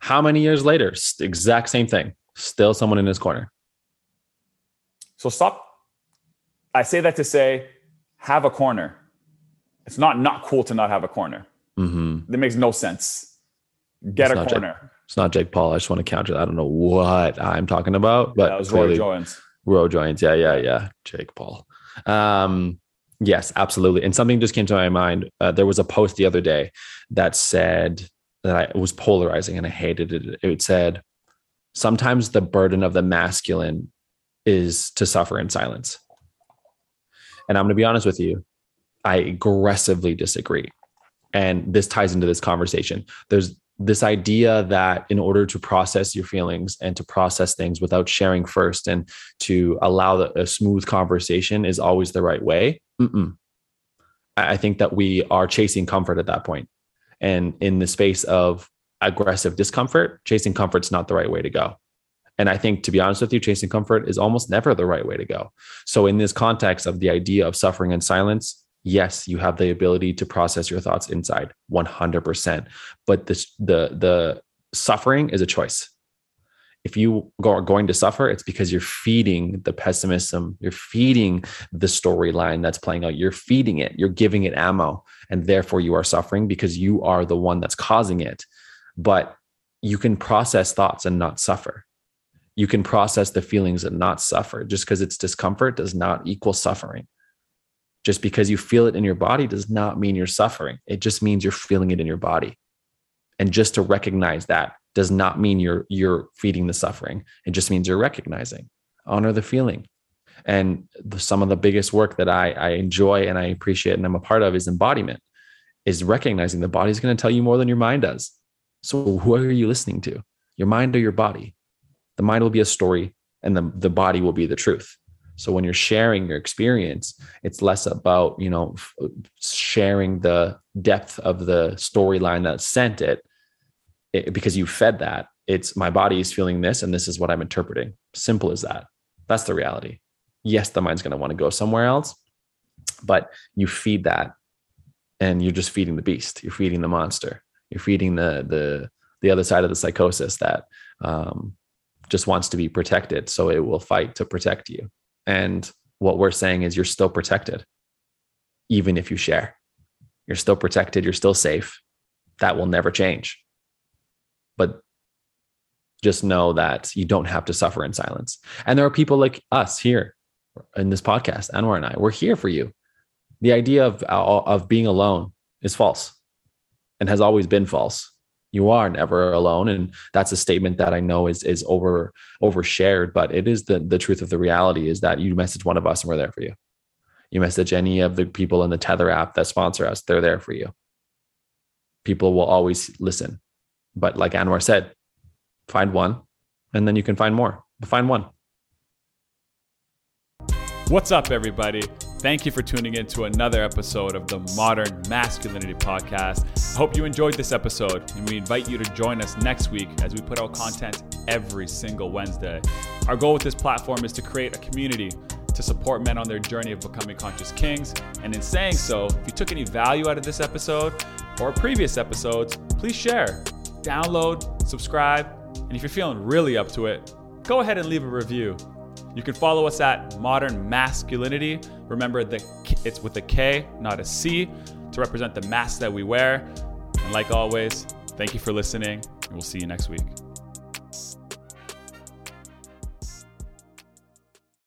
B: How many years later? Exact same thing. Still someone in his corner.
A: So stop. I say that to say, have a corner. It's not not cool to not have a corner.
B: hmm
A: That makes no sense. Get
B: It's
A: a
B: not Jake-
A: corner.
B: It's not Jake Paul. I just want to counter that. I don't know what I'm talking about, but
A: that was Roy Jones.
B: Roy Jones. Yeah, yeah, yeah. Jake Paul. Um, yes, absolutely. And something just came to my mind. Uh, there was a post the other day that said that I, it was polarizing and I hated it. It said, sometimes the burden of the masculine is to suffer in silence. And I'm going to be honest with you, I aggressively disagree. And this ties into this conversation. There's this idea that in order to process your feelings and to process things without sharing first and to allow a smooth conversation is always the right way. Mm-mm. I think that we are chasing comfort at that point. And in the space of aggressive discomfort, chasing comfort's not the right way to go. And I think, to be honest with you, chasing comfort is almost never the right way to go. So, in this context of the idea of suffering in silence, yes, you have the ability to process your thoughts inside 100%. But this, the, the suffering is a choice if you are going to suffer, it's because you're feeding the pessimism, you're feeding the storyline that's playing out, you're feeding it, you're giving it ammo, and therefore you are suffering because you are the one that's causing it. But you can process thoughts and not suffer. You can process the feelings and not suffer. Just because it's discomfort does not equal suffering. Just because you feel it in your body does not mean you're suffering. It just means you're feeling it in your body. And just to recognize that does not mean you're you're feeding the suffering. It just means you're recognizing. Honor the feeling. And the, some of the biggest work that I, I enjoy and I appreciate and I'm a part of is embodiment, is recognizing the body's going to tell you more than your mind does. So who are you listening to? Your mind or your body? The mind will be a story and the, the body will be the truth. So when you're sharing your experience, it's less about, you know, f- sharing the depth of the storyline that sent it, it because you fed that. It's my body is feeling this and this is what I'm interpreting. Simple as that. That's the reality. Yes, the mind's going to want to go somewhere else, but you feed that and you're just feeding the beast. You're feeding the monster. You're feeding the the the other side of the psychosis that um, just wants to be protected. So it will fight to protect you. And what we're saying is you're still protected, even if you share. You're still protected. You're still safe. That will never change. But just know that you don't have to suffer in silence. And there are people like us here in this podcast, Anwar and I. We're here for you. The idea of of being alone is false, and has always been false. You are never alone, and that's a statement that I know is is over overshared, but it is the the truth of the reality is that you message one of us and we're there for you. You message any of the people in the Tethr app that sponsor us, they're there for you. People will always listen, but like Anwar said, find one, and then you can find more. But find one.
C: What's up, everybody? Thank you for tuning in to another episode of the Modern Masculinity Podcast. I hope you enjoyed this episode, and we invite you to join us next week as we put out content every single Wednesday. Our goal with this platform is to create a community to support men on their journey of becoming conscious kings. And in saying so, if you took any value out of this episode or previous episodes, please share, download, subscribe, and if you're feeling really up to it, go ahead and leave a review. You can follow us at Modern Masculinity. Remember that it's with a K, not a C, to represent the mask that we wear. And like always, thank you for listening, and we'll see you next week.